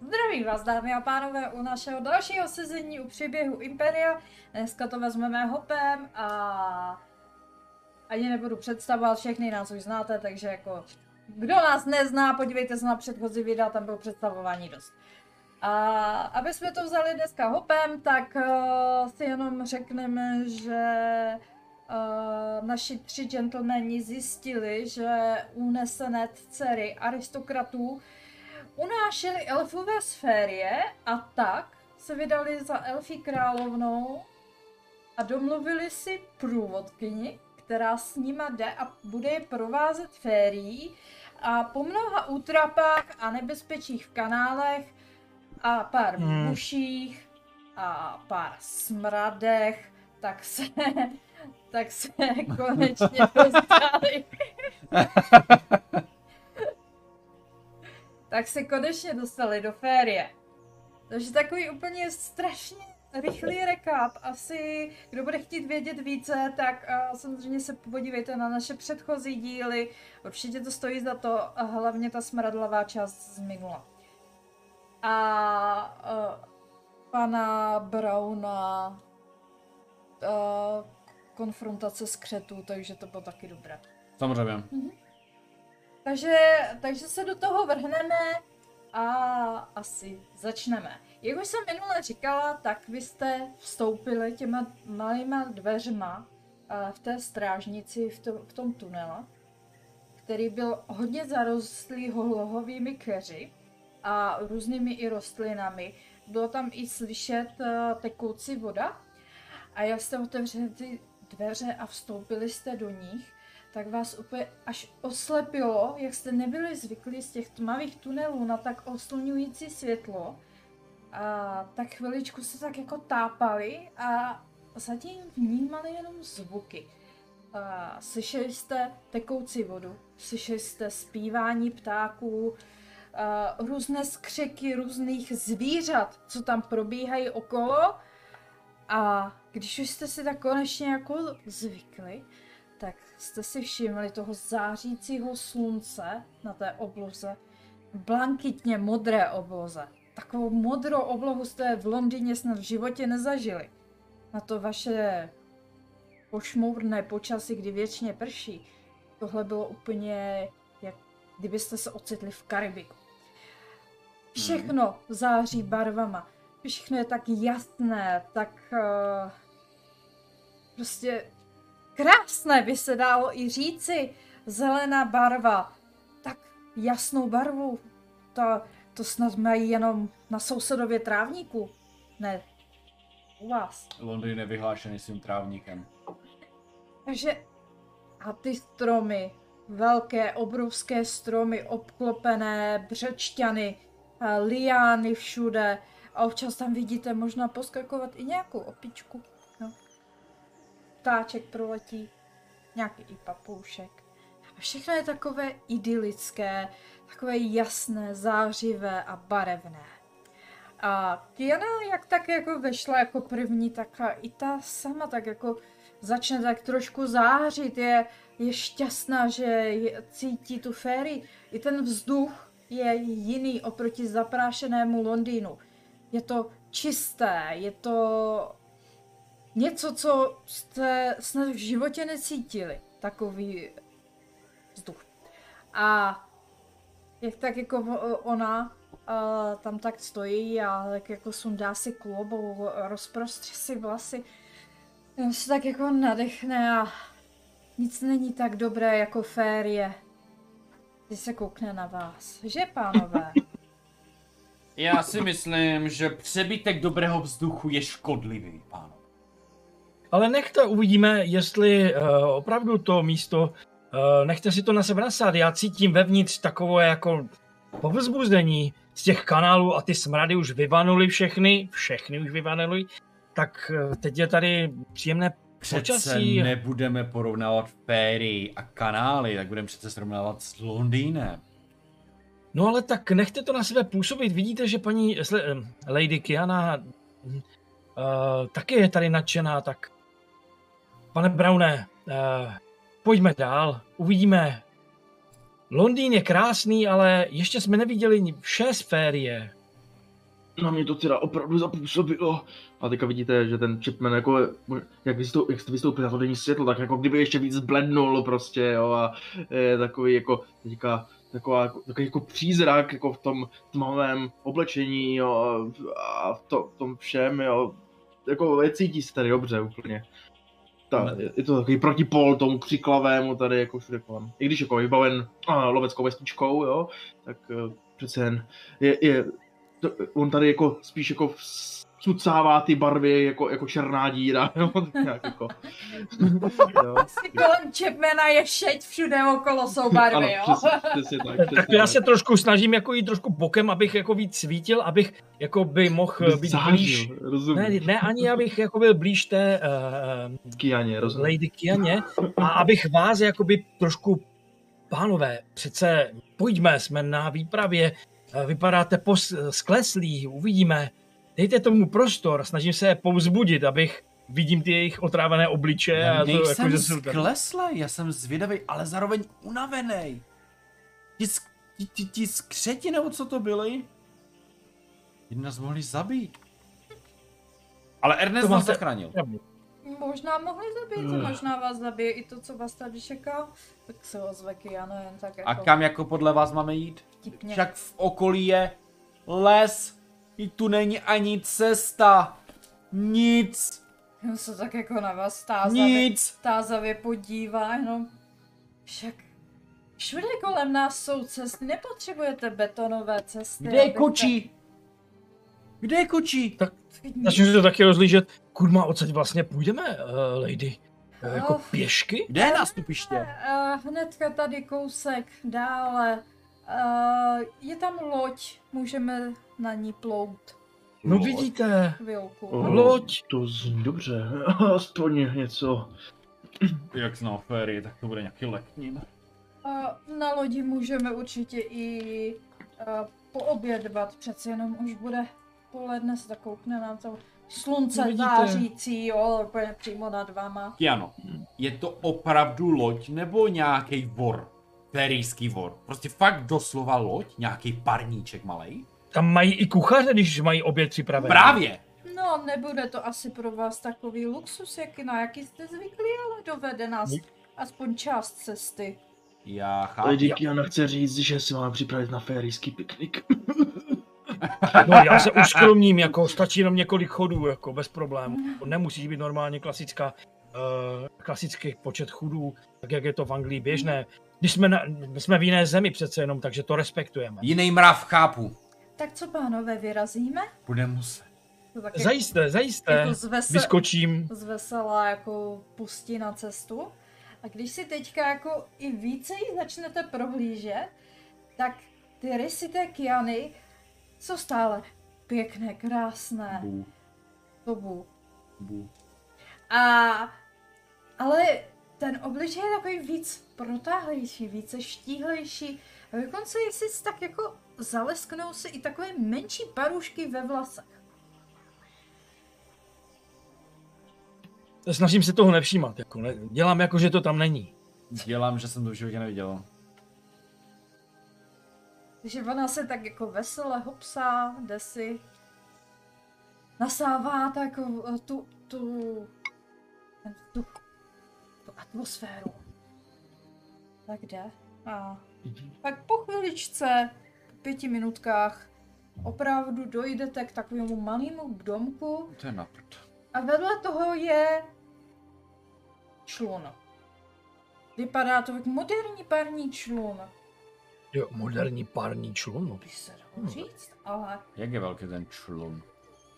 Zdravím vás, dámy a pánové, u našeho dalšího sezení u příběhu Imperia. Dneska to vezmeme hopem a ani nebudu představovat, všechny nás už znáte, takže jako kdo nás nezná, podívejte se na předchozí videa, tam bylo představování dost. A aby jsme to vzali dneska hopem, tak uh, si jenom řekneme, že uh, naši tři gentlemani zjistili, že unesené dcery aristokratů unášely elfové sférie a tak se vydali za elfí královnou a domluvili si průvodkyni, která s nima jde a bude je provázet férií a po mnoha útrapách a nebezpečích v kanálech a pár hmm. muších a pár smradech, tak se, tak se konečně dostali. tak se konečně dostali do férie. Takže takový úplně strašně rychlý recap. Asi, kdo bude chtít vědět více, tak uh, samozřejmě se podívejte na naše předchozí díly. Určitě to stojí za to, a hlavně ta smradlavá část z minula. A uh, pana Brauna uh, konfrontace s křetů, takže to bylo taky dobré. Samozřejmě. Mm-hmm. Takže, takže se do toho vrhneme a asi začneme. Jak už jsem minule říkala, tak vy jste vstoupili těma malýma dveřma uh, v té strážnici v, to, v tom tunelu, který byl hodně zarostlý holovými keři a různými i rostlinami. Bylo tam i slyšet uh, tekoucí voda a jak jste otevřeli ty dveře a vstoupili jste do nich, tak vás úplně až oslepilo, jak jste nebyli zvyklí z těch tmavých tunelů na tak oslňující světlo. A tak chviličku se tak jako tápali a zatím vnímali jenom zvuky. A slyšeli jste tekoucí vodu, slyšeli jste zpívání ptáků, a různé skřeky různých zvířat, co tam probíhají okolo. A když už jste si tak konečně jako zvykli, tak jste si všimli toho zářícího slunce na té obloze, blankitně modré obloze. Takovou modrou oblohu jste v Londýně snad v životě nezažili. Na to vaše pošmourné počasí, kdy věčně prší, tohle bylo úplně, jak kdybyste se ocitli v Karibiku. Všechno září barvama. Všechno je tak jasné, tak uh, prostě Krásné by se dalo i říci. Zelená barva. Tak jasnou barvu. To, to snad mají jenom na sousedově trávníku. Ne, u vás. Londýn je vyhlášený svým trávníkem. Takže a ty stromy, velké, obrovské stromy, obklopené břečťany, liány všude. A občas tam vidíte možná poskakovat i nějakou opičku ptáček proletí, nějaký i papoušek. A všechno je takové idylické, takové jasné, zářivé a barevné. A Kiana, jak tak jako vešla jako první, tak i ta sama tak jako začne tak trošku zářit, je, je šťastná, že je, cítí tu féry. I ten vzduch je jiný oproti zaprášenému Londýnu. Je to čisté, je to něco, co jste snad v životě necítili. Takový vzduch. A jak tak jako ona uh, tam tak stojí a tak jako sundá si klobou, rozprostře si vlasy, on se tak jako nadechne a nic není tak dobré jako férie. Když se koukne na vás. Že, pánové? Já si myslím, že přebytek dobrého vzduchu je škodlivý, pánové. Ale nechte, uvidíme, jestli uh, opravdu to místo, uh, nechte si to na sebe nasát. Já cítím vevnitř takové jako povzbuzení z těch kanálů a ty smrady už vyvanuly všechny, všechny už vyvanuly, tak uh, teď je tady příjemné Přece počasí. nebudeme porovnávat féry a kanály, tak budeme přece srovnávat s Londýnem. No ale tak nechte to na sebe působit. Vidíte, že paní Lady Kiana uh, taky je tady nadšená, tak Pane Browne, uh, pojďme dál, uvidíme. Londýn je krásný, ale ještě jsme neviděli vše z férie. na mě to teda opravdu zapůsobilo. A teďka vidíte, že ten Chipman jako, jak, vystoup, jak jste vystoupil na to denní světlo, tak jako kdyby ještě víc zblednul prostě, jo, a je takový jako, teďka taková, takový jako přízrak jako v tom tmavém oblečení, jo, a v, to, v tom všem, jo, jako cítí se tady dobře úplně. Ta, je, to takový protipol tomu křiklavému tady jako všude kolem. I když jako vybaven a, loveckou vestičkou, jo, tak uh, přece jen je, je to, on tady jako spíš jako sucává ty barvy jako, jako černá díra, jo, tak nějak jako. jo. Kolem Chapmana je šeť, všude okolo jsou barvy, ano, jo. Přesně, přesně tak, přesně tak já se trošku snažím jako jít trošku bokem, abych jako víc svítil, abych jako by mohl být Zářil, blíž. rozumím. Ne, ne, ani abych jako byl blíž té uh, Kianě, rozumím. Lady Kianě a abych vás jakoby trošku, pánové, přece pojďme, jsme na výpravě, eh, vypadáte pos, skleslí, uvidíme, dejte tomu prostor, snažím se je povzbudit, abych vidím ty jejich otrávené obliče. Já a to, nejsem jako, skleslej, já jsem zvědavý, ale zároveň unavený. Ti, ti, ti, ti skřeti nebo co to byly? Ti nás mohli zabít. Ale Ernest To nás zachránil. Možná mohli zabít, Ugh. možná vás zabije i to, co vás tady čeká. Tak se ozve Kiana jen tak jako A kam jako podle vás máme jít? vtipně. Však v okolí je les. I tu není ani cesta. Nic. On se tak jako na vás tázavě, Nic. tázavě podívá, jenom však všude kolem nás jsou cesty, nepotřebujete betonové cesty. Kde je abyste- kočí? Kde je kočí? Tak začnu si to taky rozlížet. Kurma, odsaď vlastně půjdeme, uh, lady? Uh, jako No. pěšky? Kde je nástupiště? Uh, hnedka tady kousek dále. Uh, je tam loď, můžeme na ní plout No vidíte, chvilku. Oh. loď. To zní dobře, aspoň něco. Jak znal férie, tak to bude nějaký letním. A na lodi můžeme určitě i uh, poobědvat, přece jenom už bude poledne, se tak koukne na to slunce vidíte. zářící, jo, úplně přímo nad váma. Kiano, je to opravdu loď nebo nějaký vor? Férijský vor. Prostě fakt doslova loď, nějaký parníček malej. Tam mají i kuchaře, když mají oběd připravený. Právě! No, nebude to asi pro vás takový luxus, jak na jaký jste zvyklí, ale dovede nás aspoň část cesty. Já chápu. Lady Kiana chce říct, že si máme připravit na férijský piknik. No já se uskromním, jako stačí jenom několik chodů, jako bez problémů. Nemusí být normálně klasická, uh, klasický počet chodů, tak jak je to v Anglii běžné. Když jsme, na, jsme v jiné zemi přece jenom, takže to respektujeme. Jiný mrav chápu. Tak co, pánové, vyrazíme? Bude muset. To tak Zajisté, zajisté. jako zvese, Vyskočím. zvesela jako pustí na cestu. A když si teďka jako i více jí začnete prohlížet, tak ty rysy té Kiany jsou stále pěkné, krásné. Bu, Tobu. bu. A ale ten obličej je takový víc protáhlejší, více štíhlejší. A dokonce jestli si tak jako zalesknou si i takové menší parušky ve vlasech. Snažím se toho nevšímat, jako ne, dělám jako, že to tam není. Dělám, že jsem to v životě neviděl. Takže ona se tak jako veselé hopsá, jde si, nasává tak eh, tu, tu, ten vzduch, tu atmosféru. Tak jde. A pak po chviličce, po pěti minutkách, opravdu dojdete k takovému malému domku To je na a vedle toho je člun. Vypadá to jako moderní parní člun, Jo, moderní pární člun. by se dalo říct, ale Jak je velký ten člun?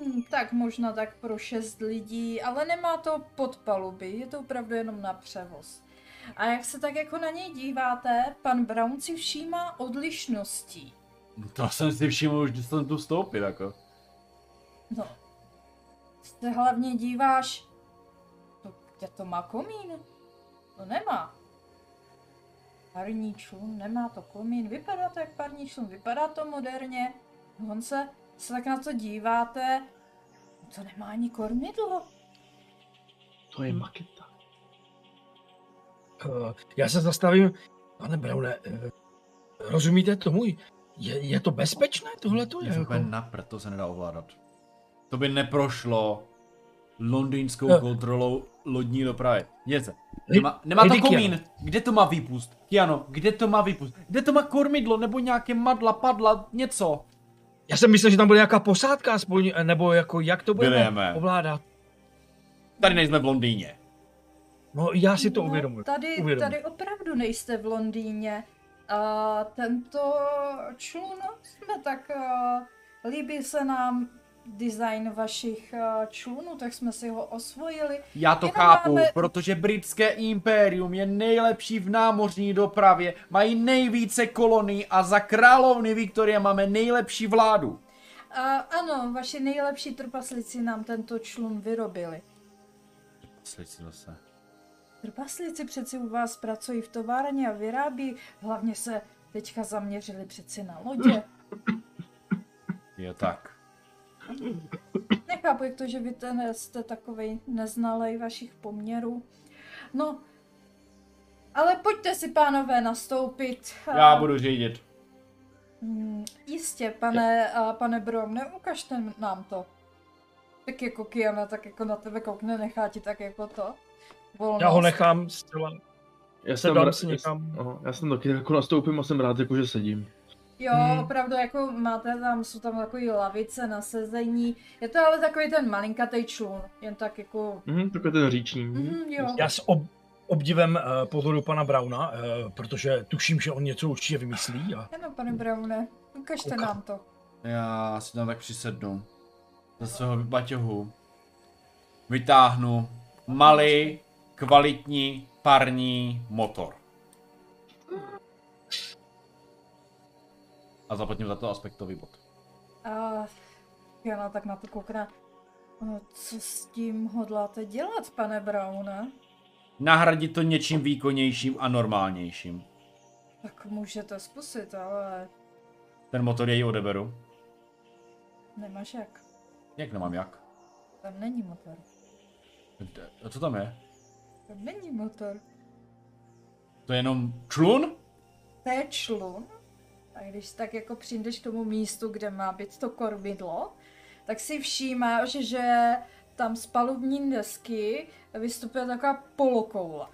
Hm, tak možná tak pro šest lidí, ale nemá to podpaluby, je to opravdu jenom na převoz. A jak se tak jako na něj díváte, pan Brown si všímá odlišností. To jsem si všiml už, když jsem tu vstoupil, jako. No, se hlavně díváš, to, kde to má komín? To nemá. Parní člun, nemá to komín, vypadá to jak parní člun, vypadá to moderně. On se, se tak na to díváte, to nemá ani kormidlo. To je maketa. Uh, já se zastavím, pane Braune, uh, rozumíte tomu, Je, je to bezpečné tohleto? Je Je to jako... úplně na prd, to se nedá ovládat. To by neprošlo londýnskou Jo. kontrolou lodní dopravy. Jděte. Nemá, nemá to komín. Kde to má výpust? Kiano, kde to má výpust? Kde to má kormidlo, nebo nějaké madla, padla, něco? Já jsem myslel, že tam bude nějaká posádka aspoň, nebo jako jak to budeme Williame. ovládat. Tady nejsme v Londýně. No já si to No, uvědomuji. Tady, Uvědomuji. tady opravdu nejste v Londýně. A tento člun jsme tak... Uh, líbí se nám design vašich uh, člunů, tak jsme si ho osvojili. Já to Jenom chápu, máme- protože britské impérium je nejlepší v námořní dopravě, mají nejvíce kolonií a za královny Viktorie máme nejlepší vládu. A ano, vaši nejlepší trpaslíci nám tento člun vyrobili. Slyci zase. Trpaslíci přeci u vás pracují v továrně a vyrábí, hlavně se teďka zaměřili přeci na lodě. Je tak. Nechápu, jak to, že vy ten jste takovej neznalej vašich poměrů. No, ale pojďte si, pánové, nastoupit. Já A- budu řídit. Hmm, jistě, pane, a pane Brom, neukažte nám to. Tak jako Kiana, tak jako na tebe koukne, nechá ti tak jako to. Volnost. Já ho nechám zcela. Já Se jsem, dám ra- si já, někam. aha, já jsem taky jako nastoupím a jsem rád, jako, že sedím. Jo, Hmm. opravdu jako máte tam, jsou tam takový lavice na sezení. Je to ale takový ten malinkatej člun, jen tak jako... Mhm, takový ten říční. Mhm, jo. Já s ob, obdivem uh, pozoru pana Brauna, uh, protože tuším, že on něco určitě vymyslí. A... Ano, pane Browne, ukažte Koukám. nám to. Já si tam tak přisednu. Ze svého baťohu. Vytáhnu malý, kvalitní, parní motor. A zaplatím za to aspektový bod. A Kiana tak na to koukne. No, co s tím hodláte dělat, pane Browne? Nahradit to něčím výkonnějším a normálnějším. Tak můžete zkusit, ale Ten motor jej odeberu. nemáš jak. Jak nemám jak? Tam není motor. A co tam je? Tam není motor. To je jenom člun? To je člun. A když tak jako přijdeš k tomu místu, kde má být to kormidlo, tak si všímáš, že tam z palubní desky vystupuje taková polokoule.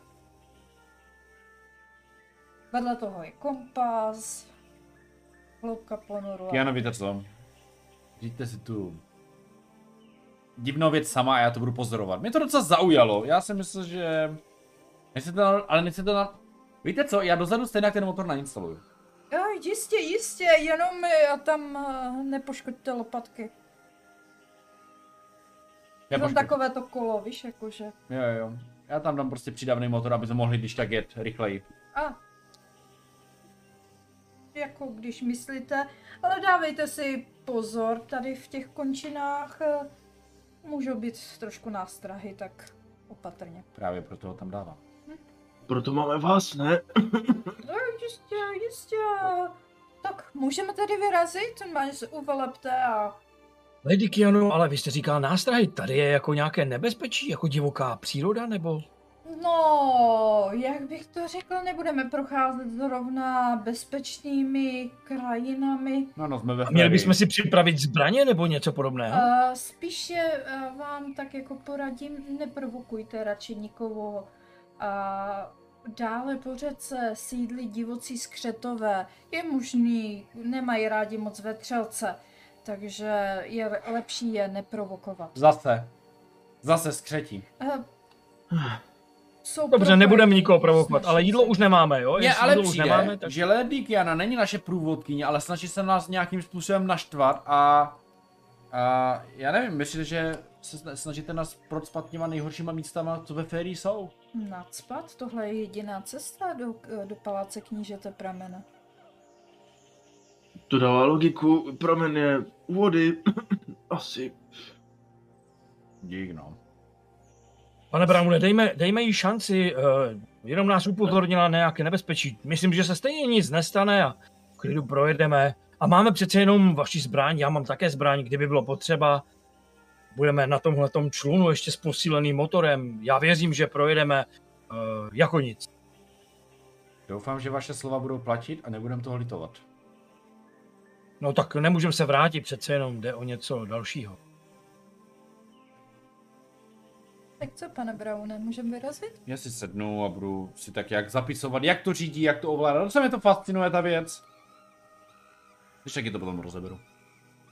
Vedle toho je kompas, hloubka ponoru. Kiano, víte co? Říďte si tu divnou věc sama a já to budu pozorovat. Mě to docela zaujalo. Já si myslel, že... Nechcete to, na- ale nechcete to na... Víte co, já dozadu stejně ten motor nainstaluju. Jo, jistě, jistě, jenom eh, a tam eh, nepoškoďte lopatky. Já Jenom takové to kolo, víš, jakože. Jo, jo. Já tam dám prostě přidavný motor, aby jsme mohli když tak jet rychleji. A. Jako když myslíte, ale dávejte si pozor, tady v těch končinách eh, můžou být trošku nástrahy, tak opatrně. Právě proto ho tam dávám. Proto máme vás, ne? No, jistě, jistě. Tak můžeme tady vyrazit, máš se uvelepte a... Lady Kiano, ale vy jste říkal nástrahy, tady je jako nějaké nebezpečí, jako divoká příroda, nebo? No, jak bych to řekl, nebudeme procházet zrovna bezpečnými krajinami. No, no, jsme ve měli bychom si připravit zbraně nebo něco podobného? Uh, spíše uh, vám tak jako poradím, neprovokujte radši nikoho. A dále po řece sídlí divocí skřetové. Je možný, nemají rádi moc vetřelce, takže je lepší je neprovokovat. Zase. Zase skřetí. Uh, jsou Dobře, nebudeme nikoho provokovat, ale jídlo už nemáme, jo? Jestli ale jídlo už přijde, nemáme, tak... že Lady Kiana není naše průvodkyně, ale snaží se nás nějakým způsobem naštvat a, a já nevím, myslíte, že se sna- snažíte nás procpat těma nejhoršíma místama, co ve férii jsou? Nacpat? Tohle je jediná cesta do, do paláce knížete pramene. To dává logiku, pramen je u vody. Asi. Dík no. Pane Braune, dejme, dejme jí šanci, uh, jenom nás upozornila na nějaké nebezpečí. Myslím, že se stejně nic nestane a v klidu projedeme. A máme přece jenom vaši zbraň, já mám také zbraň, kdyby bylo potřeba. Budeme na tomhle člunu ještě s posíleným motorem. Já věřím, že projedeme uh, jako nic. Doufám, že vaše slova budou platit a nebudem toho litovat. No tak nemůžeme se vrátit, přece jenom jde o něco dalšího. Tak co, pane Browne, můžeme vyrazit? Já si sednu a budu si tak jak zapisovat, jak to řídí, jak to ovládá. Docela mě to fascinuje ta věc. Když taky to potom rozeberu.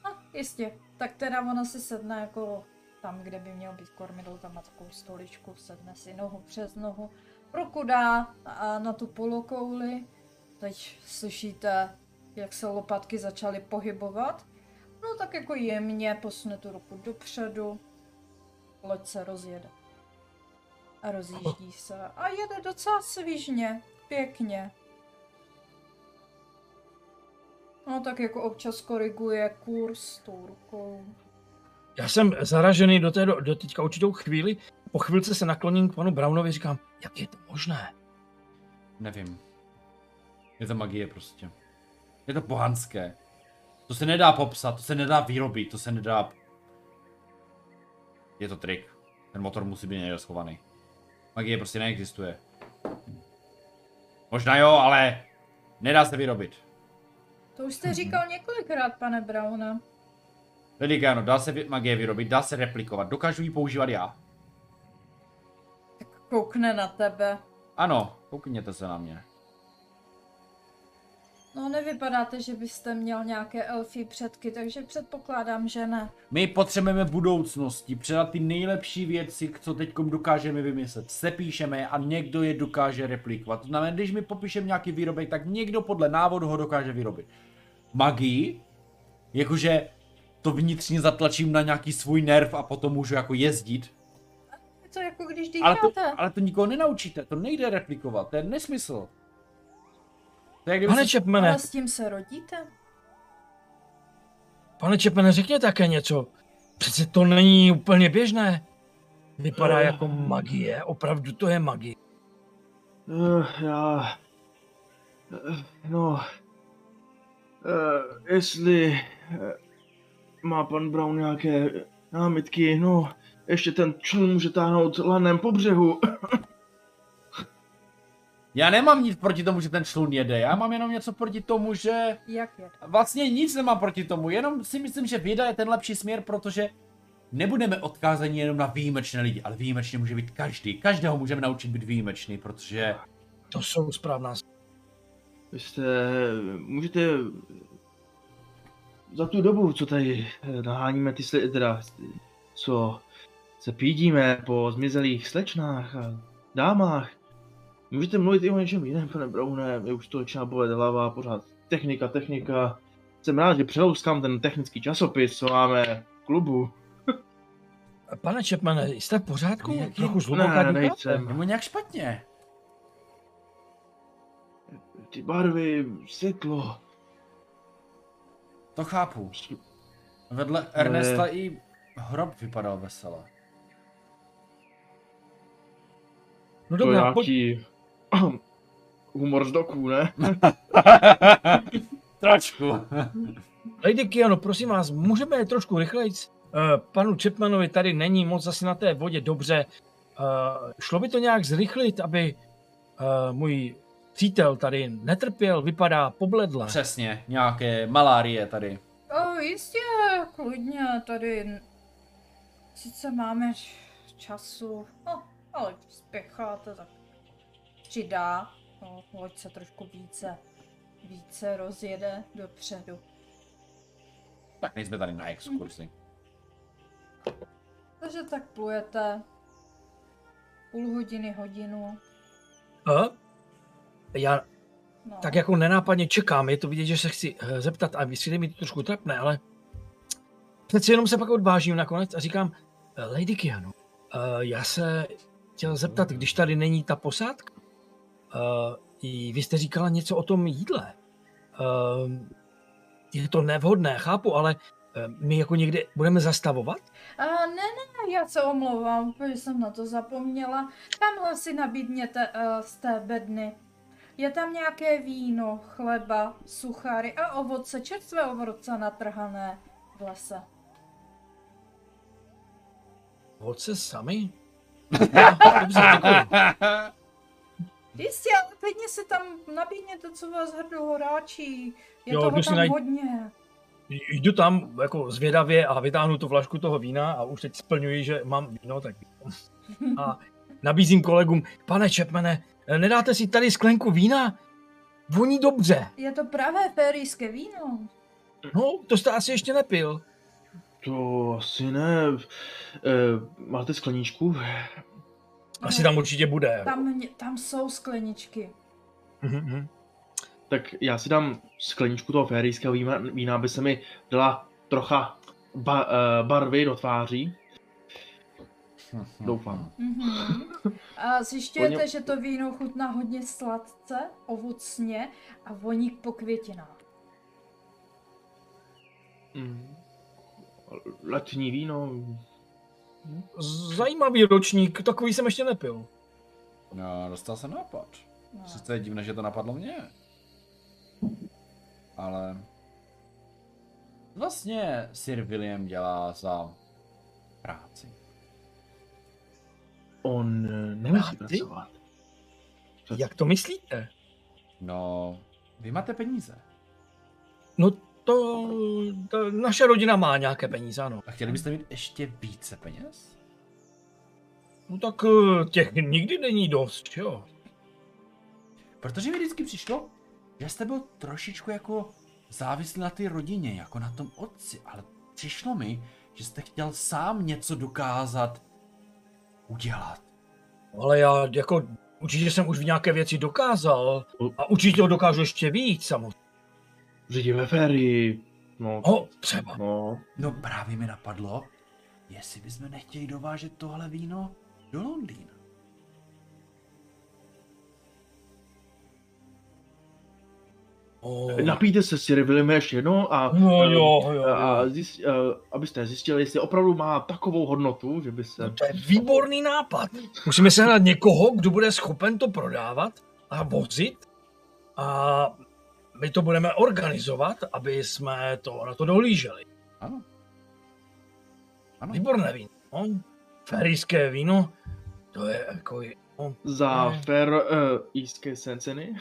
No, jistě. Tak teda ona si sedne jako tam, kde by měl být kormidlo, tam má takovou stoličku, sedne si nohu přes nohu, ruku dá a na tu polokouli. Teď slyšíte, jak se lopatky začaly pohybovat. No tak jako jemně posune tu ruku dopředu, loď se rozjede. A rozjíždí se. A jede docela svižně, pěkně. No tak jako občas koriguje kurz tou rukou. Já jsem zaražený do, té, do teďka určitou chvíli. Po chvilce se nakloním k panu Brownovi říkám, jak je to možné? Nevím. Je to magie prostě. Je to pohanské. To se nedá popsat, to se nedá vyrobit, to se nedá... Je to trik. Ten motor musí být někde schovaný. Magie prostě neexistuje. Možná jo, ale nedá se vyrobit. To už jste říkal několikrát, pane Brauna. Lidi, ano, dá se magie vyrobit, dá se replikovat, dokážu ji používat já. Tak koukne na tebe. Ano, koukněte se na mě. No nevypadáte, že byste měl nějaké elfí předky, takže předpokládám, že ne. My potřebujeme budoucnosti předat ty nejlepší věci, co teď dokážeme vymyslet. Sepíšeme je a někdo je dokáže replikovat. To znamená, když my popíšeme nějaký výrobek, tak někdo podle návodu ho dokáže vyrobit. Magii, jakože to vnitřně zatlačím na nějaký svůj nerv a potom můžu jako jezdit. Je to jako když Ale to, ale to nikoho nenaučíte, to nejde replikovat, to je nesmysl. Pane se... Čepmene, Ale s tím se rodíte? pane Čepmene, řekně také něco. Přece to není úplně běžné. Vypadá Eh. jako magie, opravdu to je magie. Uh, já... Uh, no... Uh, jestli uh, má pan Brown nějaké námitky, no, ještě ten člun může táhnout lanem po břehu. Já nemám nic proti tomu, že ten člun jede, já mám jenom něco proti tomu, že... Jak je? Vlastně nic nemám proti tomu, jenom si myslím, že věda je ten lepší směr, protože nebudeme odkázaní jenom na výjimečné lidi, ale výjimečně může být každý. Každého můžeme naučit být výjimečný, protože To jsou správná. Vy jste... Můžete... Za tu dobu, co tady eh, naháníme ty sli... teda... Co se pídíme po zmizelých slečnách a dámách, můžete mluvit i o něčem jiném, pane Browne, mě už to začíná bolet hlava, pořád technika, technika. Jsem rád, že přelouskám ten technický časopis, co máme v klubu. Pane Čepmene, jste v pořádku? Jaký- Trochu zhluboka Ne, nejsem. je mu nějak špatně. Ty barvy, světlo. To chápu. Vedle Ernesta i hrob vypadal vesele. No je dobrá, pojď. humor z doků, ne? Trošku. Lady Kiano, prosím vás, můžeme trošku rychleji? Uh, panu Chapmanovi tady není moc asi na té vodě dobře. Uh, šlo by to nějak zrychlit, aby uh, můj přítel tady netrpěl, vypadá pobledle. Přesně, nějaké malárie tady. O, jistě, klidně, tady sice máme času, no, ale spěcháte, tak přidá, no, loď se trošku více, více rozjede dopředu. Tak nejsme tady na exkurzi. Takže tak plujete půl hodiny, hodinu, Uh, já no. tak jako nenápadně čekám, je to vidět, že se chci eh, zeptat a vysvětlit mi to trošku trapné, ale přeci jenom se pak odvážím nakonec a říkám, eh, Lady Kiano, uh, já se chtěl zeptat, když tady není ta posádka, uh, i vy jste říkala něco o tom jídle. Uh, je to nevhodné, chápu, ale eh, my jako někde budeme zastavovat? A ne, ne, já se omlouvám, úplně jsem na to zapomněla. Tamhle si nabídněte uh, z té bedny. Je tam nějaké víno, chleba, suchary a ovoce, čerstvé ovoce natrhané v lese. Ovoce sami? Dobře, děkuji. Jistě, ale klidně si tam nabídněte, co vás hrdo horáčí. Je Jo, toho tam najít- hodně. jdu tam jako zvědavě a vytáhnu tu flašku toho vína a už teď splňuji, že mám víno, tak. A nabízím kolegům, pane Čepmene, nedáte si tady sklenku vína? Voní dobře. Je to pravé férijské víno. No, to jste asi ještě nepil. To asi ne. E, máte skleničku? Asi tam určitě bude. Tam, tam jsou skleničky. Mhm. Tak já si dám skleničku toho férijského vína, vína aby se mi dala trocha ba, e, barvy do tváří. Doufám. Mhm. A zjišťujete, Oni- že to víno chutná hodně sladce, ovocně a voní po květinách. Mm. Letní víno. Zajímavý ročník, takový jsem ještě nepil. No, dostal jsem nápad. No. Sice je divné, že to napadlo mě. Ale... Vlastně Sir William dělá za práci. On eh, nemusí Práci? pracovat. Jak to myslíte? No, vy máte peníze. No to, to naše rodina má nějaké peníze, ano. A chtěli byste mít ještě více peněz? No tak eh, těch nikdy není dost, jo. Protože mi vždycky přišlo, že jste byl trošičku jako závislý na té rodině, jako na tom otci, ale přišlo mi, že jste chtěl sám něco dokázat udělat. Ale já jako určitě jsem už v nějaké věci dokázal a určitě ho dokážu ještě víc samozřejmě. Řídíme férii. No, No, třeba. no. No právě mi napadlo, jestli bychom nechtěli dovážet tohle víno do Londýna. Oh. Napijte se si Williame ještě jedno a, No eh, jo, jo, a jo. zjist, uh, abyste zjistili, jestli opravdu má takovou hodnotu, že by se... No to je výborný nápad. Musíme se hledat někoho, kdo bude schopen to prodávat a vozit a my to budeme organizovat, aby jsme to na to dohlíželi. Ano. Ano. Výborné víno. No. Ferijské víno, to je jako... No. Za Ne. fair uh, jízké ceny.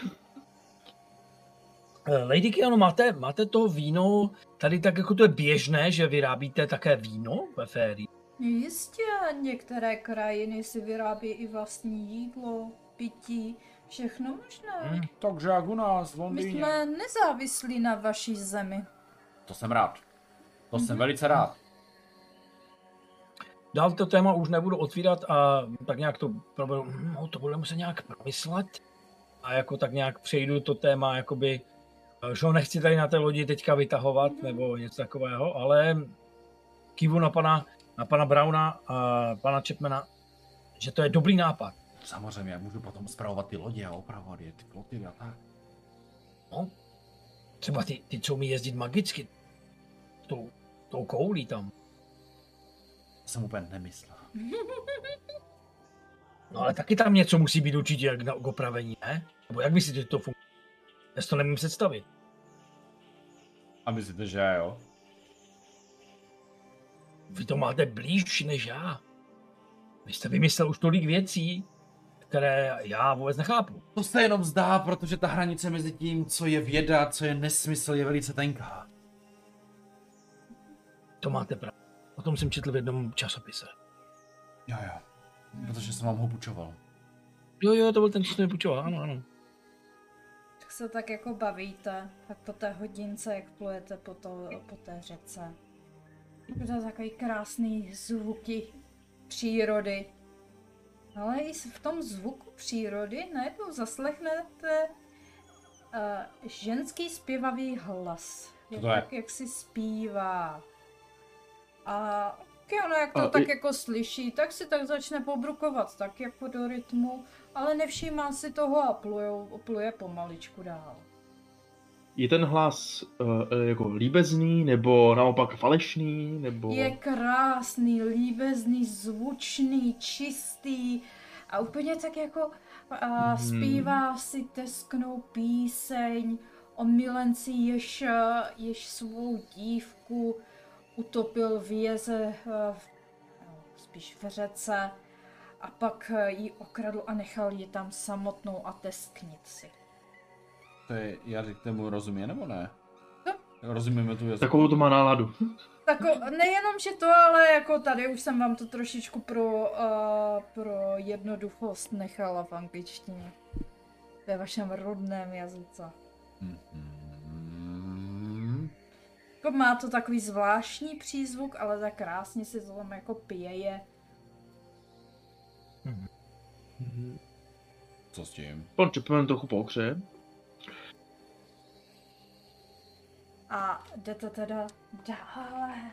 Eh, Lady Kiano, máte, máte to víno tady tak, jako to je běžné, že vyrábíte také víno ve férii? Jistě, některé krajiny si vyrábí i vlastní jídlo, pití, všechno možné. Hmm. Takže jak u nás v My jsme nezávislí na vaší zemi. To jsem rád. To jsem velice rád. Dál to téma už nebudu otvírat a tak nějak to, proberu, no, to budeme muset nějak promyslet. A jako tak nějak přejdu to téma, jakoby, eh, že ho nechci tady na té lodi teďka vytahovat nebo něco takového, ale kivu na pana, na pana Brauna a pana Chapmana, že to je dobrý nápad. Samozřejmě, já můžu potom zpravovat ty lodě a opravovat je, ty floty a tak. No. Třeba ty, ty, co umí jezdit magicky, tou, tou koulí tam. To jsem úplně nemyslel. No ale taky tam něco musí být určitě jak na opravení, ne? Nebo jak myslíte, že to funguje? Já si to nemím představit. A myslíte, že jo? Vy to máte blíž než já. Vy jste vymyslel už tolik věcí, které já vůbec nechápu. To se jenom zdá, protože ta hranice mezi tím, co je věda, co je nesmysl, je velice tenká. To máte pravdu. O tom jsem četl v jednom časopise. Jo, jo. Protože jsem vám ho půjčoval. Jo, jo, to byl ten, co jsem mi půjčoval, ano, ano. Tak se tak jako bavíte, tak po té hodince, jak plujete po, to, po té řece. To je takový krásný zvuky přírody. Ale i v tom zvuku přírody najednou zaslechnete uh, ženský zpěvavý hlas. Jak, tak, jak si zpívá. A ono, jak to A tak i- jako slyší, tak si tak začne pobrukovat tak jako do rytmu, ale nevšímá si toho a pluje, pluje pomaličku dál. Je ten hlas uh, jako líbezný, nebo naopak falešný, nebo... Je krásný, líbezný, zvučný, čistý a úplně tak jako Mhm. zpívá si tesknou píseň o milenci, jež, jež svou dívku utopil v jeze, v, no, spíš v řece a pak ji okradl a nechal ji tam samotnou a tesknit si. To je jazyk, tomu rozumí, nebo ne? Rozumíme tu věc. Takovou to má náladu. Tako, nejenom, že to, ale jako tady už jsem vám to trošičku pro, uh, pro jednoduchost nechala v angličtině. Ve vašem rodném jazyce. Mhm. Jako má to takový zvláštní přízvuk, ale tak krásně si to tam jako pěje. Co s tím? Pan Chapman trochu pokře. A jdete teda dále.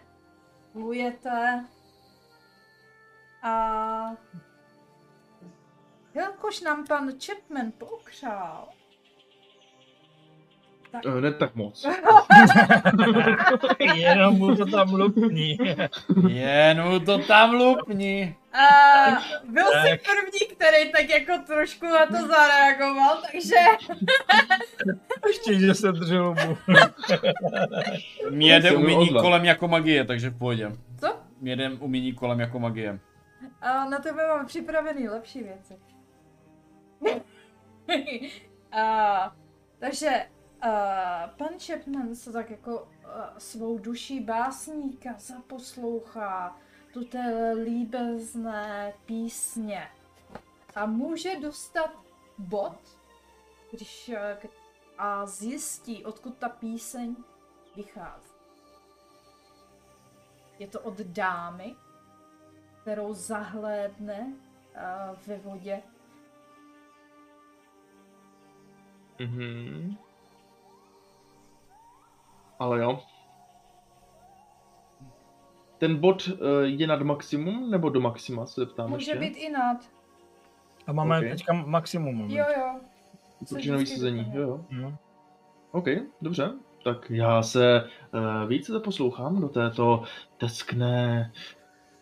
Plujete. A... Jelikož nám pan Chapman pokřál, Eh, Ne tak moc. Jenom mu to tam lupní. Jen mu to tam lupni. A byl jsi Tak. první, který tak jako trošku na to zareagoval, takže Ještě, že se držel hubu. Mě jde Jsem umění kolem jako magie, takže v pohodě. co? Mě jde umění kolem jako magie. A na tebe mám připravený lepší věci. a, takže a, pan Chapman se tak jako a, svou duší básníka zaposlouchá do té líbezné písně. A může dostat bod, když a, k- a zjistí, odkud ta píseň vychází. Je to od dámy, kterou zahlédne uh, ve vodě. Mhm. Ale jo. Ten bod eh, je nad maximum, nebo do maxima se ptám Může ještě? být i nad. A máme Ok. teďka maximum. Jo, jo. Počínový sezení, jo jo. No. OK, dobře. Tak já se uh, více zaposlouchám do této teskné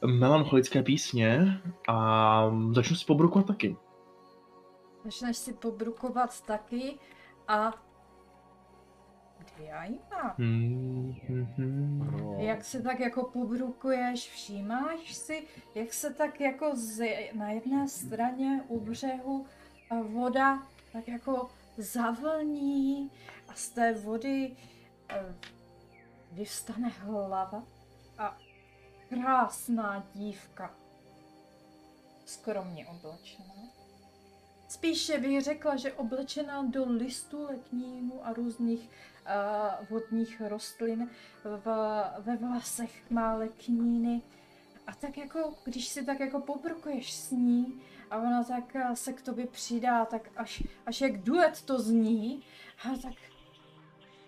melancholické písně a začnu si pobrukovat taky. Začneš si pobrukovat taky a... Kde já ji mám? Hmm, hmm, hmm. Jak se tak jako pobrukuješ, všímáš si, jak se tak jako z, na jedné straně u břehu voda tak jako zavlní a z té vody eh, vyvstane hlava a krásná dívka, skromně oblečená. Spíše bych řekla, že oblečená do listů letnínu a různých vodních rostlin, v, ve vlasech má lekníny. A tak jako, když si tak jako pobrukuješ s ní a ona tak eh, se k tobě přidá, tak až, až jak duet to zní, a tak,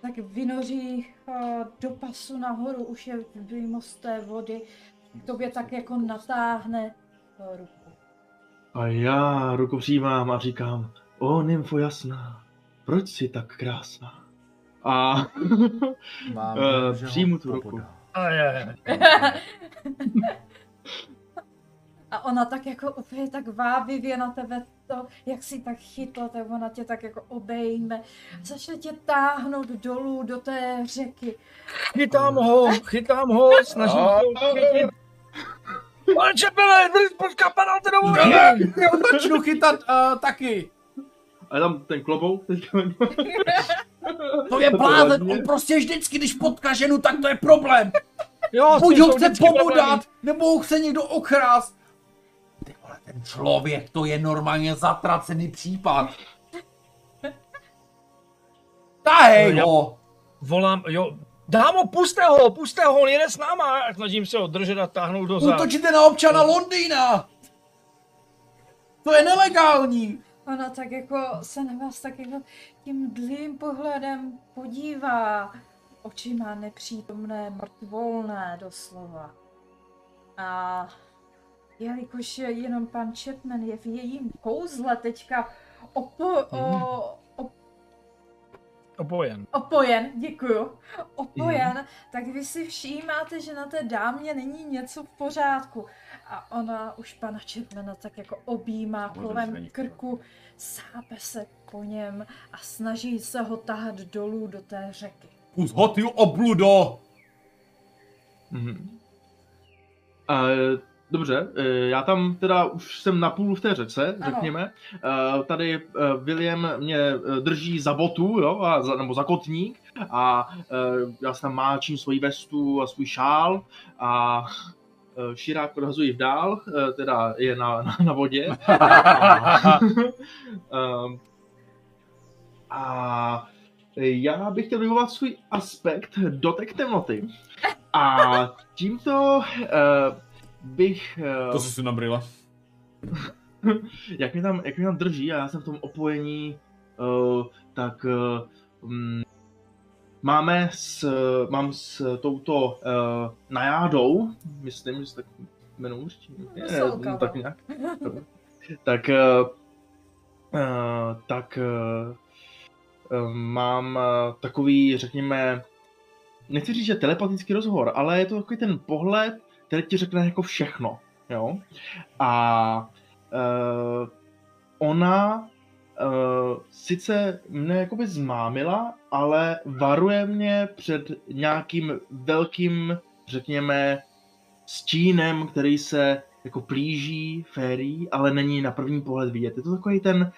tak vynoří uh, do pasu nahoru, už je vyjmo z té vody, k tobě tak jako natáhne ruku. A já ruku přijímám a říkám, o nymfo jasná, proč jsi tak krásná? A Mám, ho přijmu tu ruku. A je. A ona tak jako úplně tak vábivě na tebe to, jak si tak chytla, tak ona tě tak jako obejme. Začne tě táhnout dolů do té řeky. Chytám ho, chytám ho, snažím se ho chytit. Pane Čepele, počká, padal ty domů. Já ho začnu chytat uh, taky. a je tam ten klobouk teďka. To je blázen, on prostě vždycky, když potká ženu, tak to je problém. Jo, Buď ho chce pobodat, nebo ho chce někdo okrást. Ty vole, ten člověk, to je normálně zatracený případ. Tahej Já- ho! Volám, jo, dámo, puste ho, puste ho, on jede s náma. Snažím se ho držet a táhnout do zád. Útočíte na občana Londýna! To je nelegální! Ona tak jako se na vás tak jako tím dlým pohledem podívá. Oči má nepřítomné, mrtvolné doslova. A jelikož je jenom pan Chapman je v jejím kouzle teďka opo, o, Opojen. opojen, děkuju, opojen, tak vy si všímáte, že na té dámě není něco v pořádku. A ona už pana Chapmana tak jako objímá kolem krku, sápe se po něm a snaží se ho tahat dolů do té řeky. Pust ho ty obludo! Mhm. A Dobře, eh, já tam teda už jsem na půl v té řece, Ano. řekněme. Eh, Tady eh, William mě drží za botu, jo, a za, nebo za kotník a já si tam máčím svoji vestu a svůj šál a Širák odhazuji v dál, teda je na, na, na vodě. Ehm, a já bych chtěl vyvolat svůj aspekt dotek temnoty. A tímto uh, bych... Uh, To jsi si nabrila. jak, mě tam, jak mě tam drží a já jsem v tom opojení, uh, tak uh, um, máme s, mám s touto uh, najádou, myslím, že se tak jmenuji, ne, Veselka, no, tak no. nějak, tak, uh, uh, tak uh, uh, mám uh, takový, řekněme, nechci říct, že telepatický rozhovor, ale je to takový ten pohled, který ti řekne jako všechno, jo. A uh, ona uh, sice mne jakoby zmámila, ale varuje mě před nějakým velkým, řekněme, stínem, který se jako plíží férí, ale není na první pohled vidět. Je to takový ten,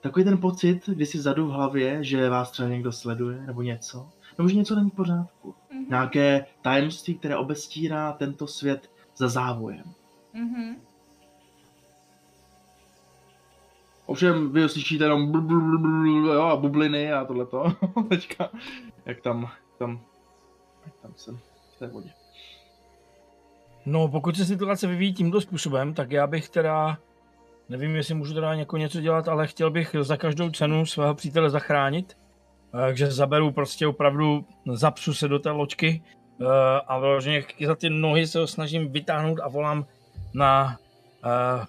takový ten pocit, kdy si vzadu v hlavě, že vás třeba někdo sleduje, nebo něco, nebo že něco není v pořádku. Mhm. Nějaké tajemství, které obestírá tento svět za závojem. Mhm. Ovšem vy slyšíte jenom bl, bl, bl, bl, jo, a bubliny a tohleto. Teďka, jak tam, tam, jak tam jsem v té vodě. No, pokud se situace vyvíjí tímto způsobem, tak já bych teda, nevím, jestli můžu teda jako něco dělat, ale chtěl bych za každou cenu svého přítele zachránit. Eh, Takže zaberu prostě opravdu, zapsu se do té loďky eh, a vyloženě za ty nohy se ho snažím vytáhnout a volám na, eh,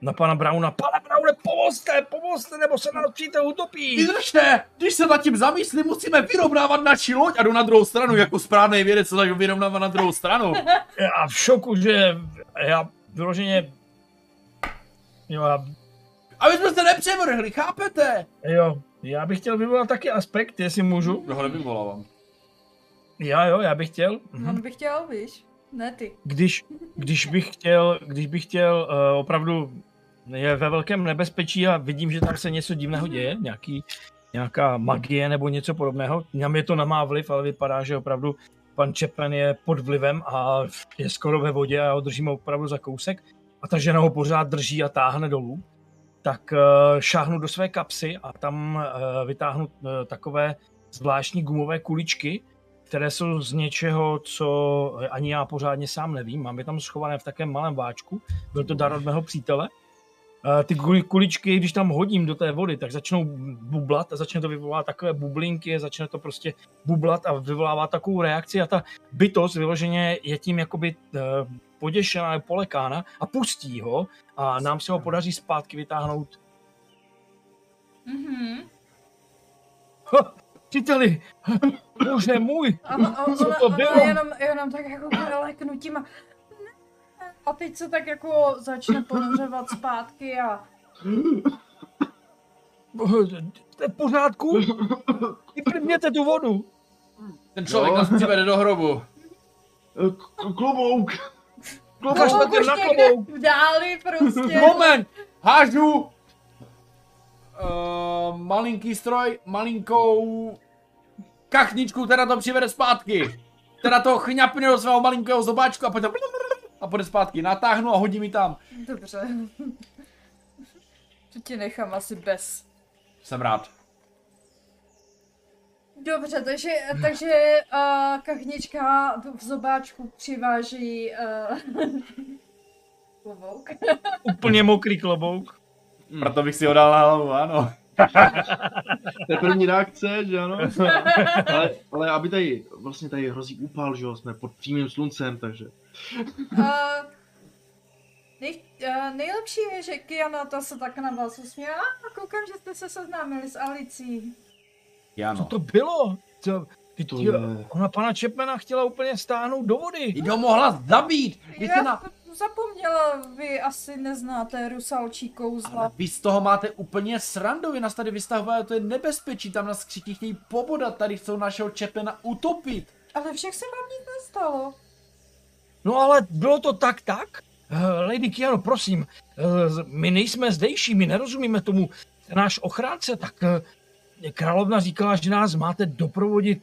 na pana Brauna. Pane Braune, pomozte, pomozte, nebo se přítel utopí. Vydržte! Když se nad tím zamyslím, musíme vyrovnávat naši loď a jdu na druhou stranu, jako správný vědec, tak vyrovnávat na druhou stranu. A v šoku, že já vyloženě, jo, já Aby jsme se nepřevrhli, chápete? Jo, já bych chtěl vyvolat taky aspekt, jestli můžu. Já ho nevyvolávám. Já jo, já bych chtěl. Mhm. On by chtěl, víš? Ne ty. Když, když bych chtěl, když bych chtěl uh, opravdu je ve velkém nebezpečí a vidím, že tam se něco divného děje, nějaký, nějaká magie nebo něco podobného. Na mě to nemá vliv, ale vypadá, že opravdu pan Čepen je pod vlivem a je skoro ve vodě a já ho držím opravdu za kousek a ta žena ho pořád drží a táhne dolů. Tak uh, šáhnu do své kapsy a tam uh, vytáhnu uh, takové zvláštní gumové kuličky, které jsou z něčeho, co ani já pořádně sám nevím. Mám je tam schované v takém malém váčku. Byl to dar od mého přítele. Eh, Ty kuli- kuličky, když tam hodím do té vody, tak začnou bublat a začne to vyvolávat takové bublinky, začne to prostě bublat a vyvolává takovou reakci a ta bytost vyloženě je tím jakoby eh, poděšená nebo polekána a pustí ho a nám se ho podaří zpátky vytáhnout. Mhm. Ha, příteli, bože můj, A, a Co ona, to ona bylo? jenom, jenom tak jako leknutím a... A teď se tak jako začne ponořovat zpátky a... jste v pořádku? Vyplivněte tu vodu. Ten člověk Jo. nás přivede do hrobu. K- Klobouk! Klobouk to už na v dáli prostě. Moment! Hážu! Uh, malinký stroj, malinkou kachničku, teda to přivede zpátky. Teda to chňapne do svého malinkého zobáčku a potom a půjde zpátky. Natáhnu a hodí mi tam. Dobře. To ti nechám asi bez. Jsem rád. Dobře, takže, takže uh, kachnička v zobáčku přiváží uh, klobouk. Úplně mokrý klobouk. Hmm. Proto bych si ho dal na hlavu, ano. To je první reakce, že ano? Ale, ale aby tady, vlastně tady hrozí úpal, že jo, jsme pod přímým sluncem, takže... Uh, nej, uh, nejlepší je, že Kiana ta se tak na vás usměla a koukám, že jste se seznámili s Alicí. Co Ano. to bylo? Co, ty, To ty, je... ona pana Čepmena chtěla úplně stáhnout do vody. Ho mohla zabít. Vy Já na... zapomněla, vy asi neznáte rusalčí kouzla. Ale vy z toho máte úplně srandu, vy nás tady vystavujete, to je nebezpečí, tam nás všichni chtějí pobodat, tady chcou našeho Čepena utopit. Ale však se vám nic nestalo. No ale bylo to tak, tak? Eh, Lady Kiano, prosím, eh, my nejsme zdejší, my nerozumíme tomu. Náš ochránce, tak eh, královna říkala, že nás máte doprovodit,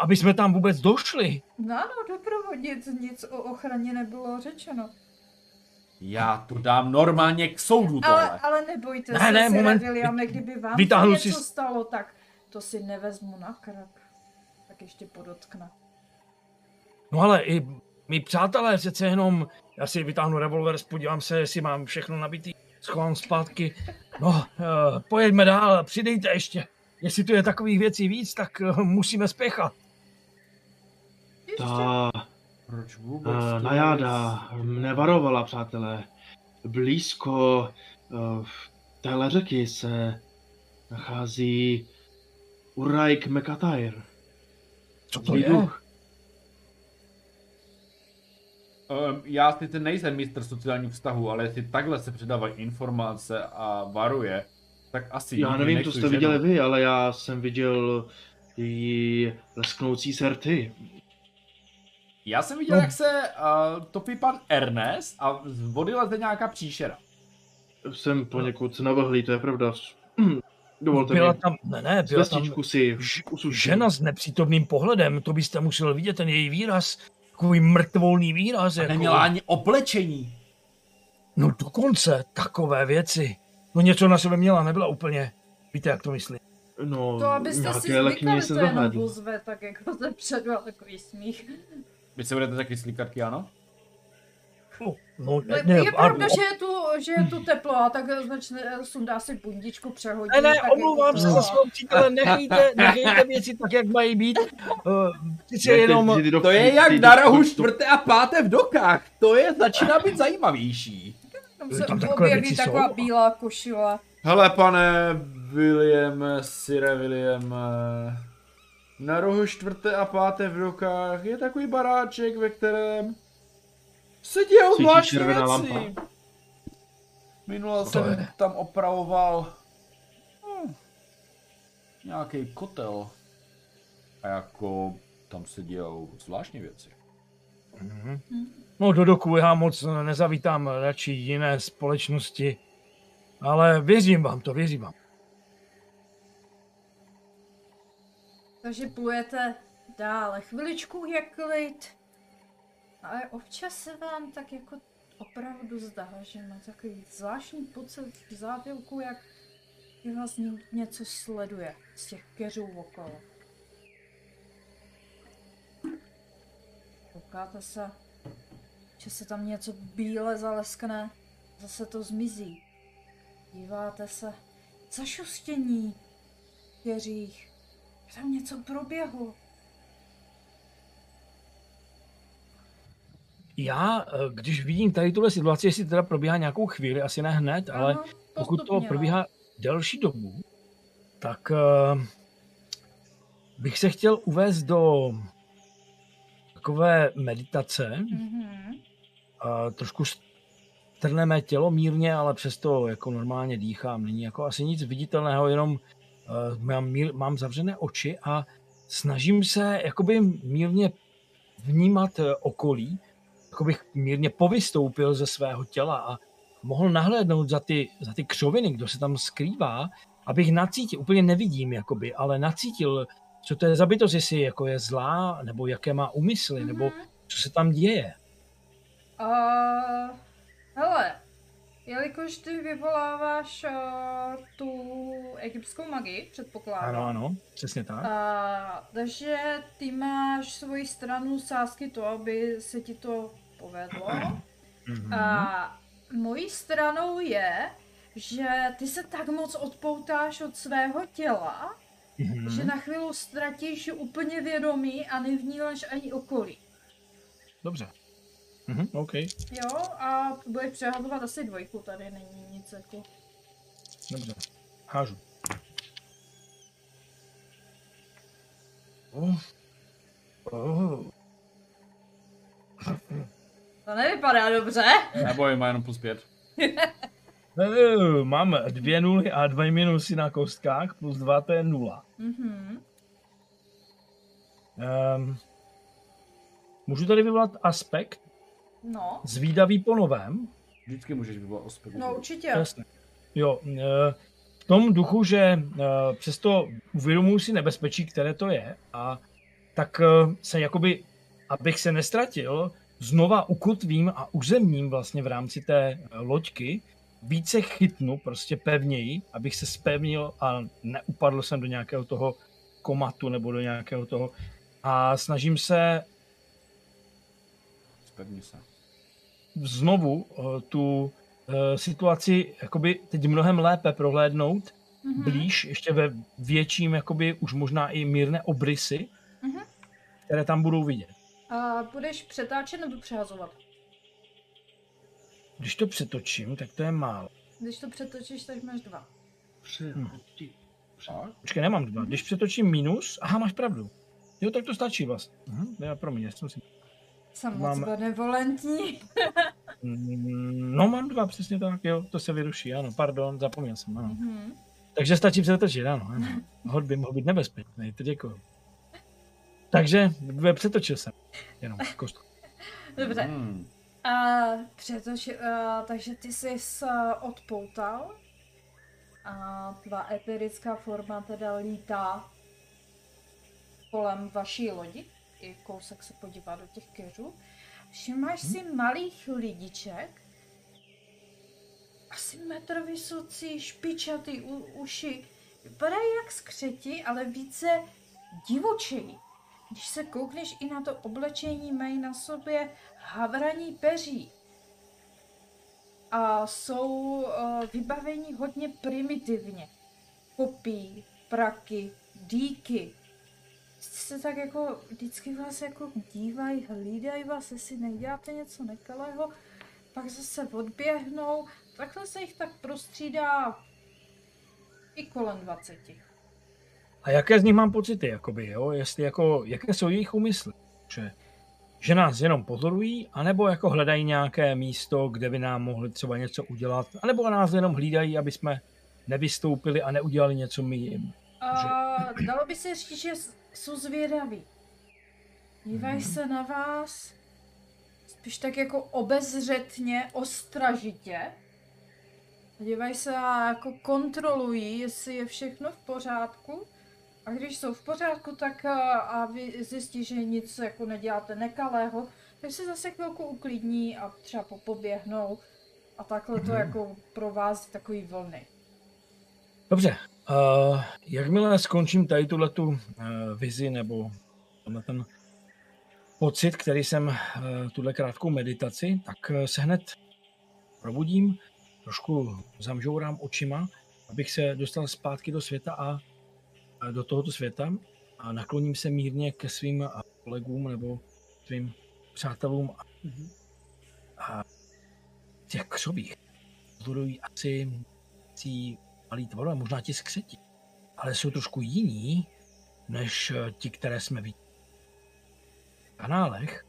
aby jsme tam vůbec došli. No ano, doprovodit, nic o ochraně nebylo řečeno. Já to dám normálně k soudu Ale, tohle. ale nebojte Ne, se, ne, moment. Williame, kdyby vám Vytáhnu něco si- stalo, tak to si nevezmu na krk. Tak ještě podotkne. No ale i my přátelé přece jenom, já si vytáhnu revolver, podívám se, jestli mám všechno nabitý, schovám zpátky. No, uh, pojeďme dál, přidejte ještě. Jestli tu je takových věcí víc, tak uh, musíme spěchat. Ta Proč vůbec? uh, najáda mne varovala, přátelé. Blízko uh, téhle řeky se nachází Uraik Mekatair. Co to Zlý je? duch. Um, já sice nejsem mistr sociálních vztahů, ale jestli takhle se předávají informace a varuje, tak asi Já nevím, co jste ženu. viděli vy, ale já jsem viděl její lesknoucí serty. Já jsem viděl, No. jak se uh, topí pan Ernest a z vody leze nějaká příšera. Jsem poněkud navhlý, to je pravda. Dovolte byla mi tam, ne, ne, byla tam si žena s nepřítomným pohledem, to byste musel vidět, ten její výraz, takový mrtvolný výraz. Jako, Neměla ani oblečení. No dokonce, takové věci. No něco na sebe měla, nebyla úplně, víte, jak to myslím. No, To abyste si zvykali, se to jenom buzve, tak jako ze předu a takový smích. Vy se budete taky slíkat, ano? No, no Ne, ne, ne, je pravda, a- že je tu, že je tu teplo a tak začne, sundá si bundičku, přehodí. Ne, ne, tak omlouvám jako se to- za svého přítele, nechejte, nechejte věci tak, jak mají být. Uh, sice Ne, ty- jenom, ty- ty do- To je jak na rohu čtvrté a páté v dokách. To je, začíná být zajímavější. Tam se Tam takové objeví věci taková jsou. bílá košile. Hele, pane William, Sire William, na rohu čtvrté a páté v dokách je takový baráček, ve kterém se dějou zvláštní věci. lampa. Minule to jsem je? tam opravoval hm, nějaký kotel. A jako tam se dějou zvláštní věci. Mhm. No do doku já moc nezavítám radši jiné společnosti, ale věřím vám to, věřím vám. Takže plujete dále. Chviličku je klid. Ale občas se vám tak jako opravdu zdá, že má takový zvláštní pocit v závělku, jak vás ně- něco sleduje z těch keřů okolo. Koukáte se, že se tam něco bíle zaleskne, zase to zmizí. Díváte se, zašustění v keřích, že tam něco proběhlo. Já, eh, když vidím tady tuhle situaci, jestli teda probíhá nějakou chvíli, asi ne hned, ale Ano, pokud to postupně, no. probíhá delší dobu, tak uh, bych se chtěl uvést do takové meditace. Mhm. Trošku strneme tělo mírně, ale přesto jako normálně dýchám. Není jako asi nic viditelného, jenom uh, mám, mír, mám zavřené oči a snažím se jakoby mírně vnímat eh, okolí, jako bych mírně povystoupil ze svého těla a mohl nahlédnout za ty, za ty křoviny, kdo se tam skrývá, abych nacítil, úplně nevidím, jakoby, ale nacítil, co to je za bytost, jestli jako je zlá, nebo jaké má úmysly, nebo Mhm. co se tam děje. Uh, hele, jelikož ty vyvoláváš uh, tu egyptskou magii, předpokládám. Ano, ano, přesně tak. A, takže ty máš svoji stranu sásky to, aby se ti to povedlo. Mhm. A mojí stranou je, že ty se tak moc odpoutáš od svého těla, Mhm. že na chvíli ztratíš úplně vědomí a nevnímáš ani okolí. Dobře. Mhm, OK. Jo, a budeš přehazovat asi dvojku, tady není nic jako... Dobře. Hážu. Oh. Oh. To nevypadá dobře. Neboj, má jenom plus pět. Eh, Mám dvě nuly a dva minusy na kostkách, plus dva to je nula. Mhm. Um, můžu tady vyvolat aspekt? No, zvídavý po novém. Vždycky můžeš vyvolat ospěchu. no určitě. Jasně. Jo, eh, v tom duchu, že eh, přesto uvědomuji si nebezpečí, které to je, a tak eh, se jakoby, abych se nestratil, znova ukotvím a uzemním vlastně v rámci té loďky, více chytnu prostě pevněji, abych se spevnil a neupadl jsem do nějakého toho komatu nebo do nějakého toho a snažím se Spevni se. Znovu eh, tu eh, situaci jakoby teď mnohem lépe prohlédnout, Mhm. blíž, ještě ve větším, jakoby už možná i mírné obrysy, Mhm. které tam budou vidět. A budeš přetáčet nebo přehazovat? Když to přetočím, tak to je málo. Když to přetočíš, tak máš dva. Přehodí. Tak. Počkej, nemám dva. Když přetočím minus, aha, máš pravdu. Jo, tak to stačí vlastně. Mhm, já promiň, já jsem si... Jsem moc Mám- benevolentní. Mm, No, mám dva, přesně tak, jo, to se vyruší, ano, pardon, zapomněl jsem, ano. Mhm. Takže stačí přetočit, ano, ano. Hod by mohl být nebezpečný, to děkuju. Takže přetočil jsem, jenom kostku. Dobře. Hmm. A přetoč, a, takže ty jsi se odpoutal a tvá empirická forma teda lítá kolem vaší lodi. I kousek se podívá do těch keřů. Všimáš si malých lidiček, asi metr vysocí, špičatý u, uši. Vypadají jak skřeti, ale více divočejí. Když se koukneš i na to oblečení, mají na sobě havraní peří. A jsou uh, vybavení hodně primitivně. Kopí, praky, díky. Se tak jako vždycky vás jako dívají, hlídají vás, jestli neděláte něco nekalého, pak zase odběhnou. Takhle se jich tak prostřídá i kolem 20. A jaké z nich mám pocity, jakoby, jo? Jestli jako, jaké jsou jejich úmysly? Že, že nás jenom pozorují, anebo jako hledají nějaké místo, kde by nám mohli třeba něco udělat, anebo nás jenom hlídají, aby jsme nevystoupili a neudělali něco my jim. A dalo by se říct, že jsou zvědaví. Dívají se na vás spíš tak jako obezřetně, ostražitě. Dívají se a jako kontrolují, jestli je všechno v pořádku. A když jsou v pořádku, tak a, a vy zjistí, že nic jako neděláte nekalého, tak se zase chvilku uklidní a třeba popoběhnou. A takhle to jako pro vás takový vlny. Dobře, uh, jakmile skončím tady tuhle tu uh, vizi nebo tenhle ten pocit, který jsem uh, tuhle krátkou meditaci, tak uh, se hned probudím, trošku zamžourám očima, abych se dostal zpátky do světa a a do tohoto světa. A nakloním se mírně ke svým uh, kolegům nebo svým přátelům. A, a v těch křovích pozorují asi tí malý tvorové, možná ti skřeti, ale jsou trošku jiní, než eh, ti, které jsme viděli v kanálech.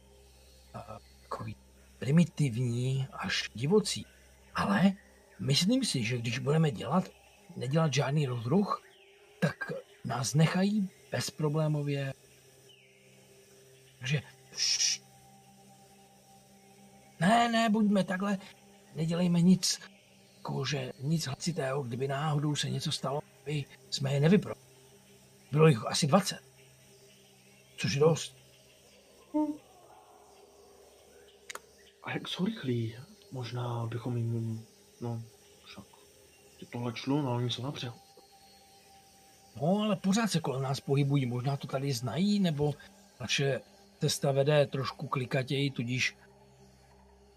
A Takový primitivní až divocí. Ale myslím si, že když budeme dělat, nedělat žádný rozruch, tak nás nechají bezproblémově. Takže ne, ne, buďme takhle, nedělejme nic, jakože nic hlasitého, kdyby náhodou se něco stalo, aby jsme je nevypro. Bylo jich asi 20. Což je dost. A jak jsou rychlí? Možná bychom jim... No, však... Tohle člun, ale oni jsou napřel. No, ale pořád se kolem nás pohybují. Možná to tady znají, nebo naše cesta vede trošku klikatěji, tudíž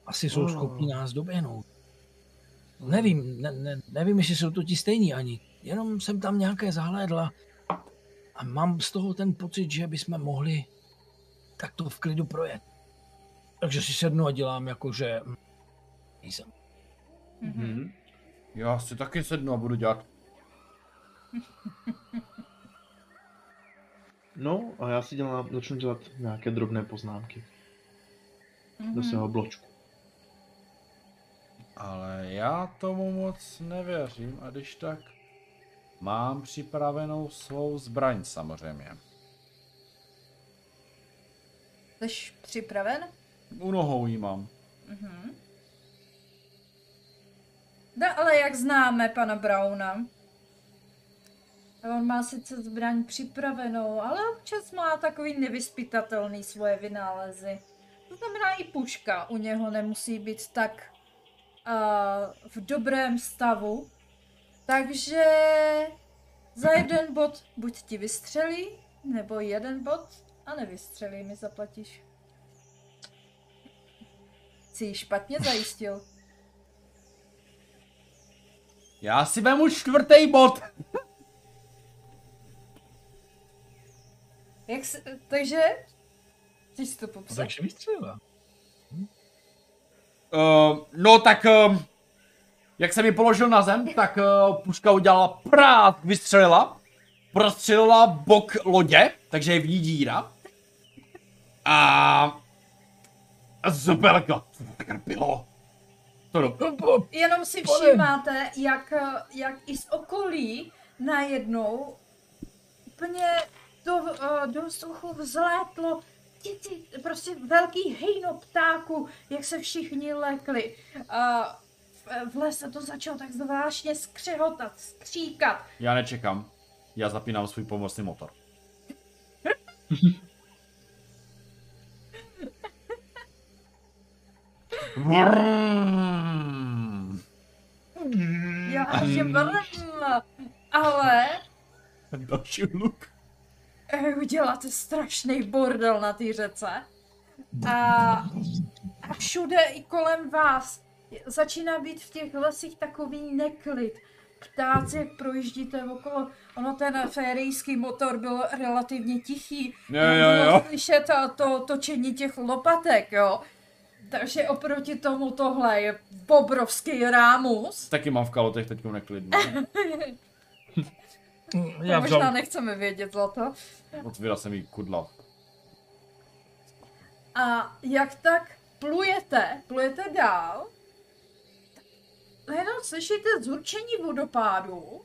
asi jsou No. schopni nás doběhnout. Nevím, ne, ne, nevím, jestli jsou to ti stejní ani. Jenom jsem tam nějaké zahlédla a mám z toho ten pocit, že bychom mohli takto v klidu projet. Takže si sednu a dělám jako, že nejsem. Mhm. Mhm. Já si taky sednu a budu dělat. No, a já si dělám, začnu dělat nějaké drobné poznámky do Mhm. svého bločku. Ale já tomu moc nevěřím a když tak mám připravenou svou zbraň samozřejmě. Jsi připraven? U nohou ji mám. Mhm. No ale jak známe pana Brauna, on má sice zbraň připravenou, ale občas má takový nevyspytatelný svoje vynálezy. To znamená i puška u něho nemusí být tak Eh, v dobrém stavu. Takže za jeden bod buď ti vystřelí, nebo jeden bod a nevystřelí mi zaplatíš. Jsi ji špatně zajistil. Já si vemu čtvrtý bod. Jak se, takže, teď jsi to popsal. Takže vystřelila. Uh, no tak, uh, jak jsem ji položil na zem, tak uh, puška udělala prát, vystřelila, prostřelila bok lodě, takže je v ní díra. A... Zbelka, to. Jako, to do... Jenom si všimáte, jak, jak i z okolí najednou úplně do, do suchu vzlétlo ti, prostě velký hejno ptáku, jak se všichni lekli. A v lese to začalo tak zvláštně skřehotat, stříkat. Já nečekám. Já zapínám svůj pomocný motor. Já ještě ale... Další luk. Eh, Uděláte strašný bordel na té řece. A, a všude i kolem vás začíná být v těch lesích takový neklid. Ptáci, jak projíždíte okolo, ono ten férijský motor byl relativně tichý. Jo, jo, jo. slyšet to, to točení těch lopatek, jo. Takže oproti tomu tohle je obrovský rámus. Taky mám v kalotech teď neklidno. Já to možná nechceme vědět za to. Otvírá se mi kudla. A jak tak plujete, plujete dál, jenom slyšíte zurčení vodopádu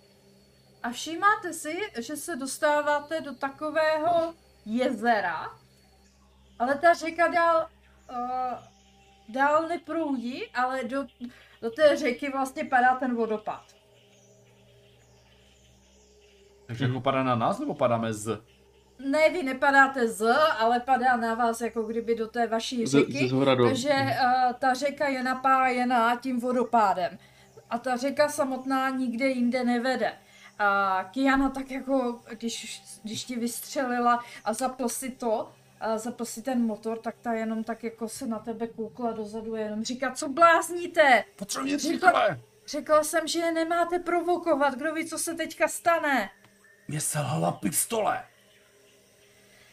a všímáte si, že se dostáváte do takového jezera, ale ta řeka dál, uh, dál neproudí, ale do, do té řeky vlastně padá ten vodopád. Takže jako padá na nás, nebo padáme z? Ne, vy nepadáte z, ale padá na vás, jako kdyby do té vaší řeky. ze zhora do... Takže uh, ta řeka je napájená tím vodopádem. A ta řeka samotná nikde jinde nevede. A Kiana tak jako, když, když ti vystřelila a zapl si to, a zapl si ten motor, tak ta jenom tak jako se na tebe koukla dozadu a jenom říká, co blázníte? Potřebuji Řekla-. Řekla jsem, že je nemáte provokovat, kdo ví, co se teďka stane. Mě selhala pistole.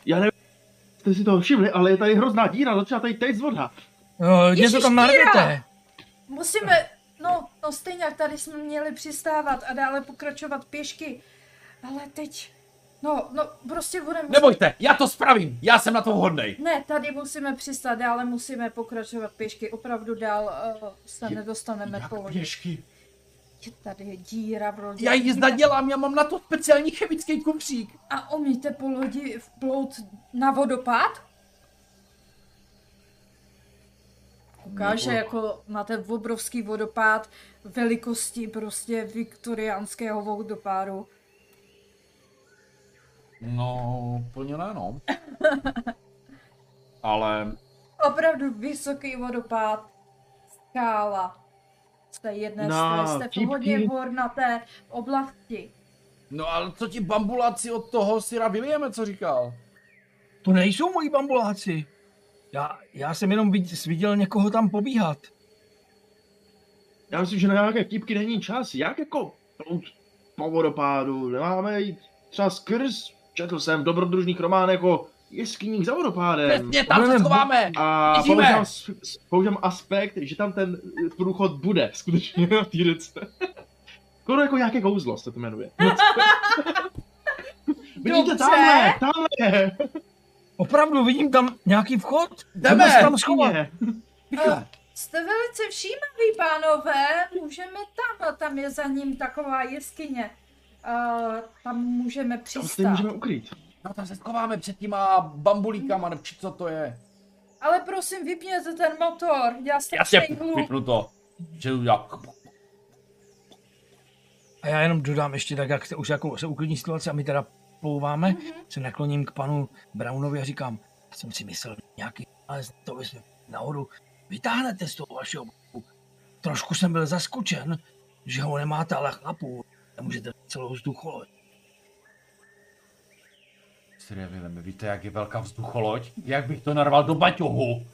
Já nevím, jste si toho všimli, ale je tady hrozná díra, začíná tady teď z voda. No, něco tam Míra! narvěte. Musíme, no, no stejně jak tady jsme měli přistávat a dále pokračovat pěšky. Ale teď, no, no, prostě budeme... Nebojte, já to spravím, já jsem na to hodnej. Ne, tady musíme přistát, dále musíme pokračovat pěšky. Opravdu dál uh, se Je- nedostaneme po lodi. pěšky? Je tady je díra v lodi. Já jízda dělám, já mám na to speciální chemický kufřík. A umíte po lodi vplout na vodopád? Ukáže No. jako na ten obrovský vodopád velikosti prostě viktoriánského vodopádu. No, úplně ne, no. Ale Opravdu vysoký vodopád, skála. Jste jedné Na strany, jste v vtípky. hodně hornaté oblasti. No ale co ti bambuláci od toho Sira Williame, co říkal? To nejsou moji bambuláci. Já, já jsem jenom vid- viděl někoho tam pobíhat. Já myslím, že na nějaké vtipky není čas. Jak jako plout po vodopádu? Nemáme jít třeba skrz? Četl jsem v dobrodružných románech jako jeskyních za vodopádem. Přesně, tam se schováme. A používám, používám aspekt, že tam ten eh, průchod bude skutečně na té řece. Skoro jako nějaké kouzlo se to jmenuje. Vidíte tamhle, tamhle. Opravdu vidím tam nějaký vchod? Jdeme! Jdeme se tam schovat. Rychle. Jste velice všímaví, pánové, můžeme tam, a tam je za ním taková jeskyně. Uh, tam můžeme Tam se přistát. můžeme ukrýt. No tam se schováme před těma bambulíkama, nebo či co to je. Ale prosím, vypněte ten motor, já jsem Jasně, hluk. vypnu to. Že udělá... A já jenom dodám ještě tak, jak se už jako se uklidní situace a my teda plouváme, mm-hmm. se nakloním k panu Brownovi a říkám, já jsem si myslel, nějaký, ale to bychom nahoru vytáhnete z toho vašeho boku. Trošku jsem byl zaskočen, že ho nemáte ale chlapu. Nemůžete celou vzducholoď. Syria Vileme, víte, jak je velká vzducholoď? Jak bych to narval do baťohu?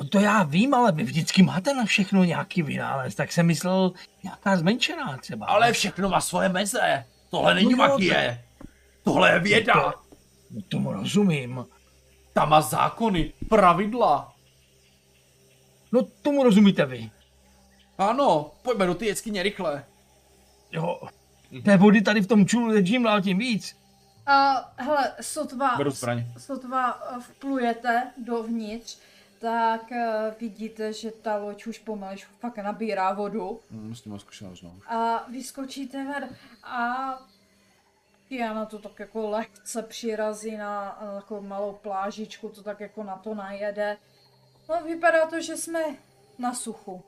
No to já vím, ale vy vždycky máte na všechno nějaký vynález, tak jsem myslel nějaká zmenšená třeba. Ale všechno má svoje meze. Tohle není No magie. Tohle je věda. No tomu rozumím. Ta má zákony, pravidla. No tomu rozumíte vy. Ano, pojďme do ty jeskyně rychle. Jo. Té vody tady v tom čulu je čím dál tím víc. A hele, sotva, sotva eh, vplujete dovnitř, tak eh, vidíte, že ta loď už pomalu fakt nabírá vodu. Hmm, s tím mám zkušenost, no. A vyskočíte ven a Kiana to tak jako lehce přirazí na, na takovou malou plážičku, to tak jako na to najede. No vypadá to, že jsme na suchu.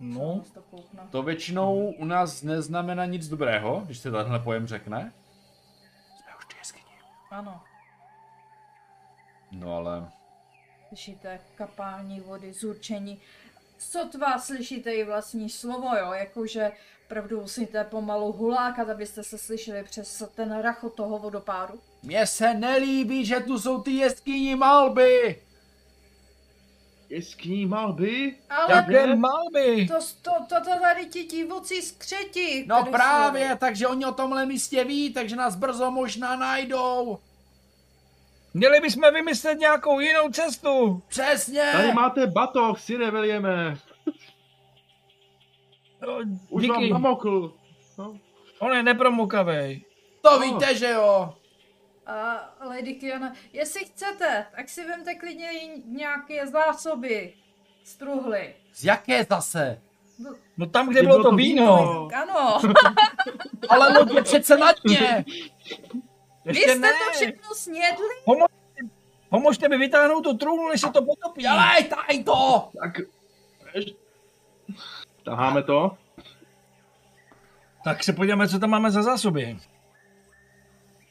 No, To většinou u nás neznamená nic dobrého, když se tenhle pojem řekne. Jsme už té jeskyni. Ano, No ale... slyšíte kapání vody, zurčení. Sotva slyšíte i vlastní slovo, jo, jakože opravdu musíte pomalu hulákat, abyste se slyšeli přes ten rachot toho vodopádu. Mně se nelíbí, že tu jsou ty jeskyní malby. Jeskyní malby? Ale jaké malby. To, to, to, to tady ti divocí skřeti. No právě, jsou. takže oni o tomhle místě ví, takže nás brzo možná najdou. Měli bychom vymyslet nějakou jinou cestu. Přesně. Tady máte batoh, syne Williame. No, Už vám díky. namokl. No. On je nepromokavej. To víte, že jo. A Lady Kiana, jestli chcete, tak si vemte klidně nějaké zásoby. Struhly. Z jaké zase? No, No tam, kde bylo to víno. ano, Ale loď je přece na dně. vy jste ne. to všechno snědli? Pomožte mi vytáhnout tu trůnu, než se to potopí. Dělej, taj to. Tak... Taháme to. Tak se podíváme, co tam máme za zásoby.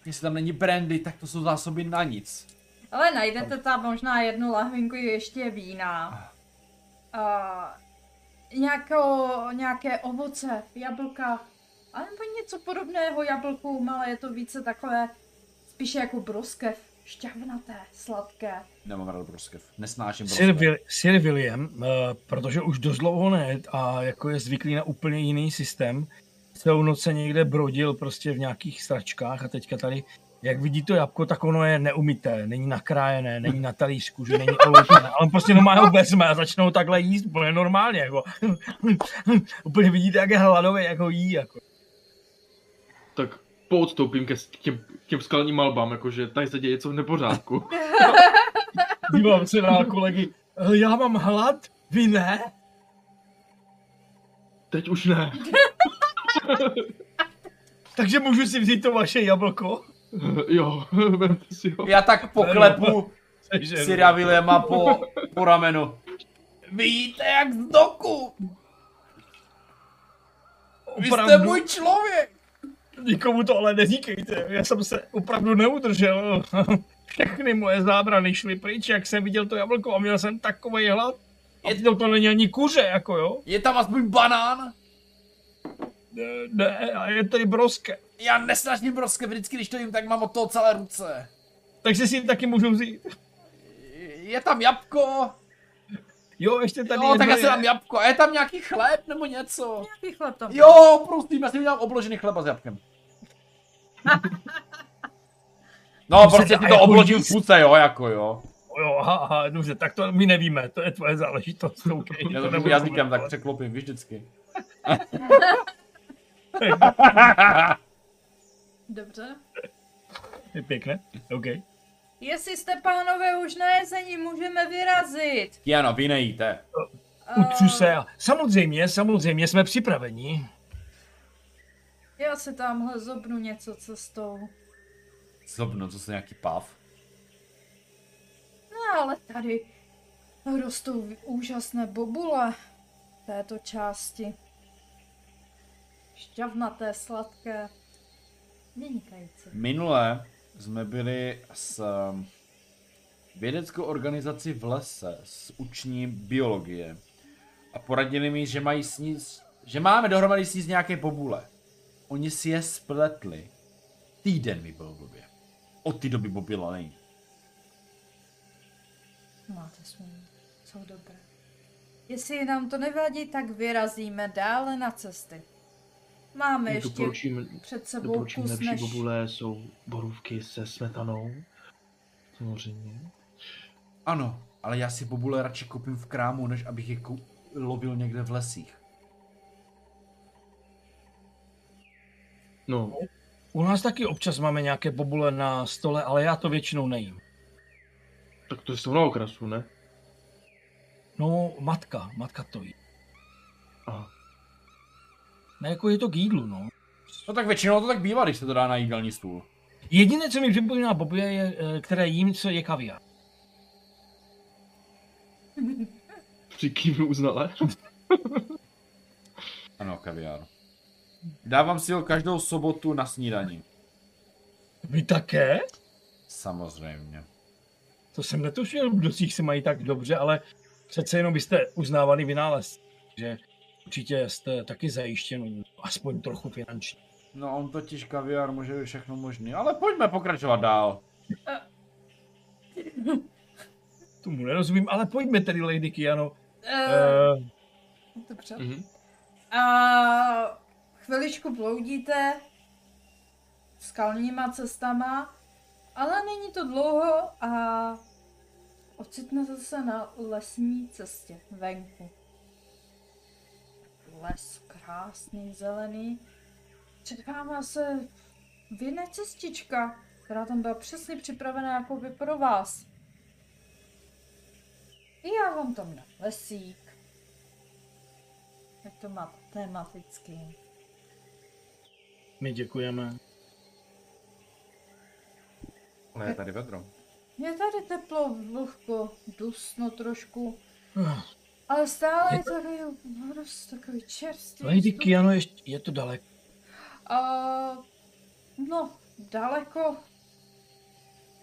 Jestli tam není brandy, tak to jsou zásoby na nic. Ale najdete tam možná jednu lahvinku ještě vína. A nějakou, nějaké ovoce, jablka, a nebo něco podobného jablkům, ale je to více takové, spíše jako broskev, šťavnaté, sladké. Nemám rád broskev. Nesnáším Sir, broskev. Will, Sir William, uh, protože už dost dlouho ne a jako je zvyklý na úplně jiný systém, celou noc se někde brodil prostě v nějakých stračkách a teďka tady, jak vidí to jabko, tak ono je neumité, není nakrájené, není na talířku, že není oloupené, ale on prostě normálně ho vezme a začnou takhle jíst úplně normálně, jako. úplně vidíte, jak je hladový, jak ho jí, jako. Tak poodstoupím ke, k těm, k těm skalním malbám, jakože tady se děje něco v nepořádku. Dívám se na kolegy, "Eh, já mám hlad, vy ne? Teď už ne. Takže můžu si vzít to vaše jablko? Jo, vemte si ho. Já tak poklepu Syria Williama po, po ramenu. Víte jak z doku. Vy jste Opravdu? můj člověk. Nikomu to ale neříkejte, já jsem se opravdu neudržel. Všechny moje zábrany šly pryč, jak jsem viděl to jablko a měl jsem takový hlad. A Je- to, to není ani kuře, jako jo. Je tam aspoň banán? Ne, ne a je tady broske. Já nesnažím broskev, vždycky když to jim, tak mám od toho celé ruce. Takže si taky můžu vzít. Je tam jabko. Jo, ještě tady Jo, tak jedno já si je. dám jabko. A je tam nějaký chléb nebo něco? Nějaký chleb tam. Jo, prosím, já si udělám obložený chleba s jabkem. No, se prostě si to jako obložím v puce, jo, jako jo. Jo, aha, aha, dobře, tak to my nevíme, to je tvoje záležitost. Okay, Já to jazykem tak překlopím, víš, vždycky. Dobře. Je pěkné, OK. Jestli jste pánové už najezení, můžeme vyrazit. Kiano, vy nejíte. Utřu se a samozřejmě, samozřejmě jsme připraveni. Já si tamhle zobnu něco cestou. Zlobno, co se nějaký pav. ale tady rostou úžasné bobule v této části. Šťavnaté, sladké. Vynikající. Minule jsme byli s um, vědeckou organizací v lese s učním biologie a poradili mi, že mají sníst, že máme dohromady sníst nějaké bobule. Oni si je spletli. Týden mi byl v době. Od té doby bobila není. Máte smůlu. Jsou dobré. Jestli nám to nevadí, tak vyrazíme dále na cesty. Máme ještě Doporučím, před sebou doporučím kus lepší než... bobule, jsou borůvky se smetanou. Samozřejmě. Ano, ale já si bobule radši koupím v krámu, než abych je kou- lovil někde v lesích. No, U nás taky občas máme nějaké bobule na stole, ale já to většinou nejím. tak to jsou na okrasu, ne? No, matka, matka to jí. Aha. Ne, jako je to k jídlu, no. No tak většinou to tak bývá, když se to dá na jídelní stůl. Jediné, co mi připomíná bobule, je, eh, které jím, co je kaviár. Přikývnu uznale. Ano, kaviár. Dávám si ho každou sobotu na snídani. Vy také? Samozřejmě. To jsem netušil, kdo si se mají tak dobře, ale přece jenom byste uznávaný vynález. že určitě jste taky zajištěn, aspoň trochu finančně. No on totiž kaviár může být všechno možný, ale pojďme pokračovat dál. Tomu nerozumím, ale pojďme tedy, Lady Kiano. Uh, Uh, dobře. Mhm. A chviličku bloudíte skalníma cestama, ale není to dlouho a ocitnete se na lesní cestě venku. Les krásný, zelený. Před váma se vyne cestička, která tam byla přesně připravená jako by pro vás. I já vám tam na lesík. Jak to má tematický. my děkujeme. Ale je tady vedro. Je tady teplo, vlhko, dusno trošku, Uh, ale stále Je je tady dost takový čerstvý. Lady. Kiano, ještě, je to daleko. A, no, daleko.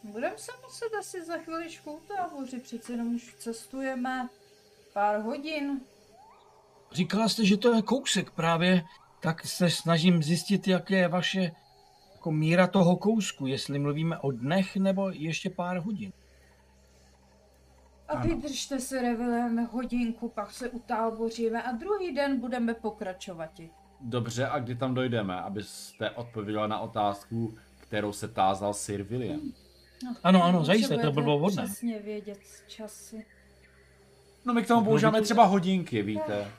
Budeme se muset asi za chviličku utábořit, přece jenom už cestujeme pár hodin. Říkala jste, že to je kousek právě, tak se snažím zjistit, jak je vaše jako míra toho kousku, jestli mluvíme o dnech nebo ještě pár hodin. A Ano. vydržte si, Revilem, hodinku, pak se utáboříme a druhý den budeme pokračovat. Dobře, a kdy tam dojdeme, abyste odpověděla na otázku, kterou se tázal Sir William? No, Ano, ano, zajisté, to bylo vhodné. Přesně vědět časy. No my k tomu používáme třeba hodinky, víte.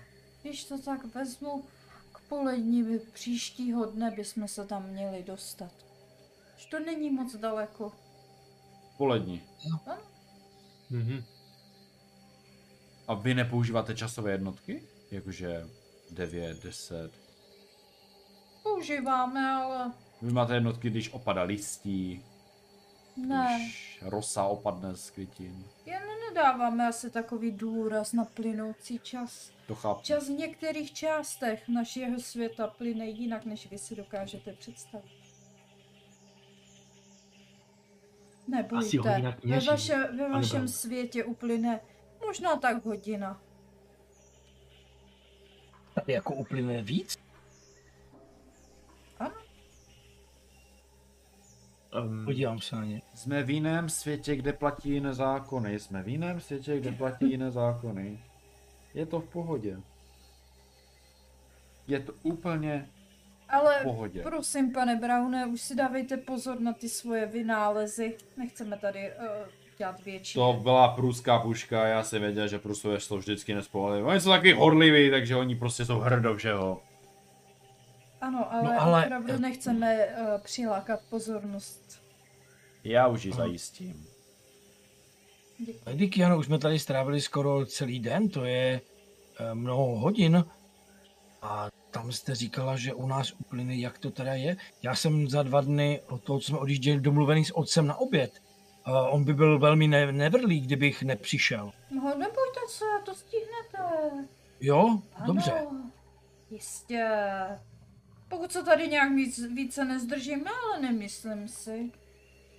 Když to tak vezmu, k polední by příštího dne bychom se tam měli dostat. Už to není moc daleko. Polední. Mhm. A vy nepoužíváte časové jednotky? Jakože 9, 10. Používáme, ale Vy máte jednotky, když opada listí, ne. když rosa opadne z květin. Jen nedáváme asi takový důraz na plynoucí čas. To chápu. Čas v některých částech našeho světa plyne jinak, než vy si dokážete představit. Nebojte, ve, vaše, ve vašem světě uplyne možná tak hodina. Tady jako uplyne víc? Um, Podívám se na ně. Jsme v jiném světě, kde platí jiné zákony. Jsme v jiném světě, kde platí jiné zákony. Je to v pohodě. Je to úplně Ale v pohodě. prosím, pane Browne, už si dávejte pozor na ty svoje vynálezy. Nechceme tady uh, dělat větší. To byla pruská puška, já jsem věděl, že prusové jsou vždycky nespolehliví. Oni jsou taky horliví, takže oni prostě jsou hrdo všeho. Ano, ale, No, no, ale- opravdu nechceme uh, přilákat pozornost. Já už ji zajistím. Lady Kiano, už jsme tady strávili skoro celý den, to je eh, mnoho hodin. A tam jste říkala, že u nás uplyne, jak to teda je. Já jsem za dva dny od toho, co jsme odjížděli, domluvený s otcem na oběd. Uh, on by byl velmi ne- nevrlý, kdybych nepřišel. No, nebojte se, to stihnete. Jo? Ano, Dobře. Jistě. Pokud se tady nějak víc, více nezdržíme, ale nemyslím si.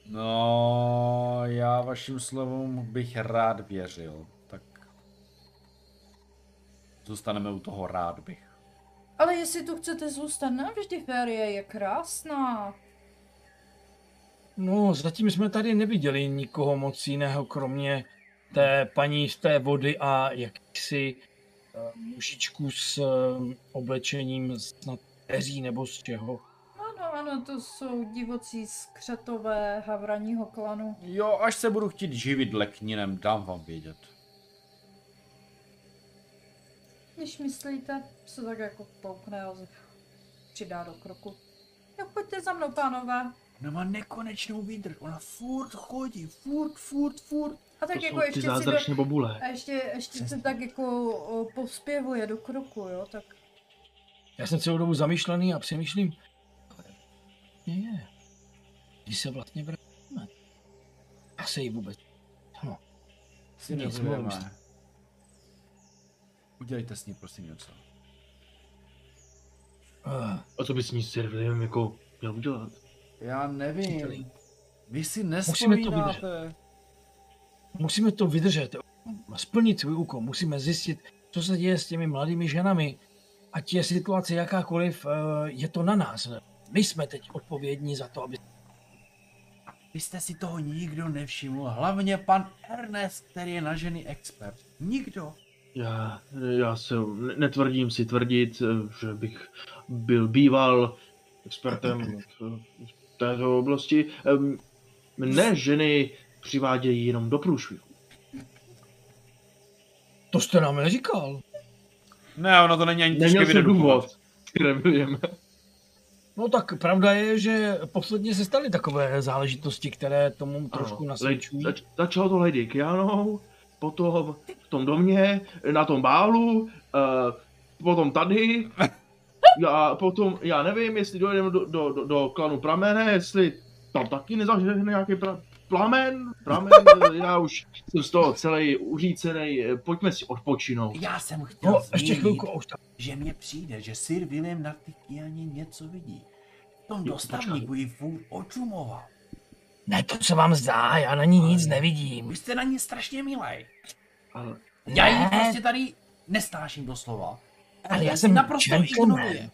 No, já vašim slovům bych rád věřil. Tak zůstaneme u toho rád bych. Ale jestli tu chcete zůstat navždy, férie je krásná. No, zatím jsme tady neviděli nikoho moc jiného, kromě té paní z té vody a jakýsi uh, mužičku s uh, oblečením snad eří nebo z čeho. Ano, ano, to jsou divocí skřetové havraního klanu. Jo, až se budu chtít živit lekninem, dám vám vědět. Když myslíte, se tak jako poukne a přidá do kroku. Jo, pojďte za mnou, pánové. Ona má nekonečnou výdrž, ona furt chodí, furt, furt, furt. A tak to jako jsou ty ještě si do, bobule. a ještě, ještě se tak jako o, pospěvuje do kroku, jo, tak Já jsem celou dobu zamýšlený a přemýšlím, ale je, je. Kdy se vlastně vrátíme? Já se jí vůbec. No, Si Nic, nebudeme. s- Udělejte s ní prosím něco. uh, A co by s ní William jako měl udělat? Já nevím. Vy si Musíme to nespovídáte. musíme to vydržet, splnit svůj úkol, musíme zjistit, co se děje s těmi mladými ženami. Ať je situace jakákoliv, eh, je to na nás. My jsme teď odpovědní za to, aby... Vy jste si toho nikdo nevšiml, hlavně pan Ernest, který je na ženy expert. Nikdo. Já, já se ne- netvrdím si tvrdit, eh, že bych byl býval expertem v této oblasti. Mne ženy přivádějí jenom do průšvihu. To jste nám neříkal. Ne, ono to není ani těžké Neměl jsem vydedukovat. důvod. No tak pravda je, že posledně se staly takové záležitosti, které tomu trošku Ano, nasvědčují. zač- Začalo to Lady Kianou, potom v tom domě, na tom bálu, uh, potom tady, já potom, já nevím, jestli dojdeme do, do, do, do klanu Pramene, jestli tam taky nezažene nějaký pra, plamen, pramen, já už jsem z toho celý uřícený, eh, pojďme si odpočinout. Já jsem chtěl No, zmínit, ještě chvilku, už tam. že mně přijde, že Sir William na ty Kianě něco vidí. V tom dostavníku ji furt očumoval. Ne, to se vám zdá, já na ní nic nevidím. Vy jste na ní strašně milej. Ale Já ji prostě tady nestáším doslova. Ale já jsem naprosto ignoruje.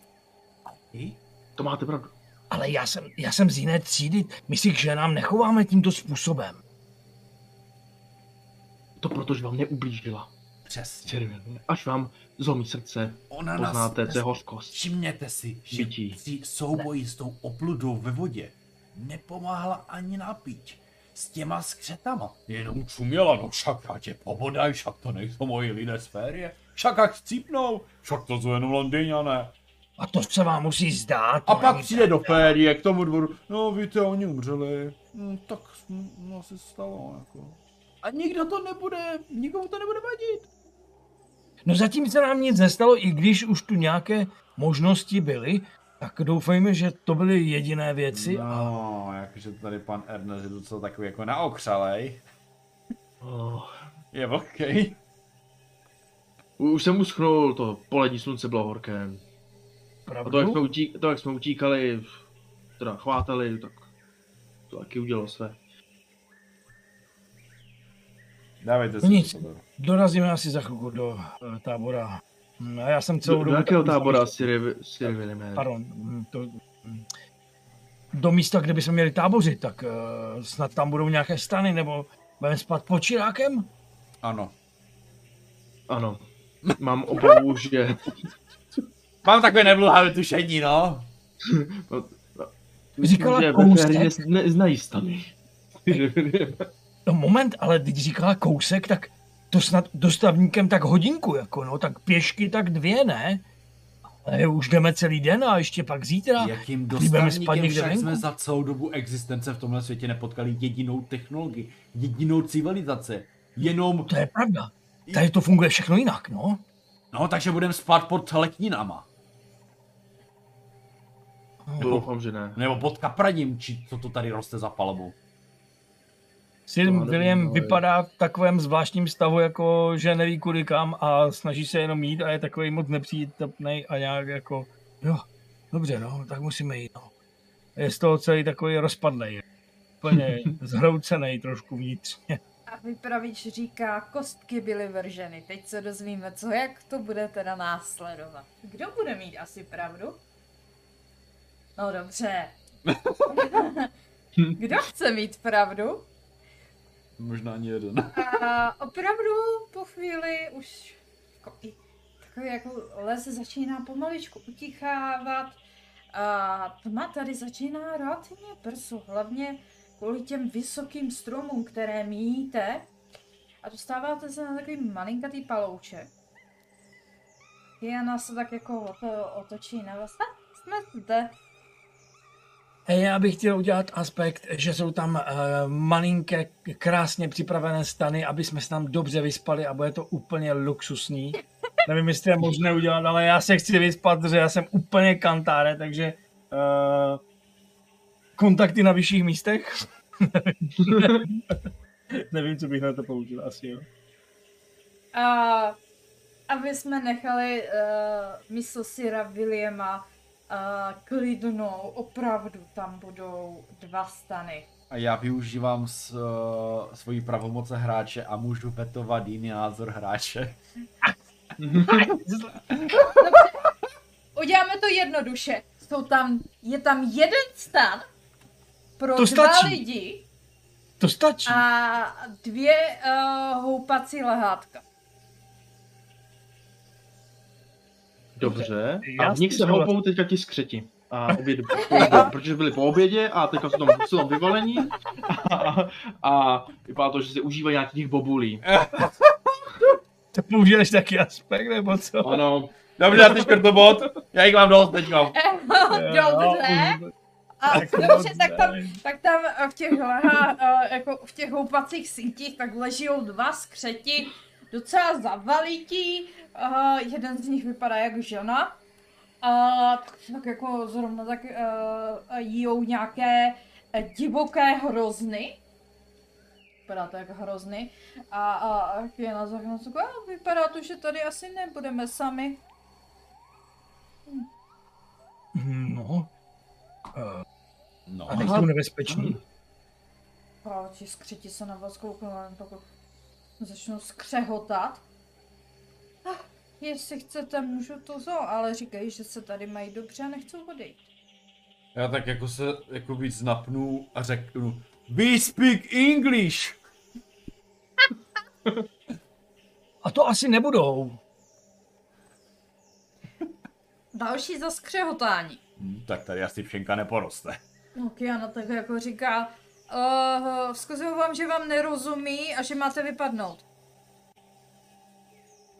To máte pravdu. Ale já jsem, já jsem z jiné třídy. My si k ženám nechováme tímto způsobem. To proto, že vám neublížila. Přesně. William. Až vám zlomí srdce, Ona nás... poznáte, co je hořkost. Všimněte si, že Bytí. při souboji s tou opludou ve vodě nepomáhala ani napít. S těma skřetama. Jenom čuměla, no však já tě pobodaj, však to nejsou moji lidé z férie. Však ať chcípnou, však to jsou jenom Londýňané. A to se vám musí zdát. A pak přijde do férie k tomu dvoru, no víte, oni umřeli. No, tak hm, no, se stalo, jako. A nikdo to nebude, nikomu to nebude vadit. No zatím se nám nic nestalo, i když už tu nějaké možnosti byly, tak doufejme, že to byly jediné věci. A No, jakože tady pan Ernest je docela takový jako naokřalej. Oh. Je vlhkej. Už jsem uschnul, to polední slunce bylo horké. A to, jak jsme, pravdu? utík, to, jak jsme utíkali, teda chvátali, tak to taky udělalo své. Dávejte si Nic. Dorazíme asi za chvilku do uh, tábora. Hm, A já jsem celou Do, do dobu... jakého tak tábora William? Pardon, hm, to, hm. do místa, kde bychom měli tábořit, tak uh, snad tam budou nějaké stany, nebo budeme spát pod čirákem? Ano. Ano. Mám obavu, že... Mám takové nevlhavé tušení, no. Říkala že kousek. nes- neznají stany. No moment, ale když říkala kousek, tak to snad dostavníkem tak hodinku, jako no, tak pěšky tak dvě, ne? Ale už jdeme celý den a ještě pak zítra. Jakým dostavníkem však venku? jsme za celou dobu existence v tomhle světě nepotkali jedinou technologii, jedinou civilizaci. Jenom, To je pravda. Tady to funguje všechno jinak, no. no takže budeme spát pod lekninama. Doufám, že ne. Nebo pod kapraním, či co to tady roste za palbu. Sir William ale- vypadá v takovém zvláštním stavu, jako že neví kudy kam a snaží se jenom jít a je takový moc nepřítomný a nějak jako, jo, dobře, no, tak musíme jít, no. Je z toho celý takový rozpadlej. Úplně zhroucený trošku vnitřně. A vypravič říká, kostky byly vrženy. Teď se dozvíme, co jak to bude teda následovat. Kdo bude mít asi pravdu? No dobře. Kdo chce mít pravdu? Možná ani jeden. A opravdu po chvíli už jako, takový jako les začíná pomaličku utichávat a tma tady začíná relativně brzo, hlavně kvůli těm vysokým stromům, které míjíte a dostáváte se na takový malinkatý palouček. Jana se tak jako oto- otočí na vás. Jsme zde. Já bych chtěl udělat aspekt, že jsou tam uh, malinké, krásně připravené stany, aby jsme se tam dobře vyspali a bude to úplně luxusní. Nevím, jestli je možné udělat, ale já se chci vyspat, protože já jsem úplně kantáre, takže uh, kontakty na vyšších místech. Nevím, co bych na to použil, asi jo. A aby jsme nechali uh, místo Sira Williama uh, klidnou, opravdu tam budou dva stany. A já využívám s, uh, svoji pravomoce hráče a můžu vetovat jiný názor hráče. Uděláme to jednoduše. Jsou tam, je tam jeden stan pro To dva stačí. lidi To stačí. a dvě uh, houpací lehátka. Dobře. Já A v nich se houpou teďka ti skřeti. A oběd, protože byli po obědě a teďka jsou tam, jsou tam vyvalení a, a vypadá to, že si užívají nějakých bobulí. To použiješ taky aspekt, nebo co? Ano, Dobře, ty škrtobot, já jich mám dost teďka. Dobře. A Tak dobře, tak tam, tak tam eh, v těch eh, jako v těch houpacích sítích, tak leží dva skřeti, docela zavalití, uh, jeden z nich vypadá jak žena, a tak, tak jako zrovna tak uh, jíjou nějaké eh, divoké hrozny, vypadá to jak hrozny, a, a, a je na zahraničí, a vypadá to, že tady asi nebudeme sami. No. Uh, No. a nejsou nebezpeční. Ti skřeti se na vás kouknou, jen pokud začnou skřehotat. Ah, jestli chcete, můžu to zo, ale říkají, že se tady mají dobře a nechcou odejít. Já tak jako se jako víc napnu a řeknu We speak English! A to asi nebudou. Další zaskřehotání. Hm, tak tady asi všenka neporoste. No, Kiana tak jako říká, uh, vzkazuju vám, že vám nerozumí a že máte vypadnout.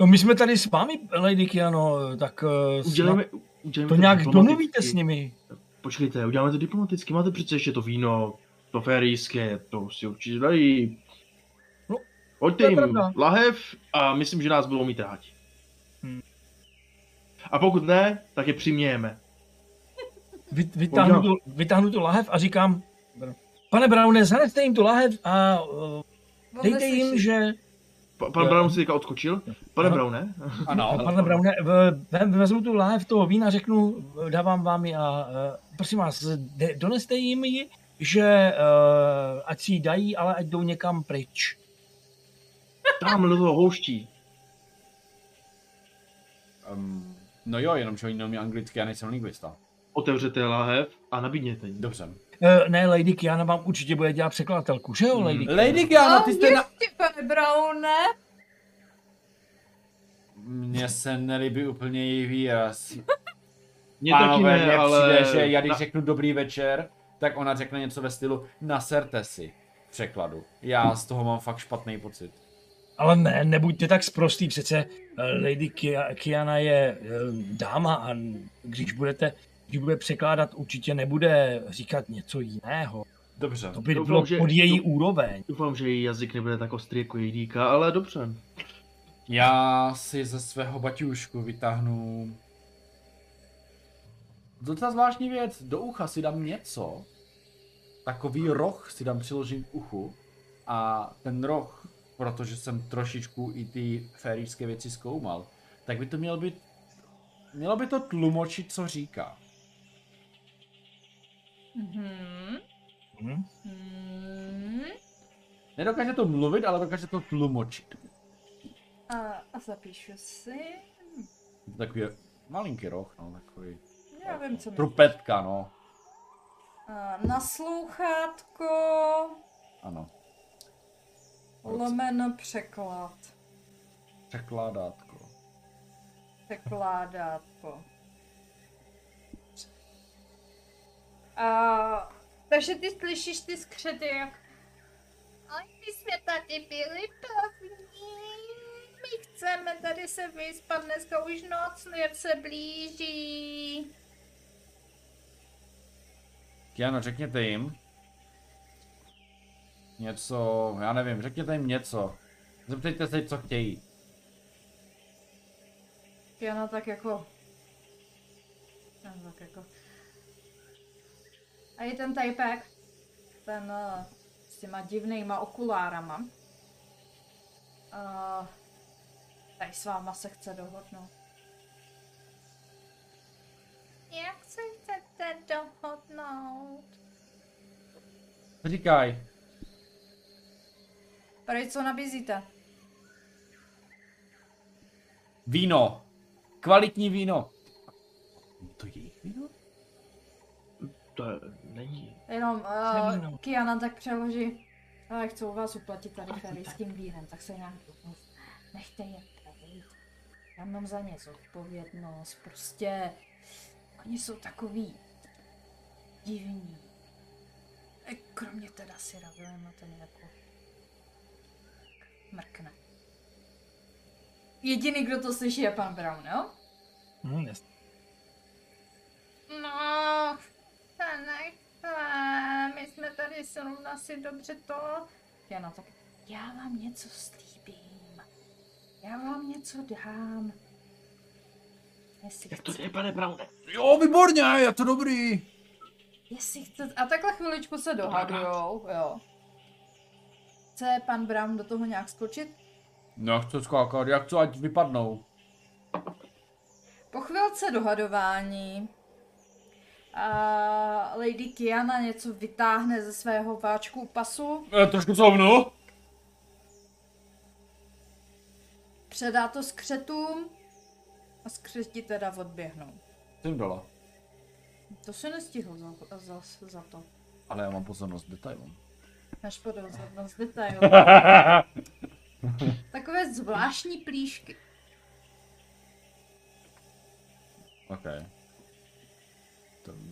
No my jsme tady s vámi, Lady Kiano, tak uh, udělejme, udělejme to nějak diplomaticky. domluvíte s nimi. Počkejte, uděláme to diplomaticky, máte přece ještě to víno, to férijské, to si určitě dají. No, Pojďte to je jim pravda. lahev a myslím, že nás budou mít rádi. Hmm. A pokud ne, tak je přimějeme. Vy, vytáhnu, tu, vytáhnu tu lahev a říkám, pane Browne, zaneste jim tu lahev a uh, dejte jim, že... Pa, pan Jo. Brown si teďka odskočil. Pane Aha. Browne, Ano. Pane Browne, vezmu tu lahev toho vína, řeknu, dávám vám ji a uh, prosím vás, de, doneste jim ji, že uh, ať si ji dají, ale ať jdou někam pryč. tam do toho houští. Um, no jo, jenom že oni neumí anglicky, já nejsem lingvista. Otevřete lahev a nabídněte jim. Dobře. Uh, ne, Lady Kiana vám určitě bude dělat překladatelku, že jo, Hmm. Lady Kiana? Lady Diana, ty jste na... pane Browne, Mně se nelíbí úplně její výraz. Mně taky ne, mně ale... přijde, že já když na- řeknu dobrý večer, tak ona řekne něco ve stylu naserte si v překladu. Já z toho mám fakt špatný pocit. Ale ne, nebuďte tak sprostý, přece eh, Lady Kia, Kiana je eh, dáma a když budete, když bude překládat, určitě nebude říkat něco jiného. Dobře. To by Doufám, bylo že- pod její douf- úroveň. Doufám, že její jazyk nebude tak ostrý jako její dýka, ale dobře. Já si ze svého baťušku vytáhnu docela zvláštní věc. Do ucha si dám něco, takový roh si dám přiložím k uchu a ten roh, protože jsem trošičku i ty férijské věci zkoumal, tak by to mělo být, mělo by to tlumočit, co říká. Mhm. Hm? Mhm. Nedokáže to mluvit, ale dokáže to tlumočit. A, a zapíšu si. Takový malinký roh, no, takový. Já vím, co. Trupetka, no. A, na sluchátko. Ano. Lomeno překlad. Překládátko. Překládátko. A, takže ty slyšíš ty skřety, jak ale my jsme tady byli pevní. My chceme tady se vyspat, dneska už noc se blíží. Kiano, řekněte jim. Něco, já nevím, řekněte jim něco. Zeptejte se, co chtějí. Jana tak jako... Jana tak jako... A je ten typek, ten uh, s těma divnýma okulárama. Uh, tady s váma se chce dohodnout. Jak se chcete dohodnout? Říkaj. Prej, co nabízíte? Víno. Kvalitní víno. To je jejich víno? To je, není. Jenom uh, Kiana tak přeloží. Ale chcou vás uplatit tady ferijským vínem, tak se nějak nechte je pejt. Já mám za ně zodpovědnost, prostě oni jsou takový divní. E, kromě teda si Ravelina ten jako mrkne. Jediný, kdo to slyší, je pan Brown, jo? Hm, jasně. No, to nechce. My jsme tady zrovna si dobře to. Jana, tak já vám něco slíbím. Já vám něco dám. Jestli Jak to chce, jde, pane Browne? Jo, výborně, je to dobrý. jestli chce, a takhle chviličku se dohadujou, jo. Chce pan Brown do toho nějak skočit? No, chci skákat, jak co, ať vypadnou. Po chvilce dohadování a Lady Kiana něco vytáhne ze svého váčku pasu, E, trošku couvnu. předá to skřetům a skřeti teda odběhnou. Jsem dala. To se nestihl za, za, za to. Ale já mám pozornost detailům. Máš pozornost detailu. Takové zvláštní plíšky. OK.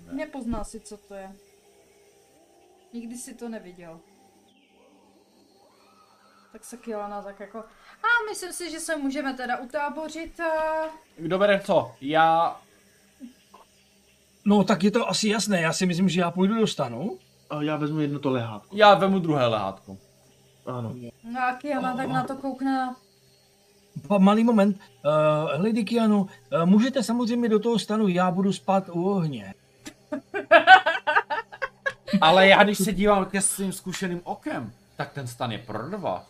Ne. Nepozná si, co to je. Nikdy si to neviděl. Tak se Kielana tak jako... A myslím si, že se můžeme teda utábořit. A... Kdo bere co? Já... No tak je to asi jasné, já si myslím, že já půjdu do stanu. A já vezmu jedno to lehátko. Já vemu druhé lehátko. Ano. No a Kiana tak na to koukne. Pa, malý moment, uh, Lady Kianu, uh, můžete samozřejmě do toho stanu, já budu spát u ohně. Ale já když se dívám ke svým zkušeným okem, tak ten stan je pro dva.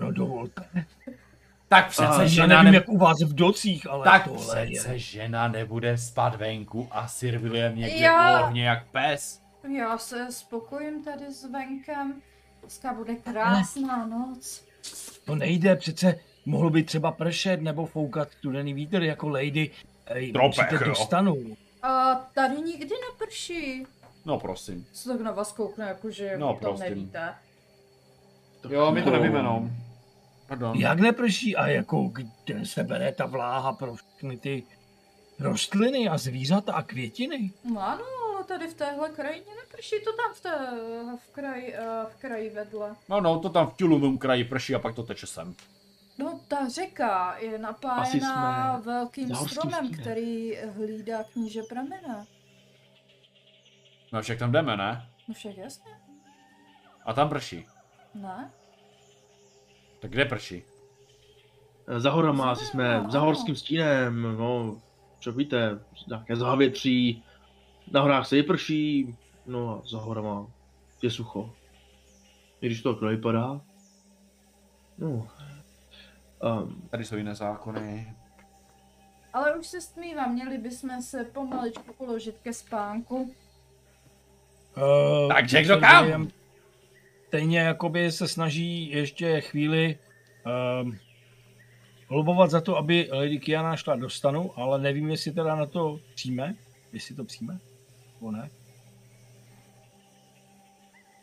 No dovolte. Tak přece A, Já žena nevím, ne... jak u vás v docích, ale Tak tohle přece je... žena nebude spát venku a Sirvilem někde Já- u ohně jak pes. Já se spokojím tady s venkem. Dneska bude krásná noc. To nejde, přece mohlo by třeba pršet nebo foukat studený vítr jako lady. Ej, Tropech, do stanu. A tady nikdy neprší. No prosím. Co tak na vás koukne, jakože No, no, to prosím. nevíte. Jo, my to nevíme, no. Pardon. Jak neprší a jako kde se bere ta vláha pro všechny ty rostliny a zvířata a květiny? No ano, ale tady v téhle krajině neprší to tam v, té, v, kraji, eh, v kraji vedle. No, no, to tam v Tulumum kraji prší a pak to teče sem. No ta řeka je napájená jsme velkým stromem, který hlídá kníže pramena. No však tam jdeme, ne? No však jasně, A tam prší. ne? Tak kde prší? Za horama, asi jsme za horským stínem, no, co víte, nějaké závětří, na horách se vyprší, no a za horama je sucho. I když to tak nevypadá. No. Um, Tady jsou jiné zákony. Ale už se stmívá, měli bychom se pomaličku uložit ke spánku. Uh, Takže kdo kam? Stejně jakoby se snaží ještě chvíli uh, lobovat za to, aby Lady Kiana šla do stanu, ale nevím, jestli teda na to přijme. Jestli to přijme, nebo ne.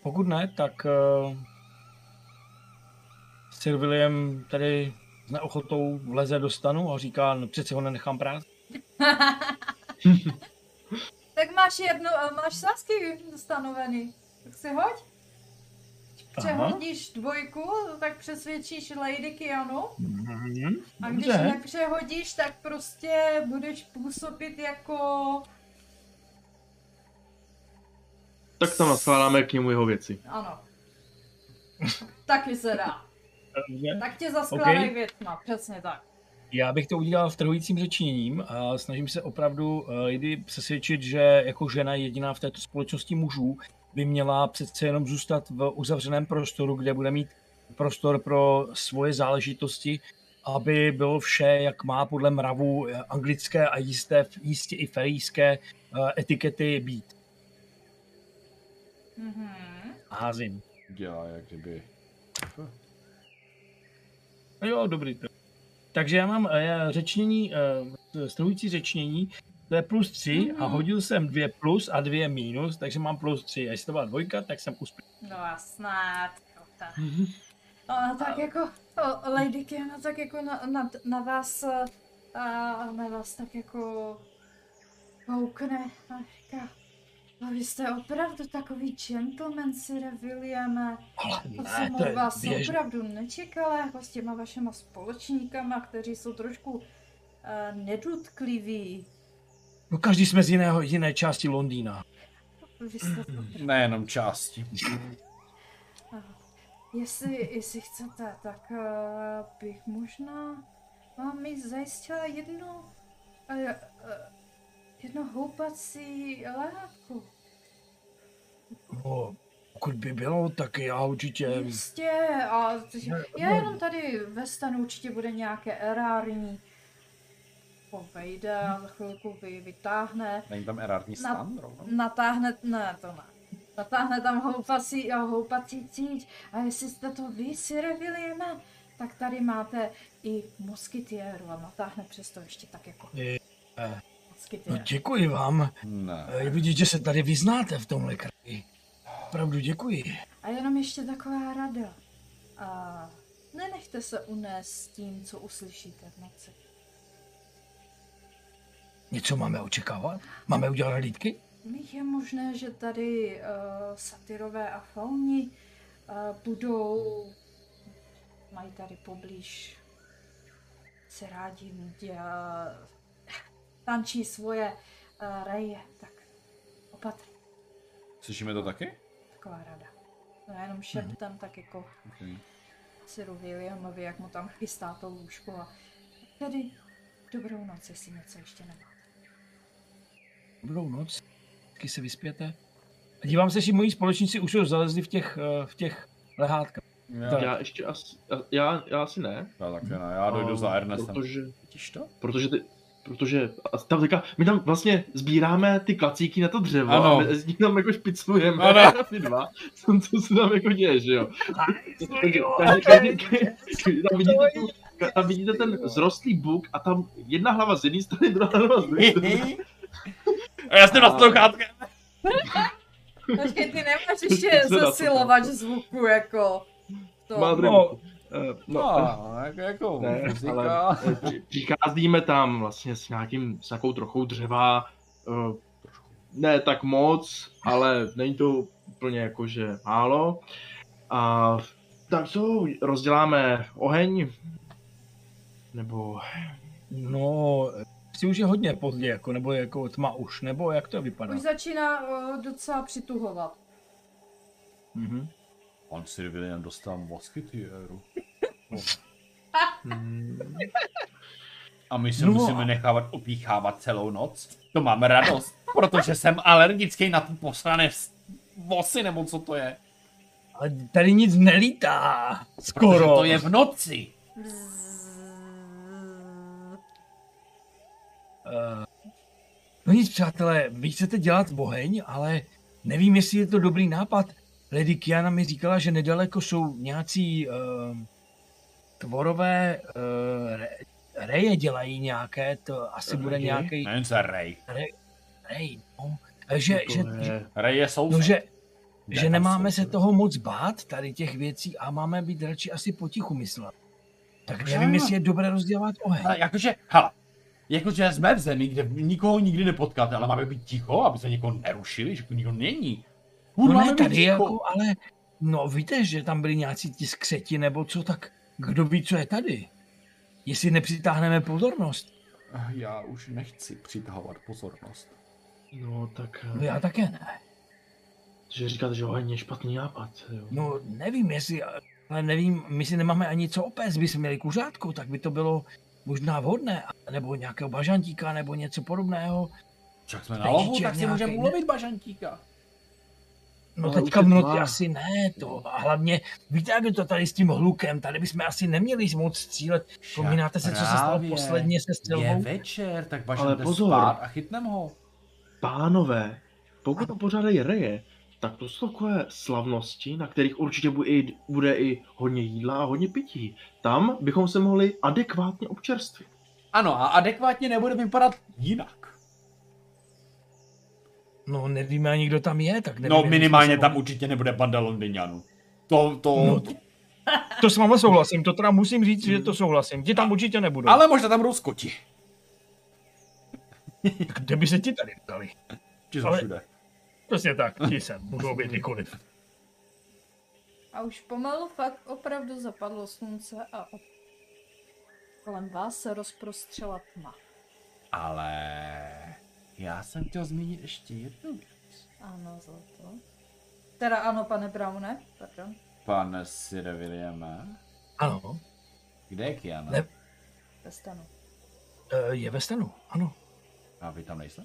Pokud ne, tak uh, Sir William tady s neochotou vleze do stanu a říká, no přece ho nenechám prát. Tak máš jednu, eh, máš sásky stanovený. Tak si hoď. Přehodíš dvojku, tak přesvědčíš Lady Kianu. Mhm. A když Dobře. nepřehodíš, tak prostě budeš působit jako... tak tam naskládáme k němu jeho věci. Ano. Taky se dá. Dobře. Tak tě zaskládají Ok. okay. věcma, přesně tak. Já bych to udělal vtrhujícím řečněním a snažím se opravdu eh, Lady přesvědčit, že jako žena jediná v této společnosti mužů by měla přece jenom zůstat v uzavřeném prostoru, kde bude mít prostor pro svoje záležitosti, aby bylo vše, jak má podle mravu eh, anglické a jisté, jistě i ferijské eh, etikety být. Mhm. Házím. Dělá, jak kdyby. Jo, dobrý. Takže já mám eh, řečnění, eh, strhující řečnění, to je plus 3 a Mhm. hodil jsem dvě plus a dvě minus, takže mám plus 3. A jestli to byla dvojka, tak jsem uspěl. No a snad. jo, tak. No, tak jako o, Lady Kiana tak jako na, na, na vás eh, a na vás tak jako koukne a říká a vy jste opravdu takový gentleman, Sire Williame. Ale To ne, jsem to od je vás běžné. opravdu nečekala, jako s těma vašima společníkama, kteří jsou trošku uh, nedutliví. No každý jsme z jiného, jiné části Londýna. Vy jste to Nejenom části. Jestli, jestli chcete, tak uh, bych možná vám mi zajistila jednu, uh, uh, jedno houpací lehátko. No, pokud by bylo, tak já určitě... Jistě, a já jenom tady ve stanu určitě bude nějaké erární. Povejde a za chvilku vy, vytáhne, Není tam erární stan rovnou? natáhne, ne, to ne. Natáhne tam houpací a houpací cíť. A jestli jste to vy, Sire Williame, tak tady máte i moskytiéru a natáhne přesto ještě tak jako Je, No moskytiér. děkuji vám. Ne. Je vidět, že se tady vyznáte v tomhle kraji. Opravdu děkuji. A jenom ještě taková rada. A nenechte se unést tím, co uslyšíte v noci. Něco máme očekávat? Máme udělat hlídky? Je možné, že tady uh, satyrové a fauni uh, budou, mají tady poblíž, se rádi uh, tančí svoje uh, reje, tak opatrně, Slyšíme to taky? taková rada. No jenom šeptem, tak jako Okay. Siru Williamovi, jak mu tam chystá to lůžko a tedy dobrou noc, jestli něco ještě nemáte. Dobrou noc. Taky se vyspěte. A dívám se, že moji společníci už zalezli v těch, eh, v těch lehátkách. Já, Já ještě asi, já, já asi ne. já taky ne, já dojdu A, za Ernestem. Protože, Vidíš to? protože ty, protože a tam teďka, my tam vlastně sbíráme ty klacíky na to dřevo Ano. a my z nich tam jako špicujeme, Ano. ty dva, co, co se tam jako děje, že jo. Takže, takže, tam, vidíte tu, tam vidíte ten zrostlý buk a tam jedna hlava z jedné strany, druhá hlava z druhé strany. A já jsem na sluchátkem. Počkej, ty nemáš ještě zesilovač zvuku, jako to. Má No, No, No, jako, jako ne, muzika. ale eh, při- přicházíme tam vlastně s nějakým, s nějakou trochou dřeva, eh, ne tak moc, ale není to úplně jakože málo. A tak co, rozděláme oheň? Nebo, no, si už je hodně pozdě, jako, nebo je jako tma už, nebo jak to vypadá? Už začíná uh, docela přituhovat. Mhm. On si William dostal moskytiéru. Hmm, A my se No. musíme nechávat opíchávat celou noc. To máme radost, protože jsem alergický na ty posrané vosy, nebo co to je. Ale tady nic nelítá. Protože Skoro. to je v noci. Eh, No nic, přátelé, vy chcete dělat oheň, ale nevím, jestli je to dobrý nápad. Lady Kiana mi říkala, že nedaleko jsou nějací uh, tvorové uh, re, reje dělají nějaké, to asi bude Reje? nějaký Nevím, co je rej, no. Eh, Že, To že, je- že, Ray je soused. no, že, Kde že nemáme soused? se toho moc bát, tady těch věcí, a máme být radši asi potichu myslet. Tak Takže nevím, jestli je dobré rozdělat oheň. Ale jakože, hele, jakože jsme v zemi, kde nikoho nikdy nepotkáte, ale máme být ticho, aby se někoho nerušili, že tu nikdo není. Furt No ne, tady ticho. jako, ale no víte, že tam byli nějací ti skřeti nebo co, tak kdo ví, co je tady? Jestli nepřitáhneme pozornost. Já už nechci přitahovat pozornost. No tak, No já také ne. že říkáte, že oheň je špatný nápad. Jo. No nevím, jestli, ale nevím, my si nemáme ani co opést, bychom měli kuřátku, tak by to bylo možná vhodné, nebo nějakého bažantíka, nebo něco podobného. Však jsme na lovu, je tak si můžeme ulovit bažantíka. No Ale teďka v je noci asi ne, to. A hlavně, víte, jak je to tady s tím hlukem, tady bychom asi neměli moc střílet. Vzpomínáte se, co se stalo posledně se Je střelbou? večer, tak bažan Ale pozor. spát a chytnem ho. Pánové, pokud to pořádají reje, tak to jsou takové slavnosti, na kterých určitě bude i, bude i hodně jídla a hodně pití. Tam bychom se mohli adekvátně občerstvit. Ano, a adekvátně nebude vypadat jinak. No nevíme ani, kdo tam je, tak nevím, No minimálně se- tam určitě nebude banda Londýňanů. To, to... No, to, to s váma souhlasím, to teda musím říct, že to souhlasím. Ti tam určitě nebudou. Ale možná tam budou skoti. Tak Kde by se ti tady dali? Jsou Ale- všude. Přesně tak, ti sem, můžou být kdykoliv. A už pomalu fakt opravdu zapadlo slunce a op- kolem vás se rozprostřela tma. Ale já jsem chtěl zmínit ještě jednu věc. Ano, zlato. Teda ano, pane Browne, pardon. Pane Sire Williame, Ano, kde je Kiana? Ne. Ve stanu. eh, je ve stanu, ano. A vy tam nejste?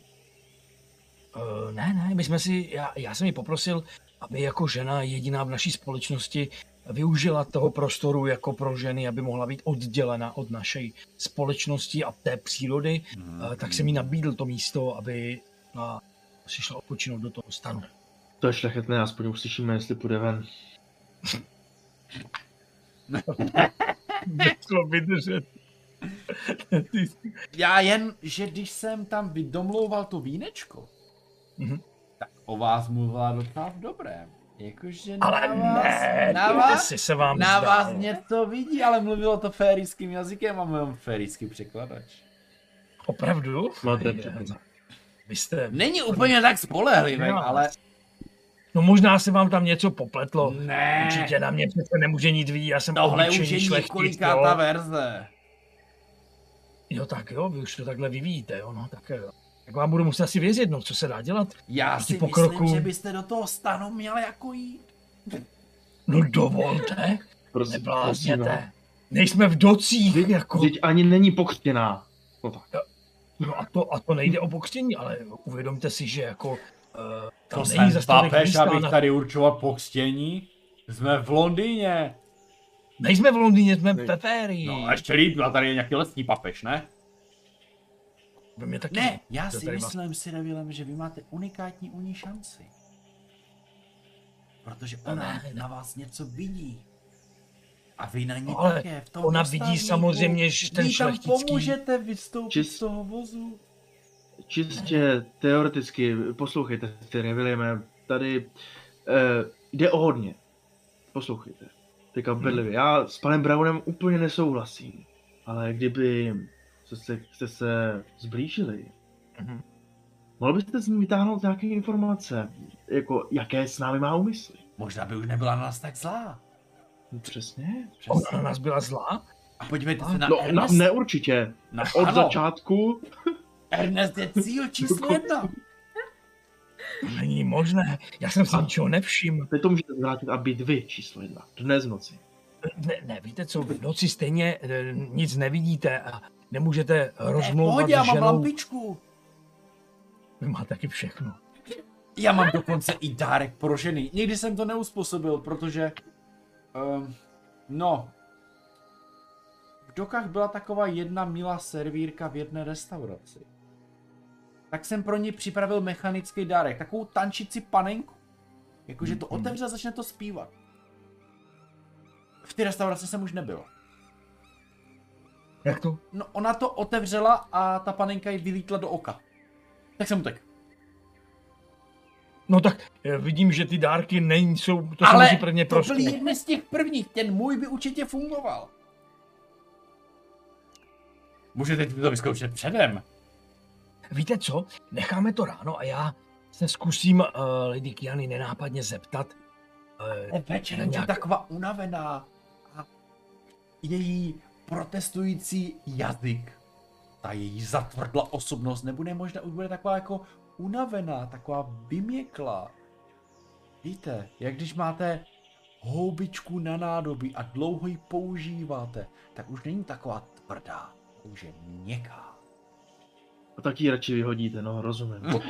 Uh, ne, ne, my jsme si, já, já jsem ji poprosil, aby jako žena jediná v naší společnosti využila toho prostoru jako pro ženy, aby mohla být oddělena od naší společnosti a té přírody, uh, tak jsem jí nabídl to místo, aby si šla odpočinout do toho stanu. To je šlechetné, aspoň uslyšíme, jestli půjde ven. Nešlo vydržet. Já jen, že když jsem tam vydomlouval to vínečko, Mhm. tak o vás mluvila docela v dobrém. Jakože na Ale vás, ne, na vás, asi se vám na vás zdálo. něco vidí, ale mluvilo to férijským jazykem a mám férijský překladač. Máte Opravdu? Překlad. Vy jste... Není úplně tak spolehlivý, No. ale No možná se vám tam něco popletlo. ne, Určitě na mě přece nemůže nic vidět, já jsem tohle už je několikátá verze. Jo, tak jo, vy už to takhle vyvíjíte, jo, no, tak jo. Tak vám budu muset asi věřit, no, co se dá dělat. Já Proti si pokroku. myslím, že byste do toho stanu měl jako jít. No dovolte, Prosím, prosím, neblázněte. Nejsme v docích, Vždyť, jako. vždyť ani není pokřtěná. No tak. No a to, a to nejde o pokřtění, ale uvědomte si, že jako... Uh, tam To není jsem papež, abych na- tady určoval pokřtění. Jsme v Londýně. Nejsme v Londýně, jsme v Peférii. No a ještě líp, a tady je nějaký lesní papež, ne? Vy mě taky... Ne, já si myslím, si Nevillem, že vy máte unikátní u ní šanci. Protože ona ne, ne. na vás něco vidí. A vy na ní No, ale také v tom ona vidí samozřejmě, že ten Vy tam šlechtický- pomůžete vystoupit Čist- z toho vozu. Čistě teoreticky, poslouchejte, ty Williame, tady eh, jde o hodně. Poslouchejte. Teďka bedlivě. Já s panem Brownem úplně nesouhlasím, ale kdyby jste se, jste se zblížili, Mhm. mohl byste z ní vytáhnout nějaké informace, jako jaké s námi má úmysly. Možná by už nebyla na nás tak zlá. No, přesně. Ona na nás byla zlá? A podívejte se na No, na, Ernest. ne určitě. na, Od ano, začátku Ernest je cíl číslo jedna. Není možné, já jsem si A- ničeho nevšiml. teď to můžete zvrátit a být vy číslo jedna. Dnes v noci. Ne, ne, víte co, v noci stejně eh, nic nevidíte a nemůžete rozmlouvat Pohodě, já s mám ženou. lampičku. Vy máte taky všechno. Já mám dokonce i dárek pro ženy. Nikdy jsem to neuspůsobil, protože... Um, no... V Dokách byla taková jedna milá servírka v jedné restauraci. Tak jsem pro ní připravil mechanický dárek, takovou tančící panenku. Jakože to Mhm. otevře a začne to zpívat. V té restauraci jsem už nebyl. Jak to? No ona to otevřela a ta panenka jí vylítla do oka. Tak jsem utek. No tak eh, vidím, že ty dárky nejsou, to se Ale musí prvně to byl jeden z těch prvních, ten můj by určitě fungoval. Můžete ti to vyzkoušet předem. Víte co? Necháme to ráno a já se zkusím uh, Lady Kiany nenápadně zeptat. Uh, Večer je nějak- taková unavená a její protestující jazyk, ta její zatvrdla osobnost nebude možná už bude taková jako unavená, taková vyměklá. Víte, jak když máte houbičku na nádobí a dlouho ji používáte, tak už není taková tvrdá, už je měkká. A tak ji radši vyhodíte, no rozumím.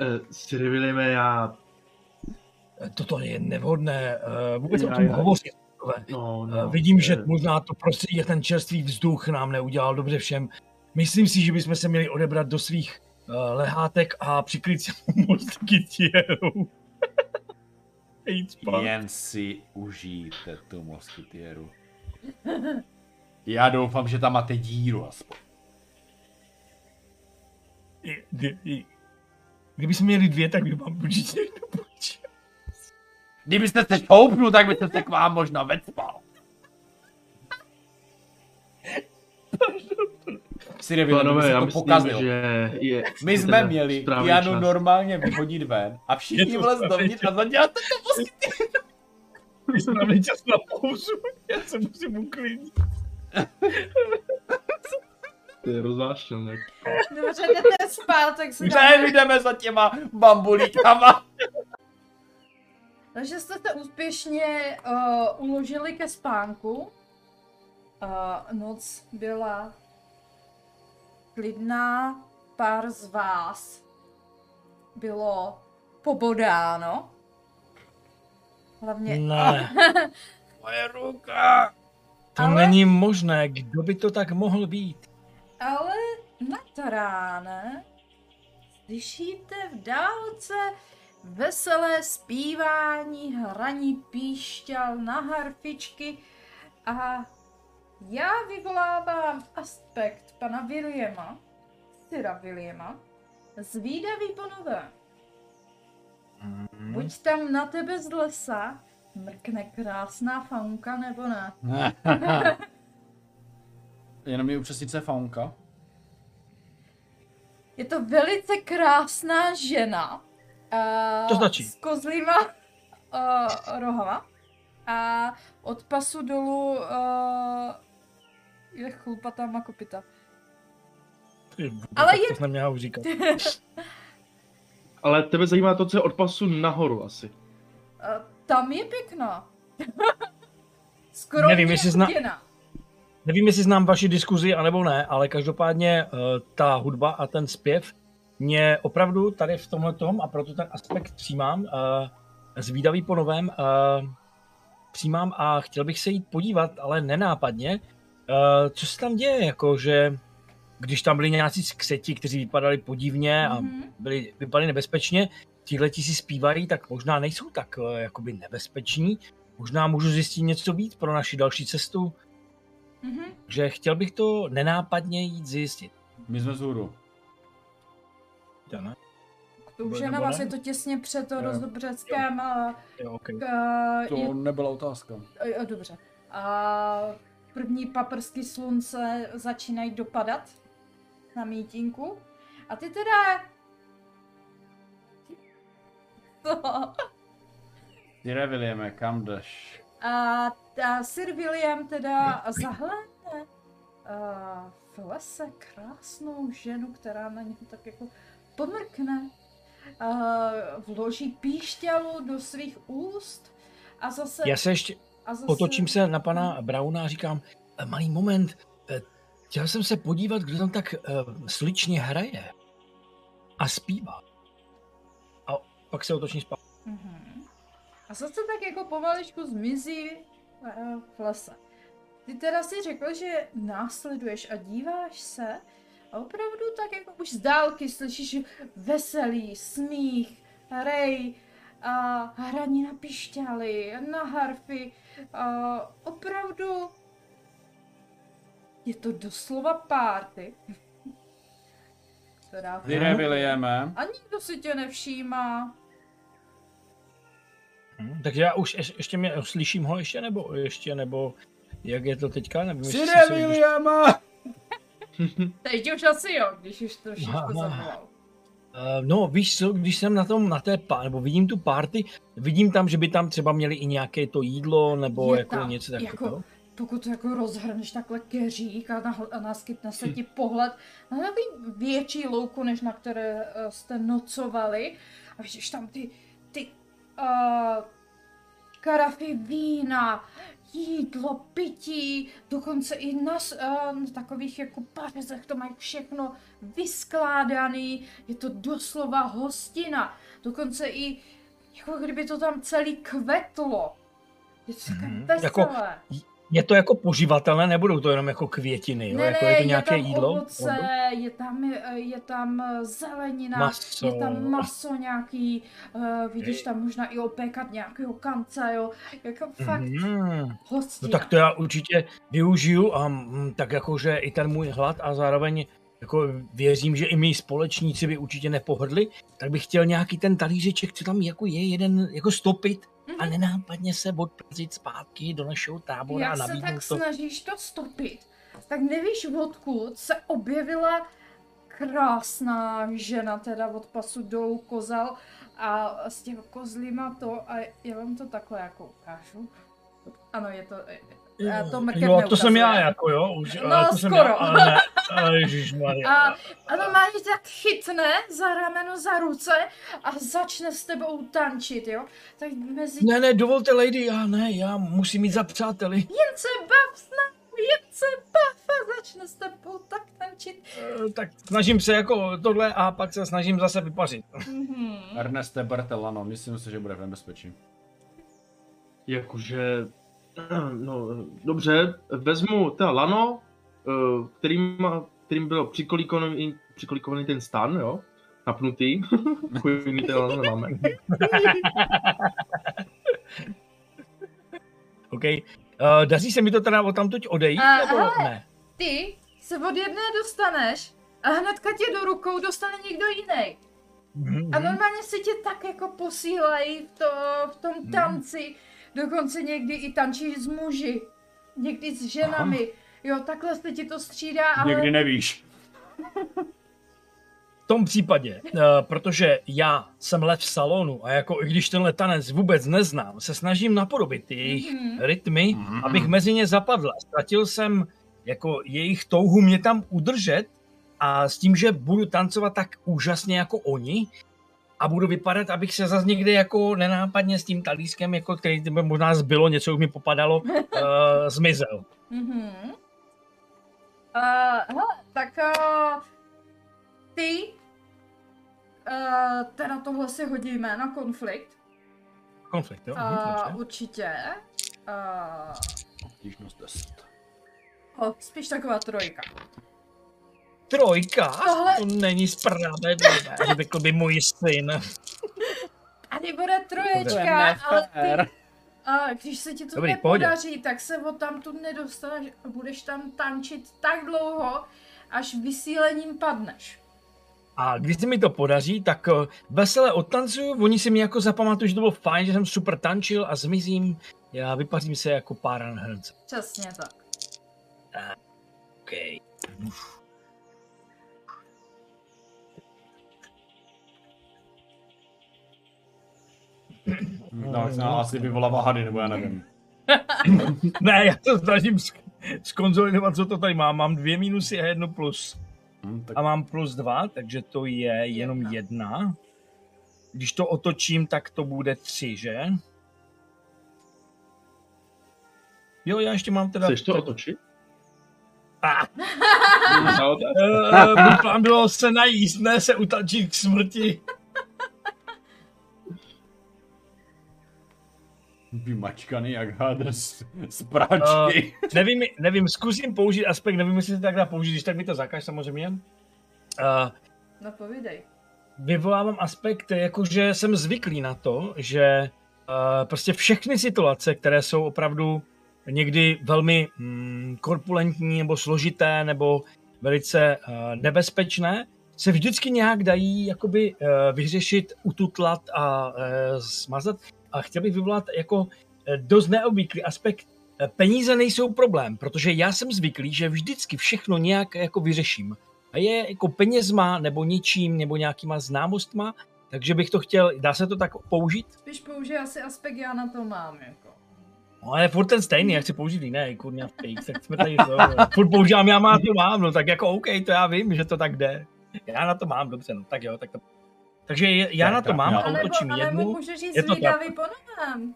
Eh, Siri Williame, já... toto je nevhodné uh, vůbec Já- o tom já- hovořit. No, No, no, Vidím, že eh, možná to prostředí a ten čerstvý vzduch nám neudělal dobře všem. Myslím si, že bychom se měli odebrat do svých uh, lehátek a přikryt si moskytěrou. Jít spát. Jen si užijte tu moskytieru. Já doufám, že tam máte díru aspoň. Kdybychom měli dvě, tak bych vám určitě jednu půjčil. Kdybyste se šoupnul, tak byste se k vám možná vecpal. Si nevím, Pánové, já to myslím, pokazil. že je... My jsme měli správný Janu čas. normálně vyhodit ven a všichni vlez správný dovnitř a zadělat to. My jsme měli čas na pauzu, já se musím uklidnit. To je rozváštěné. Dobře, jdete spát, tak se Ne, jdeme za těma bambulíkama. Takže jste se úspěšně uh, uložili ke spánku. Uh, noc byla klidná, pár z vás bylo pobodáno. Hlavně, Ne, Moje ruka. to Ale- není možné, kdo by to tak mohl být? ale nad ránem slyšíte v dálce veselé zpívání, hraní píšťal na harfičky a já vyvolávám aspekt pana Williama, Syra Williama, zvídavý po novém. Buď tam na tebe z lesa mrkne krásná faunka nebo ne. Jenom je upřesnit, co je faunka. Je to velice krásná žena. Uh, To stačí. S kozlýma uh, rohama. A od pasu dolů uh, je chlupatá má kopita. Ty Ale tak je- To jsem neměl už říkat. Ale tebe zajímá to, co je od pasu nahoru asi. Uh, tam je pěkná. Skoro Nevím, jestli zna-. Nevím, jestli znám vaši diskuzi, anebo ne, ale každopádně uh, ta hudba a ten zpěv mě opravdu tady v tomhle tom, a proto ten aspekt přijímám, uh, zvídavý po novém, uh, přijímám a chtěl bych se jít podívat, ale nenápadně, uh, co se tam děje, jako že když tam byli nějací skřeti, kteří vypadali podivně a Mhm. byli, vypadali nebezpečně, tihleti si zpívají, tak možná nejsou tak uh, jakoby nebezpeční, možná můžu zjistit něco víc pro naši další cestu, Mhm. že chtěl bych to nenápadně jít zjistit. My jsme vzhůru. Jo, ne? To už je na ne? vás, je to těsně před a Jo, okay. k- To je nebyla otázka. Jo, dobře. A první paprsky slunce začínají dopadat na mítinku. A ty teda... Co? Tyre Williame, kam jdeš? A, a Sir William teda zahlédne a v lese krásnou ženu, která na něho tak jako pomrkne. Vloží píšťalu do svých úst a zase... Já se ještě a zase... otočím se na pana Brauna a říkám, "Eh, malý moment, eh, chtěl jsem se podívat, kdo tam tak uh, sličně hraje a zpívá. A pak se otočím zpátky. Mhm. A zase tak jako pomaličku zmizí eh, v lese. Ty teda si řekl, že následuješ a díváš se a opravdu tak jako už z dálky slyšíš veselý smích, rej, a hraní na pišťaly, na harfy. A opravdu je to doslova párty. Vire, Williame. a nikdo si tě nevšímá. Hm, takže já už ješ- ještě mě, slyším ho ještě, nebo ještě, nebo jak je to teďka? Nevím, Sire, Williama! Teď už asi jo, když už trošičku zavolal. Uh, no, víš co, když jsem na tom, na té, nebo vidím tu party, vidím tam, že by tam třeba měli i nějaké to jídlo, nebo Je jako tam, něco jako- takového. Pokud to jako rozhrneš takhle keřík a, nahl- a naskytne se ti pohled na takový větší louku, než na které uh, jste nocovali. A vidíš tam ty, ty uh, karafy vína, jídlo, pití, dokonce i na, na takových jako pařezech to mají všechno vyskládaný, je to doslova hostina, dokonce i jako kdyby to tam celý kvetlo. Je to veselé. jako Je to jako poživatelné, nebudou to jenom jako květiny, jo? Ne, jako je to je nějaké tam jídlo? ovoce, je tam, eh, je tam eh, zelenina, Maso. je tam maso nějaký, uh, vidíš tam možná i opékat nějakého kanca, jo, jako fakt. No hostina. tak to já určitě využiju a mm, tak jakože i ten můj hlad a zároveň jako věřím, že i mý společníci by určitě nepohrdli, tak bych chtěl nějaký ten talířeček, co tam jako je, jeden jako stopit a Mhm. nenápadně se odprazit zpátky do našeho tábora a Jak se nabídnout tak to. snažíš to stopit, tak nevíš odkud se objevila krásná žena teda od pasu dolů kozal a s těmi kozlíma to a já vám to takhle jako ukážu. Ano, je to, a to mrkev jo, to jsem já jako, jo, už, No, to jsem skoro. já, ale ne, ale ježišmarja. A, a normálně tě tak chytne za rameno, za ruce a začne s tebou tančit, jo? Tak mezi Ne, ne, dovolte, lady, já ne, já musím mít za přáteli. jen se bav s námi, jen se bav a začne s tebou tak tančit. Eh, Tak snažím se jako tohle a pak se snažím zase vypařit. Mhm. Erneste Bartellano, myslím si, že bude v nebezpečí. Jakože, no dobře, vezmu teda lano, eh, kterým, má- kterým byl přikolíkovaný, přikolíkovaný ten stan, jo, napnutý. Chujný teda lano nemáme. OK. Uh, daří se mi to teda odtamtud odejít, A- nebo ale- ne? Ty se od jedné dostaneš a hnedka tě do rukou dostane někdo jiný. Mhm, A normálně si tě tak jako posílají v, to, v tom tanci. Dokonce někdy i tančíš s muži. Někdy s ženami. Jo, takhle se ti to střídá, ale... Někdy nevíš. V tom případě, uh, protože já jsem lev v salonu a jako i když tenhle tanec vůbec neznám, se snažím napodobit jejich Mhm. rytmy, Mhm. abych mezi ně zapadla. Ztratil jsem jako jejich touhu mě tam udržet a s tím, že budu tancovat tak úžasně jako oni a budu vypadat, abych se zase někde jako nenápadně s tím talískem, jako který by možná zbylo, něco už mi popadalo, uh, zmizel. Mhm. Uh, hele, tak uh, ty uh, teda tohle si hodíme na konflikt. Konflikt, jo? Uh, určitě. Uh, Obtížnost 10. oh, spíš taková trojka. Trojka? Tohle- To není spravedlivé, řekl by můj syn. Tady bude troječka, ale ty, a když se ti to Dobrý, v pohodě. nepodaří, tak se od tam tu nedostaneš a budeš tam tančit tak dlouho, až vysílením padneš. A když se mi to podaří, tak eh, veselé odtancuju, oni si mi jako zapamatují, že to bylo fajn, že jsem super tančil a zmizím. Já vypařím se jako páran hrnce. Přesně tak. Okay. No, tak se nám asi vyvolává hady, nebo já nevím. Ne, já to snažím sk- skonzolidovat, co to tady mám. Mám dvě minusy a jedno plus. Hm, tak A mám plus dva, takže to je jenom Jedna. jedna. Když to otočím, tak to bude tři, že? Jo, já ještě mám teda... Chceš to otočit? No, tak. Uh, můj plán bylo se najíst, ne se utačit k smrti. Vymačkaný jak hadr z, z práčky. Nevím, nevím, zkusím použít aspekt, nevím, jestli se tak dá použít, když tak mi to zakaž samozřejmě. Uh, No povídej. vyvolávám aspekt, jakože jsem zvyklý na to, že uh, prostě všechny situace, které jsou opravdu někdy velmi mm, korpulentní nebo složité nebo velice uh, nebezpečné, se vždycky nějak dají jakoby uh, vyřešit, ututlat a uh, smazat. A chtěl bych vyvolat jako uh, dost neobvyklý aspekt. Uh, Peníze nejsou problém, protože já jsem zvyklý, že vždycky všechno nějak jako vyřeším. A je jako penězma, nebo ničím, nebo nějakýma známostma, takže bych to chtěl, dá se to tak použít? Spíš použij asi aspekt, já na to mám, jako. No, ale furt ten stejný, já chci použít jiný, kurňa fake, tak jsme tady to, furt používám, já mám, to mám, no tak jako OK, to já vím, že to tak jde. Já na to mám, dobře, no tak jo, tak to... Takže je- já Tak, na to tak, mám nebo jednu, můžeš říct je to zvídavý po nohám.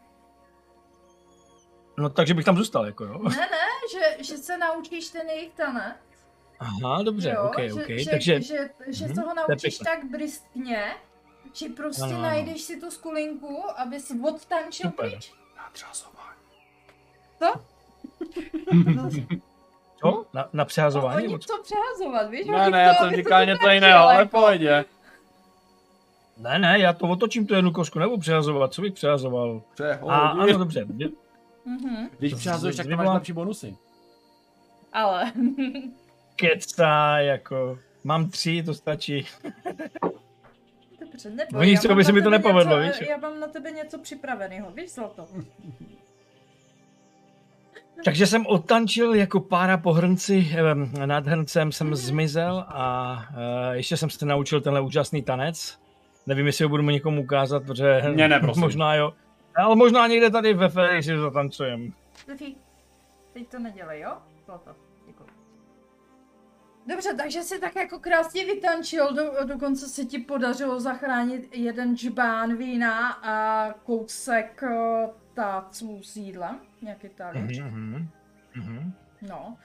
no takže bych tam zůstal, jako jo. Ne, ne, že, že se naučíš ten jejich tanec. Aha, dobře, jo, OK, že, OK, že, takže, Že, že Mhm, se ho naučíš tak briskně, že prostě Ano, ano. najdeš si tu skulinku, aby si odtančil Super. pryč. Nadřazování. co? Na, na přehazování? Oni co? to přehazovat, víš? Ne, ne, já to- jsem říkal něco jiného, ale v jako. Ne, ne, já to otočím tu jednu kosku, nebo přehazovat, co bych přehazoval? A ano, dobře, Mhm, Když přihazuješ, tak tam máš lepší bonusy. ale... keca, jako, mám tři, to stačí. Dobře, neboj, Oni mám aby na se mi to tebe nepovedlo, něco, víš? Já mám na tebe něco připraveného, víš, Zlato? Takže jsem odtančil jako pára po hrnci, eh, nad hrncem jsem zmizel a eh, ještě jsem se naučil tenhle úžasný tanec. Nevím, jestli ho budu mu někomu ukázat, protože Mně ne, prosím. možná jo. Ale možná někde tady ve férii si zatancujem. Luffy, teď to nedělej, jo? Zlato, děkuji. Dobře, takže si tak jako krásně vytančil, do, dokonce se ti podařilo zachránit jeden džbán vína a kousek eh, táců s jídlem, nějaký talíř. Mhm, mhm. No.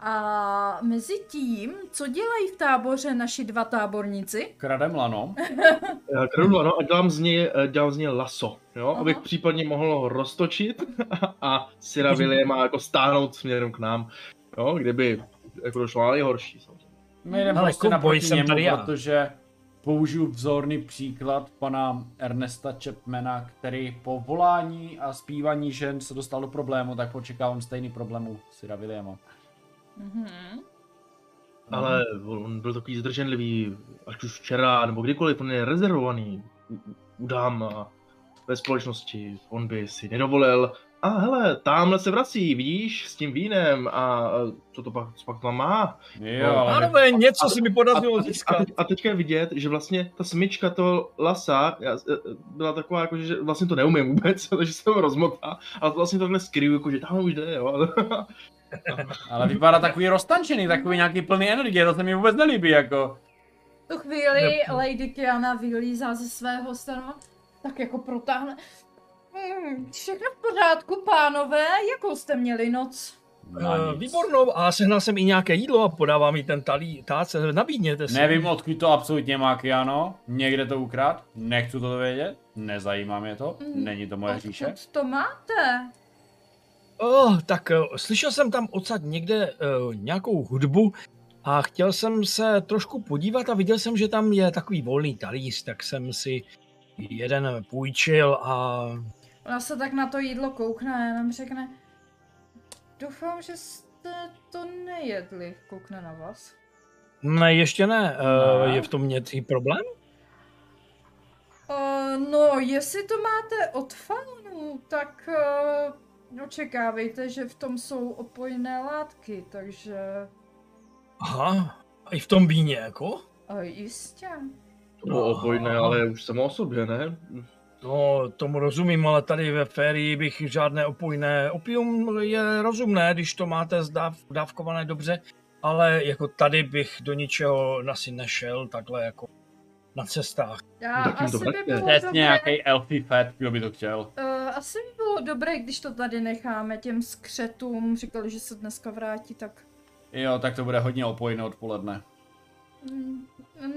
A mezi tím, co dělají v táboře naši dva táborníci? Kradem lano. Já kradu, ano, a dělám z něj, eh, dělám z něj laso, jo, Aha. abych případně mohl ho roztočit a Sira Williama jako stáhnout směrem k nám, jo, kdyby jako došlo na nejhorší samozřejmě. My jdeme Ale prostě naproti jsem němu, tady já. protože použiju vzorný příklad pana Ernesta Chapmana, který po volání a zpívání žen se dostal do problému, tak očekávám stejný problém u Sira Williama. Mhm. Ale on byl takový zdrženlivý, ať už včera, nebo kdykoliv, on je rezervovaný u, u dám a ve společnosti, on by si nedovolil. A hele, tamhle se vrací, vidíš, s tím vínem a co to pak, co pak tam má? Jo, No, ale Pánové, něco si mi A, podařilo a, teď, a, získat. teď, a teďka je vidět, že vlastně ta smyčka toho lasa já, eh, byla taková, jako, že vlastně to neumím vůbec, takže jsem ho rozmotá, ale to vlastně takhle skryju, jako, že tam už jde, jo. Ale vypadá takový roztančený, takový nějaký plný energie, to se mi vůbec nelíbí, jako. V tu chvíli. Lady Kiana vylízá ze svého stanu, tak jako protáhne. Hmm, všechno v pořádku, pánové, jakou jste měli noc? Na Uh, nic. výbornou, a sehnal jsem i nějaké jídlo a podávám jí ten talí, táce, nabídněte si. Nevím, odkud to absolutně má Kiano, někde to ukrad, nechci to vědět, nezajímá mě to, Mm, není to moje říše. Odkud to máte? Oh, tak uh, slyšel jsem tam odsad někde uh, nějakou hudbu a chtěl jsem se trošku podívat a viděl jsem, že tam je takový volný talíř, tak jsem si jeden půjčil a Ona se tak na to jídlo koukne a jenom řekne, doufám, že jste to nejedli, koukne na vás. ne, ještě ne, uh, je v tom nějaký problém? Uh, no, jestli to máte od fanů, tak uh, očekávejte, že v tom jsou opojné látky, takže Aha, a i v tom víně, jako? uh, jistě. To bylo opojné, ale už samo o sobě, ne? No, tomu rozumím, ale tady ve férii bych žádné opojné. Opium je rozumné, když to máte zdáv, dávkované dobře, ale jako tady bych do ničeho asi nešel, takhle jako na cestách. Já Tak jim to asi by vraťte. bylo dobré, nějaký elfy fat, kdo by to chtěl. uh, asi by bylo dobré, když to tady necháme těm skřetům, říkali, že se dneska vrátí, tak Jo, tak to bude hodně opojné odpoledne. Mm,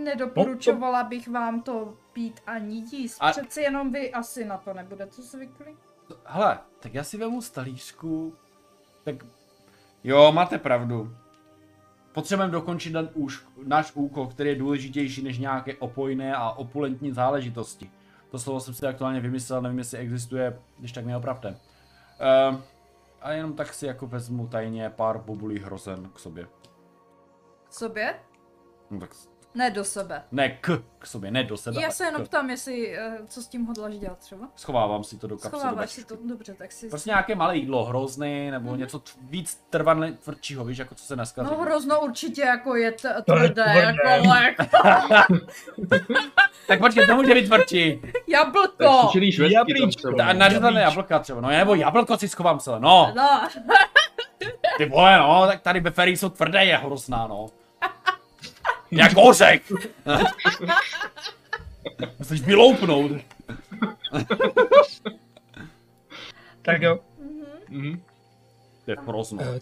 Nedoporučovala bych vám to pít ani jíst. A- Přeci jenom vy asi na to nebudete zvyklí. Hele, tak já si vemu stalířku. Tak jo, máte pravdu. Potřebujeme dokončit náš úkol, který je důležitější než nějaké opojné a opulentní záležitosti. To slovo jsem si aktuálně vymyslel, nevím, jestli existuje, když tak mě opravte. Uh, a jenom tak si jako vezmu tajně pár bubulí hrozen k sobě. K sobě? No tak, Ne do sebe. ne k, k sobě, ne do sebe. Já se jenom k. ptám, jestli, eh, co s tím hodláš dělat třeba. Schovávám si to do kapsy. do Schováváš si bačky. to, dobře, tak si... Prostě nějaké malé jídlo, hrozný, nebo Mhm. něco t- víc trvanle, tvrdšího, víš, jako co se dneska No hrozno určitě jako je t- To je tvrdé, jako lek. Tak počkej, to může být tvrdší. Jablko! Jablíčko. Ta, nařezané jablka třeba, no nebo jablko si schovám celé, no. No, Ty vole, no, tak tady befery jsou tvrdé, je hrozná, no. Jak ořek. Musíš vyloupnout. Tak jo. Mhm. To je hrozno. Eh,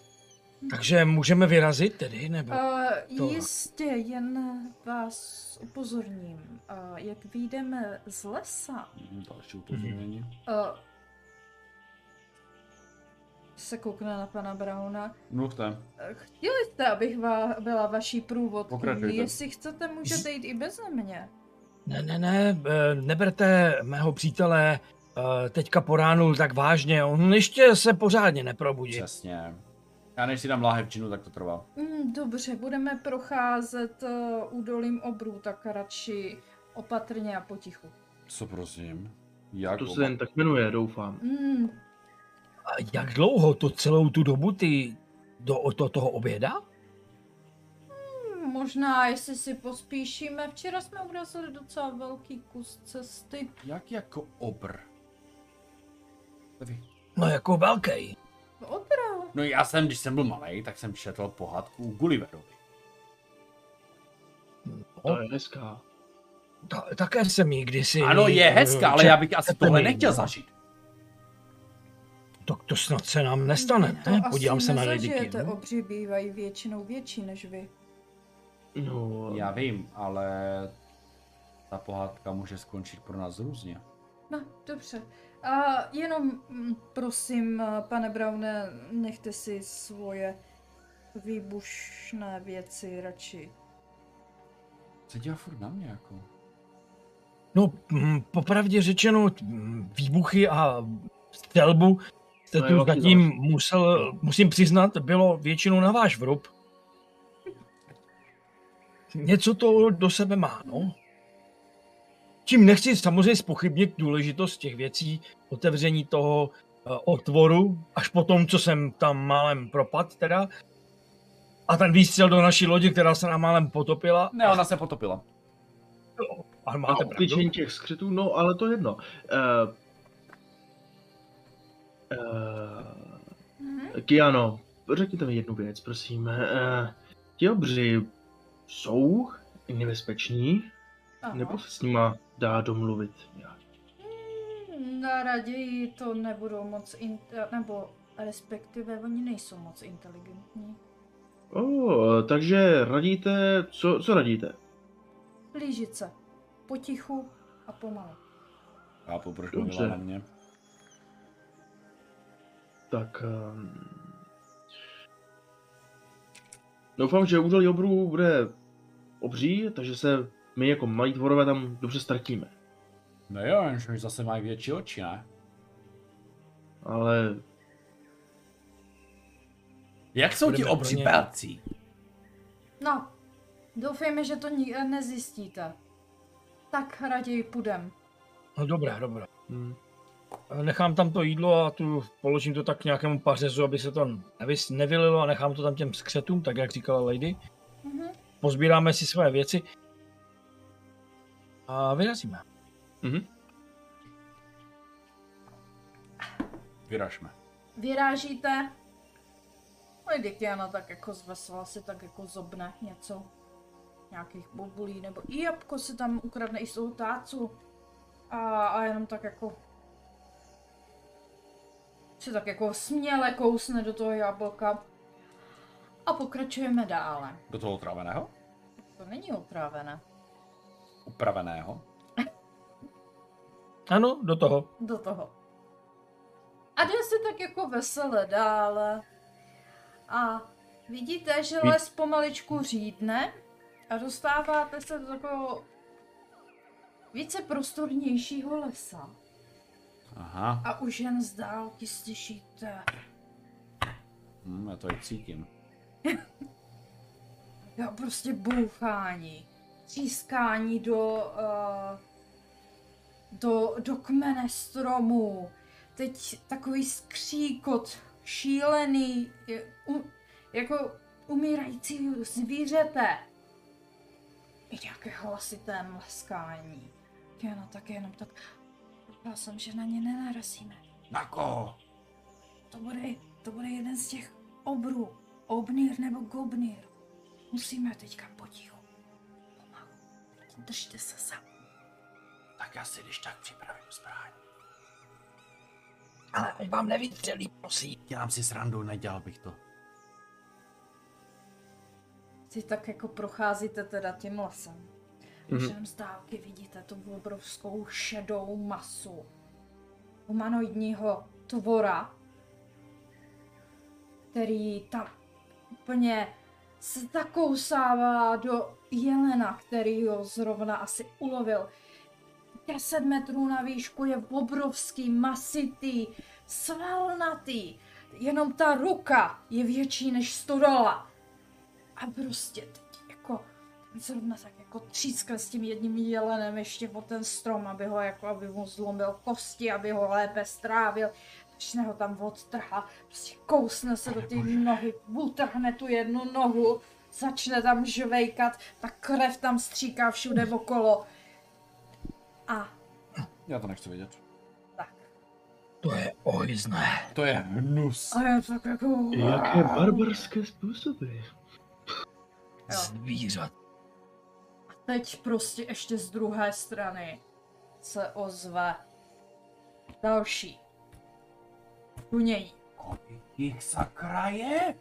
Takže můžeme vyrazit tedy, nebo? Uh, To- jistě, jen vás upozorním, uh, jak vyjdeme z lesa, Hm, Další upozornění. uh, se koukne na pana Brauna. Mluvte. Eh, Chtěli jste, abych va- byla vaší průvodkyní. Pokračujte. Jestli chcete, můžete jít i bez mě. Ne, ne, ne, eh, neberte mého přítele eh, teďka po ránu tak vážně, on ještě se pořádně neprobudí. Přesně. Já než si dám lahevčinu, tak to trvá. Mm, dobře, budeme procházet uh, údolím obrů, tak radši opatrně a potichu. Co prosím? Jak To se jen tak jmenuje, doufám. Mm, A jak dlouho to celou tu dobu ty do, do toho oběda? Hmm, Možná, jestli si pospíšíme. Včera jsme urazili docela velký kus cesty. Jak jako obr? Vy- No jako velký. Opravdu. No já jsem, když jsem byl malý, tak jsem četl pohádku u Gulliverovi. To je hezká. Ta, také jsem ji kdysi... Ano, je hezká, ale já bych asi tohle nechtěl no. zažít. Tak to snad se nám nestane, ne? To Podívám asi se na lidiky. No? obři bývají většinou větší než vy. No, Já vím, ale ta pohádka může skončit pro nás různě. No, dobře. A jenom mm, prosím, pane Braune, nechte si svoje výbušné věci radši. Co dělá furt na mě jako? no, hm, popravdě řečeno, hm, výbuchy a střelbu jste To velký zatím musel, musím přiznat, bylo většinou na váš vrub. Něco to do sebe má, no. Čím nechci samozřejmě spochybnit důležitost těch věcí, otevření toho eh, otvoru, až po tom, co jsem tam málem propad teda, a ten výstřel do naší lodi, která se nám málem potopila. Ne, ona se potopila. Ale a máte pravdu. obklíčení těch skřetů, no ale to jedno. Uh, uh, Mhm. Kiano, řekněte mi jednu věc, prosím. Uh, ti obři jsou nebezpeční, Aha. nebo se s nima dá domluvit nějak? Hmm, Na raději to nebudou moc, in, nebo respektive oni nejsou moc inteligentní. Oh, takže radíte, co, co radíte? Blížit se. Potichu a pomalu. Dobře. mluvila na mě. Tak... Um, doufám, že údolí obrů bude obří, takže se my jako malí tvorové tam dobře ztratíme. No jo, jenže už zase mají větší oči, ne? Ale Jak jsou ti obří pelcí? No, doufejme, že to ni- nezjistíte. Tak raději půjdem. No dobré, dobré. hm, Nechám tam to jídlo a tu položím to tak k nějakému pařezu, aby se to nevys, nevylilo a nechám to tam těm skřetům, tak jak říkala Lady. Mhm. Pozbíráme si své věci a vyrazíme. mhm. Vyražme. Vyrážíte. Lady Kiana tak jako zvesela si tak jako zobne něco. Nějakých bobulí nebo i jabko si tam ukradne i z toho tácu. A, a jenom tak jako si tak jako směle kousne do toho jablka. a pokračujeme dále. Do toho otráveného? To není otrávené. Upraveného? Ano, do toho. Do toho. A jde si tak jako vesele dále. A vidíte, že Ví- les pomaličku řídne a dostáváte se do takového více prostornějšího lesa. Aha, A už jen z dálky slyšíte hm, já to i cítím. jo, prostě bouchání, třískání do, uh, do, do kmene stromů. Teď takový skříkot šílený, je, u, jako umírající zvířete. I nějaké hlasité mleskání. Ano, tak jenom tak. Doufala jsem, že na ně nenarazíme. Na koho? To bude, to bude jeden z těch obrů. Obnýr nebo gobnýr. Musíme teďka potichu. Pomalu. Držte se za. Tak já si když tak připravím zbraň. Ale ať vám nevystřelí, prosím. Dělám si srandu, nedělal bych to. Ty tak jako procházíte teda tím lesem. Mhm. Mm-hmm. z dálky vidíte tu obrovskou šedou masu humanoidního tvora, který tam úplně se zakousává do jelena, který ho zrovna asi ulovil. 10 metrů na výšku je obrovský, masitý, svalnatý. Jenom ta ruka je větší než stodola. A prostě zrovna tak jako třískl s tím jedním jelenem ještě o ten strom, aby ho jako, aby mu zlomil kosti, aby ho lépe strávil. Začne ho tam odtrhat, prostě kousne se do té nohy, utrhne tu jednu nohu, začne tam žvejkat, ta krev tam stříká všude okolo. A Já to nechci vidět. tak. To je ohydné. To je hnus. A já tak jako... Jaké barbarské způsoby. Jo. Zvířat. Teď prostě ještě z druhé strany se ozve další. Tunějí. Kolik jich sakra je?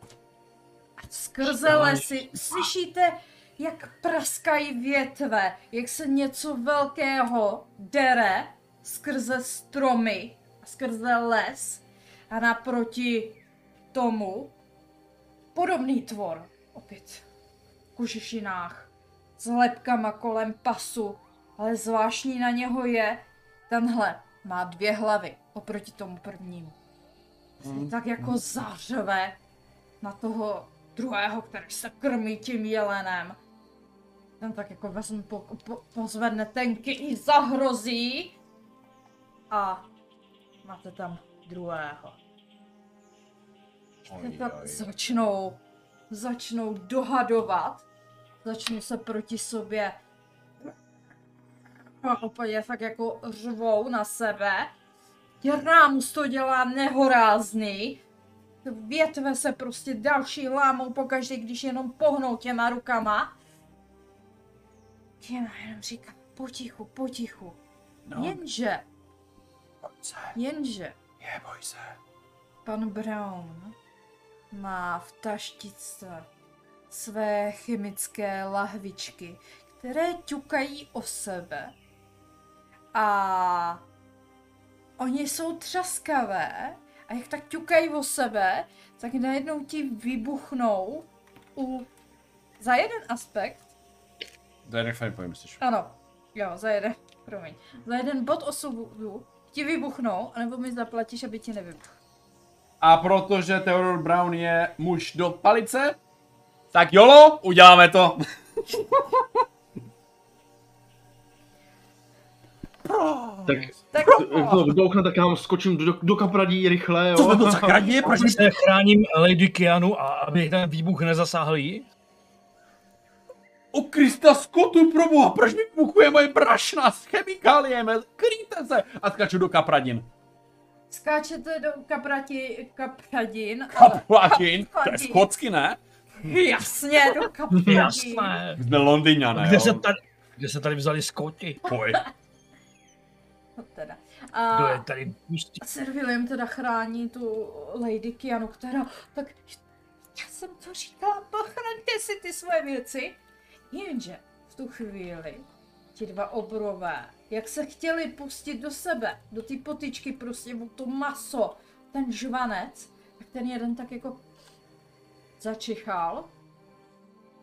A skrze lesy slyšíte, jak praskají větve, jak se něco velkého dere skrze stromy a skrze les a naproti tomu podobný tvor, opět v kožešinách, s lepkama kolem pasu, ale zvláštní na něho je, tenhle má dvě hlavy oproti tomu prvnímu. Mm. Tak jako zařve na toho druhého, který se krmí tím jelenem. Ten tak jako vezme, po, po, pozvedne tenky i zahrozí. A máte tam druhého. Oj, oj. začnou, začnou dohadovat, začnou se proti sobě a úplně fakt jako řvou na sebe. Rámus to dělá nehorázný. Větve se prostě další lámou pokaždé, když jenom pohnou těma rukama. Těma jenom říkám, potichu, potichu. No, Jenže, jenže, Je, boj se. Pan Brown má v taštice své chemické lahvičky, které ťukají o sebe. A oni jsou třaskavé a jak tak ťukají o sebe, tak najednou ti vybuchnou u... Za jeden aspekt, To je rychle pojmyslíš. ano, jo, za jeden, promiň, za jeden bod osudu ti vybuchnou, anebo mi zaplatíš, aby ti nevybuch. A protože Theodore Brown je muž do palice, tak jolo, uděláme to. Tak Tak jak to vdouchne, tak já skočím do, do kapradí rychle, jo. Co to sakra děje? Proč Proč se chráním Lady Kianu a aby ten výbuch nezasáhl jí? O Krista Scottu, proboha, proč mi vybuchuje moje brašna s chemikáliemi? Kryjte se! A skáču do kapradin. Skáčete do kaprati, kapradin, ale Kapradin? To je Kapradin. skotsky, ne? Jasně do kapradin. Jasné. Jsme Londýňané, Kde se tady, kde se tady vzali skoti? Poj. No Teda. Kdo je A tady pustí? Sir William teda chrání tu Lady Kianu, která tak já jsem to říkala, pochraňte si ty svoje věci. Jenže v tu chvíli ti dva obrové, jak se chtěli pustit do sebe, do té potyčky prostě o to maso, ten žvanec, tak ten jeden tak jako začichal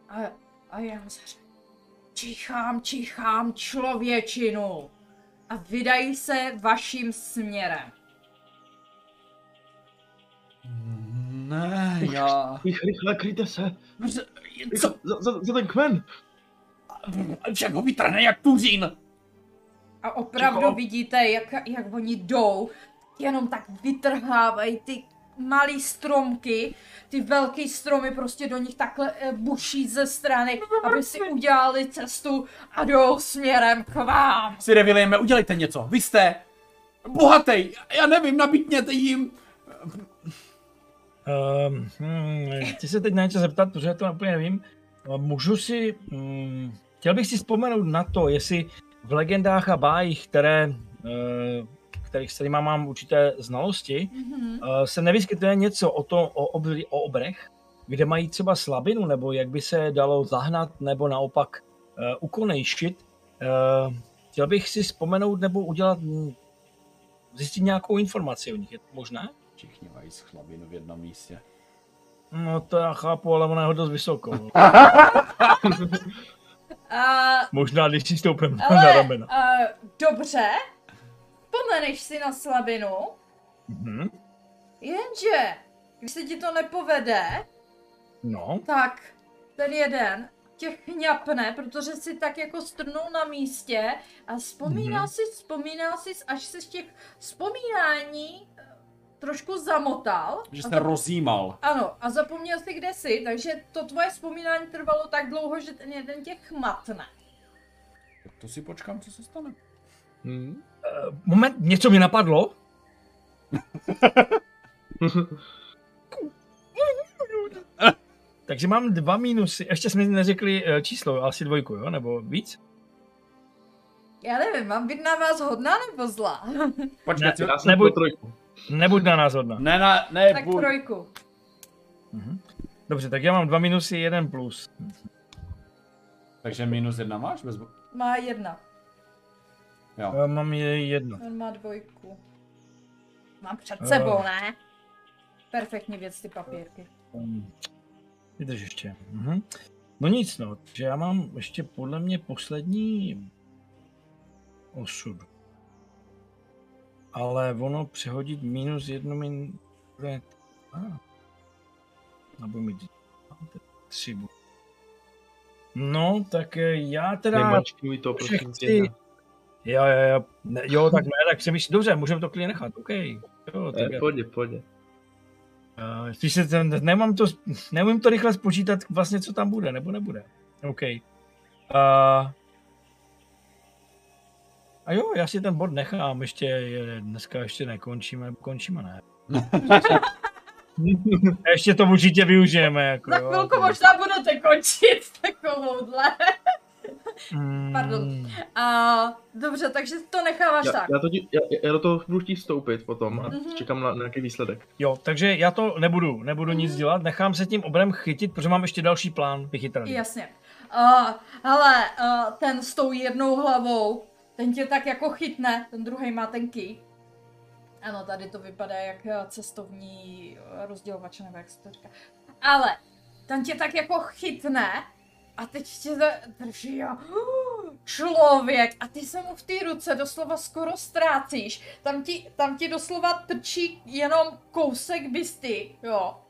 a, a já zařekl, čichám, čichám člověčinu a vydají se vaším směrem. Ne, já... Rychle, rychle, kryjte se. Co? Za, za, za ten kmen. Však ho vytrhne jak tuřín. A opravdu Ticho. vidíte, jak, jak oni jdou, jenom tak vytrhávají ty malý stromky, ty velký stromy prostě do nich takhle eh, buší ze strany, aby si udělali cestu a jdou směrem k vám. Sire Williame, udělejte něco. Vy jste bohatý. Já nevím, nabídněte jim. Um, hmm, chci se teď na něco zeptat, protože já to úplně nevím. Uh, Můžu si, um, chtěl bych si vzpomenout na to, jestli v legendách a bájích, které, uh, kterých s kterýma mám určité znalosti, Mhm. uh, se nevyskytuje něco o, to, o, obr, o obrech, kde mají třeba slabinu, nebo jak by se dalo zahnat, nebo naopak uh, ukonejšit. Uh, chtěl bych si vzpomenout nebo udělat, zjistit nějakou informaci o nich. Je to možné? Všichni mají schlabinu v jednom místě. No to já chápu, ale ona je ho dost vysoko. no. A, Možná, když si stoupím na ale, ramena. uh, dobře, vzpomeneš si na slavinu, Mhm. jenže, když se ti to nepovede, No, tak ten jeden tě chňapne, protože si tak jako strnul na místě a vzpomínal Mhm. si, vzpomínal si, až se z těch vzpomínání eh, trošku zamotal. Že jste zap- rozjímal. Ano, a zapomněl si, kde jsi, takže to tvoje vzpomínání trvalo tak dlouho, že ten jeden tě chmatne. Tak to si počkám, co se stane. Hmm. moment, něco mi napadlo. Takže mám dva mínusy. Ještě jsme neřekli eh, číslo, asi dvojku, jo? Nebo víc? Já nevím, mám být na vás hodná nebo zlá? Počkej, Ne, Já jsem Nebuď- trojku. Nebuď na nás hodná. ne, na, ne, tak buď. trojku. Mhm. Dobře, tak já mám dva minusy, jeden plus. Takže minus jedna máš? Bez... Má jedna, Jo. Já mám je jedno. on má dvojku. Mám před Eh. sebou, ne? Perfektní věc, ty papírky. Um, Vydrž ještě. Mhm. No nic, no, že já mám ještě podle mě poslední osud. Ale ono přehodit minus jednu min... Ah. Nebo mít tři. No, tak eh, já teda... Nemačkuj to, prosím ty- tě. Jo, jo, jo, ne, jo, tak ne, tak si myslím, dobře, můžeme to klidně nechat, OK. Jo, tak Ne, pojď, pojď. Uh, spíš se ten, nemám to, neumím to rychle spočítat vlastně, co tam bude, nebo nebude. OK. Uh, a jo, já si ten bod nechám, ještě je, dneska ještě nekončíme, končíme, ne. ještě to určitě využijeme, jako Za jo, chvilku to- možná budete končit takovouhle. Mm, Pardon. A dobře, takže to necháváš Já, tak. já, to, ti- já, já do toho budu chtít vstoupit potom a Mhm. čekám na nějaký výsledek. Jo, takže já to nebudu, nebudu nic Mhm. dělat, nechám se tím obrem chytit, protože mám ještě další plán vychytraný. Jasně. Uh, hele, uh, ten s tou jednou hlavou, ten tě tak jako chytne, ten druhý má ten key. Ano, tady to vypadá jak eh, cestovní eh, rozdělovač, nebo jak se to říká. Ale ten tě tak jako chytne a teď tě za- drží a člověk a ty se mu v té ruce doslova skoro ztrácíš. Tam ti, tam ti doslova trčí jenom kousek bysty, jo.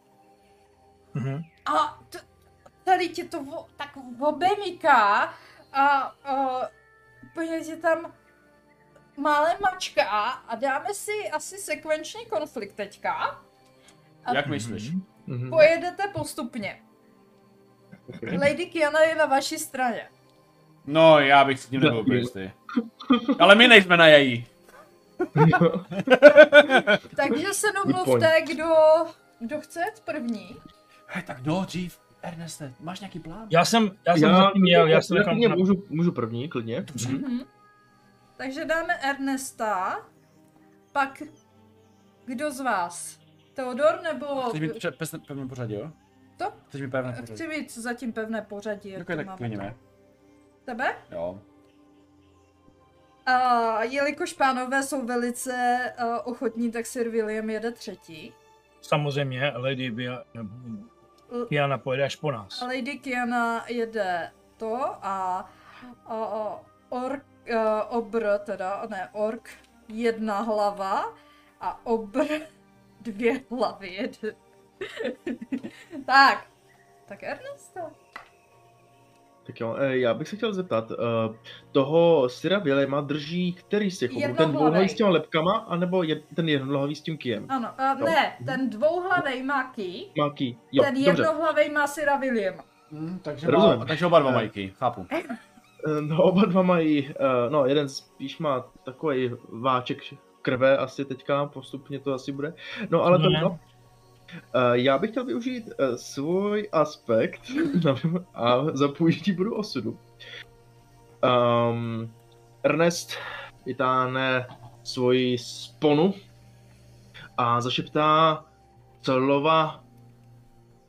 Mhm. A t- tady tě to vo, tak obemiká a uh, úplně tě tam málem mačká a dáme si asi sekvenční konflikt teďka. A Jak myslíš? Mhm. pojedete postupně. Okay. Lady Kiana je na vaší straně. No, já bych si tím nebyl úplně jistý. Ale my nejsme na její. Takže se domluvte, kdo, kdo chce první. Hej, tak do dřív. Erneste, máš nějaký plán? Já jsem, já jsem zatím jel, já jsem já nechám klidně na... můžu, můžu první, klidně. Mhm. Takže dáme Ernesta, pak kdo z vás? Teodor nebo Chceš mít pevně pořadí, jo? To? Chceš mi pevné pořadí? Chci víc zatím pevné pořadí. jak Ok, to tak máme. klidně. Tebe? Jo. A jelikož pánové jsou velice uh, ochotní, tak Sir William jede třetí. Samozřejmě, Lady Via, L- Diana pojede až po nás. Lady Kiana jede to a, a, a ork, uh, obr, teda ne ork, jedna hlava a obr dvě hlavy. Jede. tak, tak Ernesto. Tak jo, eh, já bych se chtěl zeptat, eh, toho Syra Vilema drží který z těch obrů? Ten dvouhlavý s těma lepkama, anebo je, ten jednohlavý s tím kijem? Ano, uh, No. ne, ten dvouhlavej má key, Má ký? Jo, ten dobře. jednohlavej má Sira Williama. Hmm, takže, Rozumím. má, takže oba dva Eh. majky, chápu. No, oba dva mají, no jeden spíš má takový váček krve asi teďka, postupně to asi bude. No ale to Ne. no. Já bych chtěl využít eh, svůj aspekt a za použití budu osudu. Um, Ernest vytáhne svoji sponu a zašeptá slova,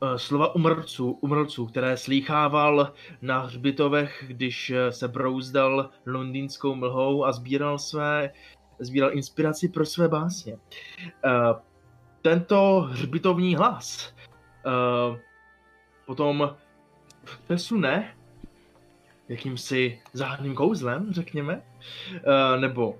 eh, slova umrců, umrců, které slýchával na hřbitovech, když eh, se brouzdal londýnskou mlhou a sbíral své, sbíral inspiraci pro své básně. Tento hřbitovní hlas. Uh, potom přesune jakýmsi záhadným kouzlem, řekněme, uh, nebo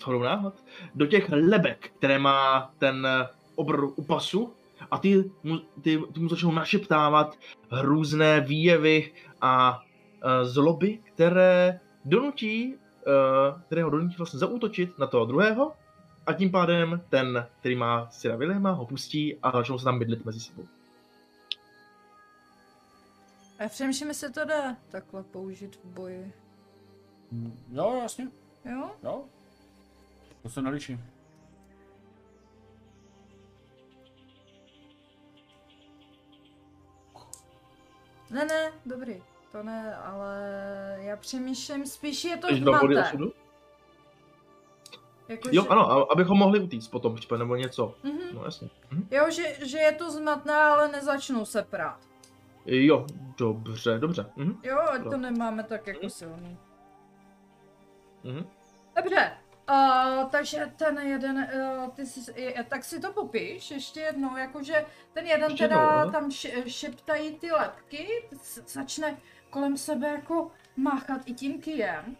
shodou náhod, do těch lebek, které má ten obr u pasu. A ty mu, ty, ty mu začnou našeptávat různé výjevy a uh, zloby, které donutí, uh, které ho donutí vlastně zaútočit na toho druhého a tím pádem ten, který má Syra Williama, ho pustí a začnou se tam bydlit mezi sebou. A přemýšlím, jestli to jde takhle použít v boji. Hmm, Jo, jasně, Jo? jo. To se neliší. Ne, ne, dobrý. To ne, ale já přemýšlím, spíš je to zmatek. Jako, Jo, že- ano, abychom mohli utíct potom případně nebo něco. Mhm. No jasně. Mhm. Jo, že, že je to zmatné, ale nezačnou se prát. Jo, dobře, dobře. Mhm. Jo, ať to nemáme tak jako silný. Mhm. Dobře, uh, takže ten jeden, uh, ty jsi, je, tak si to popiš ještě jednou, jakože ten jeden Ještě teda jednou, no. tam š, šeptají ty lepky, začne kolem sebe jako máchat i tím kijem.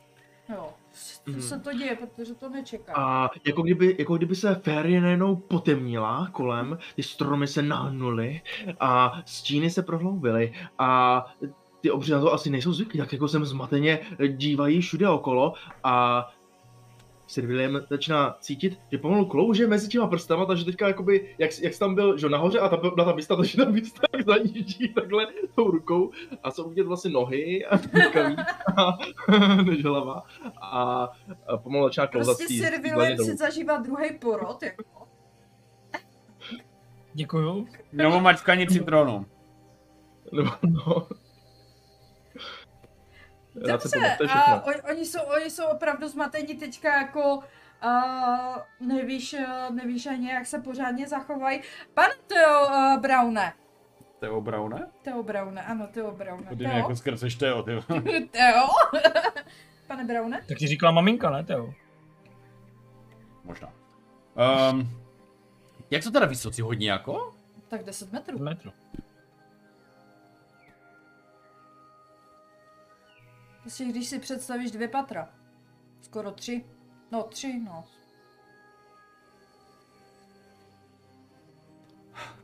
Jo, co se to děje, protože to nečeká. A jako kdyby, jako kdyby se férie najednou potemnila kolem, ty stromy se nahnuly a stíny se prohloubily a ty obři na to asi nejsou zvyklí, tak jako jsem zmateně dívají všude okolo a Sir William začíná cítit, že pomalu klouže mezi těma prstama, takže teďka jakoby, jak, jak jsi tam byl, že nahoře a ta, na ta místa, takže tam víc tak zajíždí takhle tou rukou a jsou vidět vlastně nohy a ruka víc a, než hlava a, a pomalu začíná klouzat Prostě Sir William si zažívá druhý porod, jako. Děkuju. Nebo mačkání citronu. Nebo, no. Dobře, a všechno. oni, jsou, oni jsou opravdu zmatení teďka jako uh, nevíš, eh, nevíš ani jak se pořádně zachovají. Pane Teo uh, Browne, Teo Browne? Teo Browne, ano, Teo mi Teo? jako zkrceš Teo, ty. Teo? Pane Browne? Tak ti říkala maminka, ne, Teo? Možná. Um, jak to teda vysocí hodně jako? Tak 10 metrů. Metru. Prostě když si představíš dvě patra. Skoro tři. No tři, no.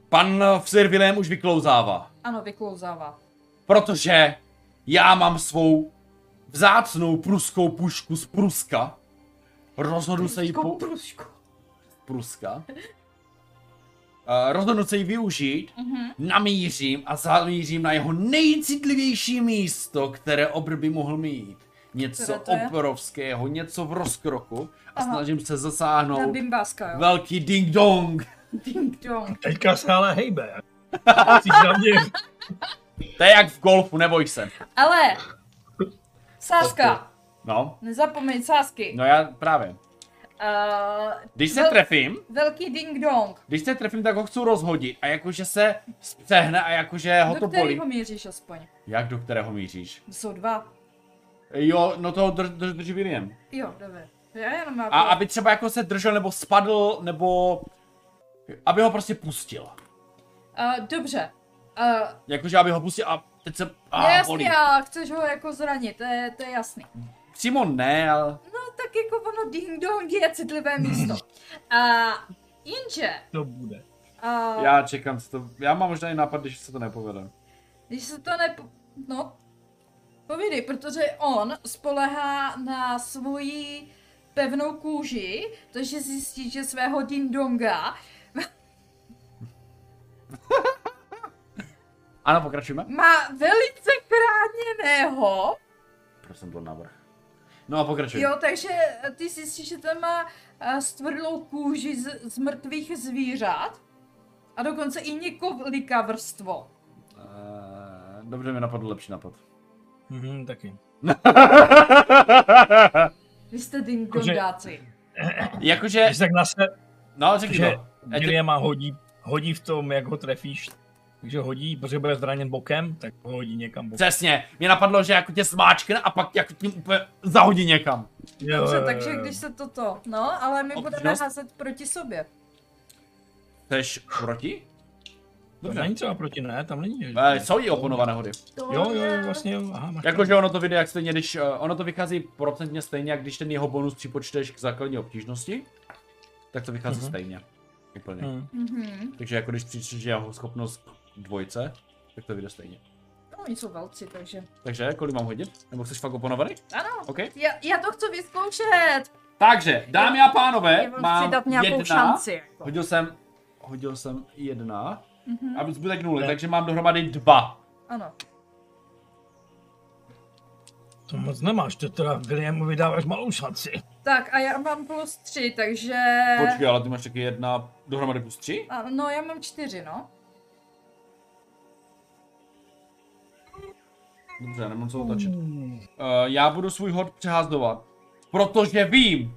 Pan Sir Willem už vyklouzává. Ano, vyklouzává. Protože já mám svou vzácnou pruskou pušku z Pruska. Rozhodnu se jí po... Prušku. Pruska. Uh, rozhodnu se jí využít, Mhm. namířím a zamířím na jeho nejcitlivější místo, které obr by mohl mít. Něco obrovského, něco v rozkroku a Aha. snažím se zasáhnout bimbáska, jo. velký ding dong. Ding dong. Teďka se ale hejbe. Na mě. To je jak v golfu, neboj se. Ale, Sáska, No, nezapomeň sásky. no já právě. Uh, Když se Vel- trefím, velký ding dong. když se trefím, tak ho chci rozhodit a jakože se střehne a jakože ho Do to bolí. kterého míříš aspoň? Jak do kterého míříš? Jsou dva. Jo, no toho drž, drž, drží William. Jo, dobře. Já jenom mám... A aby třeba jako se držel nebo spadl, nebo aby ho prostě pustil. Uh, dobře. Uh, Jakože aby ho pustil a teď se je a, jasný, bolí. a chceš ho jako zranit, to je, to je jasný. Přímo ne, ale No tak jako ono ding dong je citlivé místo. A jinže, To bude. a, já čekám, co to, já mám možná i nápad, když se to nepovede. když se to ne... No, povídej, protože on spolehá na svoji pevnou kůži, takže zjistí, že svého ding donga Ano, pokračujeme. má velice chráněného. Proč jsem byl navrh? No a pokračujeme. Jo, takže ty zjistíš, že ten má eh, stvrdlou kůži z, z mrtvých zvířat a dokonce i několika vrstvo. Uh, dobře mi napadl lepší nápad. Mhm, taky. Vy jste ding Jakože- Když tak na se, no řekni že to. Ať- Williama hodí, hodí v tom, jak ho trefíš. Takže hodí, protože bude zraněn bokem, tak ho hodí někam bokem. Přesně, mě napadlo, že jako tě smáčkne a pak jako tím úplně zahodí někam. Jo, Dobře, jo, takže jo. když se toto, no, ale my budeme Obtížnost? házet proti sobě. Jseš proti? To Dobře. není třeba proti, ne, tam není. že? Eh, jsou i oponované hody. To Jo, jo, je- jo, vlastně jo, aha, Jakože ono to vyjde jak stejně, když, eh, ono to vychází procentně stejně, jak když ten jeho bonus připočteš k základní obtížnosti, tak to vychází Mhm. stejně. Úplně. Mhm. Takže jako když přičteš jeho schopnost dvojce, tak to vyjde stejně. No, oni jsou velcí, takže. Takže, kolik mám hodit? Nebo chceš fakt oponovaný? Ano, OK. já, já to chci vyzkoušet. Takže, dámy a pánové, Já mám dát nějakou jedna. šanci. Jako. Hodil jsem, hodil jsem jedna. Mhm. A zbytek nuly, takže mám dohromady dva. Ano. To moc nemáš, to teda Williamovi dáváš malou šanci. Tak a já mám plus tři, takže... Počkej, ale ty máš taky jedna, dohromady plus tři? A, no, já mám čtyři, no. Dobře, nemám co otočit. Uh, já budu svůj hod přeházdovat, protože vím.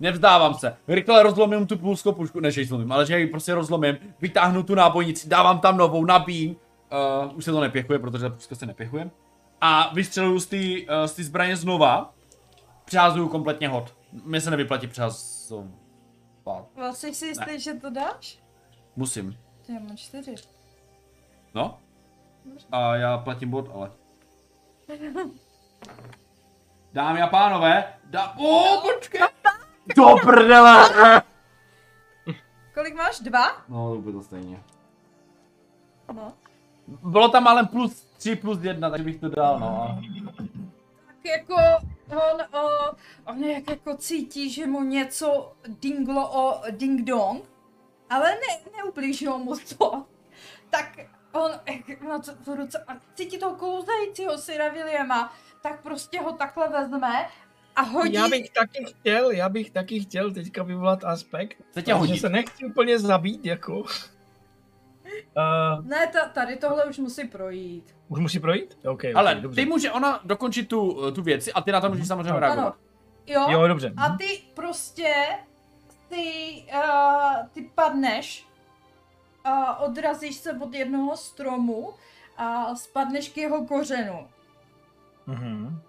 Nevzdávám se. Rychle rozlomím tu půlskou pušku, ne, že ji zlomím, ale že ji prostě rozlomím, vytáhnu tu nábojnici, dávám tam novou, nabíjím. Uh, už se to nepěchuje, protože ta se nepěchuje. A vystřeluju z té uh, z zbraně znova. Přeházuju kompletně hod. Mně se nevyplatí přehazovat. Vlastně si jistý, že to dáš? Musím. Já mám čtyři. No. A já platím bod, ale. Dámy a pánové, dá... O, počkej! Do prdele! Kolik máš? Dva? No, to bude to stejně. No. Bylo tam ale plus 3 plus 1, takže bych to dal, no. Tak jako on, o, on jak jako cítí, že mu něco dinglo o ding dong, ale ne, neublížilo mu to. Tak on jak má to v ruce a cítí toho kouzajícího syra Williama, tak prostě ho takhle vezme a hodí. Já bych taky chtěl, já bych taky chtěl teďka vyvolat aspekt. Že hodit. se nechci úplně zabít, jako. Uh, Ne, ta, tady tohle už musí projít. už musí projít? OK, okay Ale dobře. ty může ona dokončit tu, tu věci a ty na to můžeš samozřejmě Ano. reagovat. Ano. Jo? Jo, dobře. A ty prostě, ty, uh, ty padneš, a odrazíš se od jednoho stromu a spadneš k jeho kořenu. Mhm.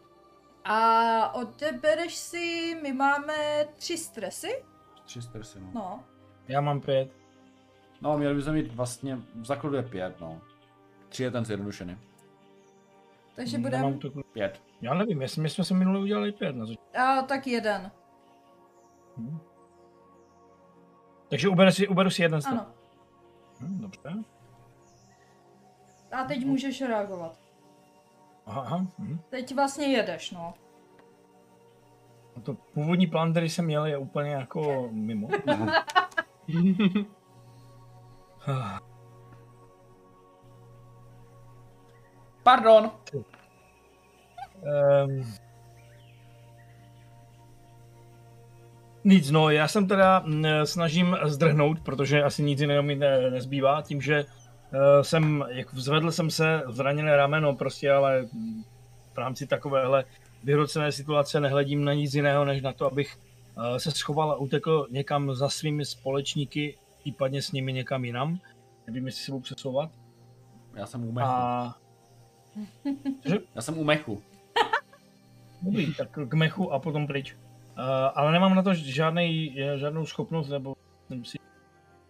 A odebereš si, my máme tři stresy, Tři stresy, no. no. Já mám pět. No, měli bychom mít vlastně, v základu je pět, no. Tři je ten zjednodušený. Takže Já, budeme, mám to... Pět. já nevím, jestli my jsme se minule udělali pět. Na začátku. a tak jeden, Hm. Takže uberu si, uberu si jeden z toho. ano. Hm, dobře. A teď můžeš reagovat. Aha, aha. Hm. Teď vlastně jedeš, no. A to původní plán, který jsem měl, je úplně jako mimo. Pardon. Um, nic, no, já jsem teda mm, snažím zdrhnout, protože asi nic jiného mi ne, nezbývá, tím, že uh, jsem, jak vzvedl jsem se, zraněné rameno prostě, ale mm, v rámci takovéhle vyhrocené situace nehledím na nic jiného, než na to, abych eh, se schoval a utekl někam za svými společníky, případně s nimi někam jinam. Nevím, jestli se budu přesouvat. Já jsem u mechu. A Já jsem u mechu. dobrý, tak k mechu a potom pryč. Uh, ale nemám na to žádnej, žádnou schopnost, nebo jsem si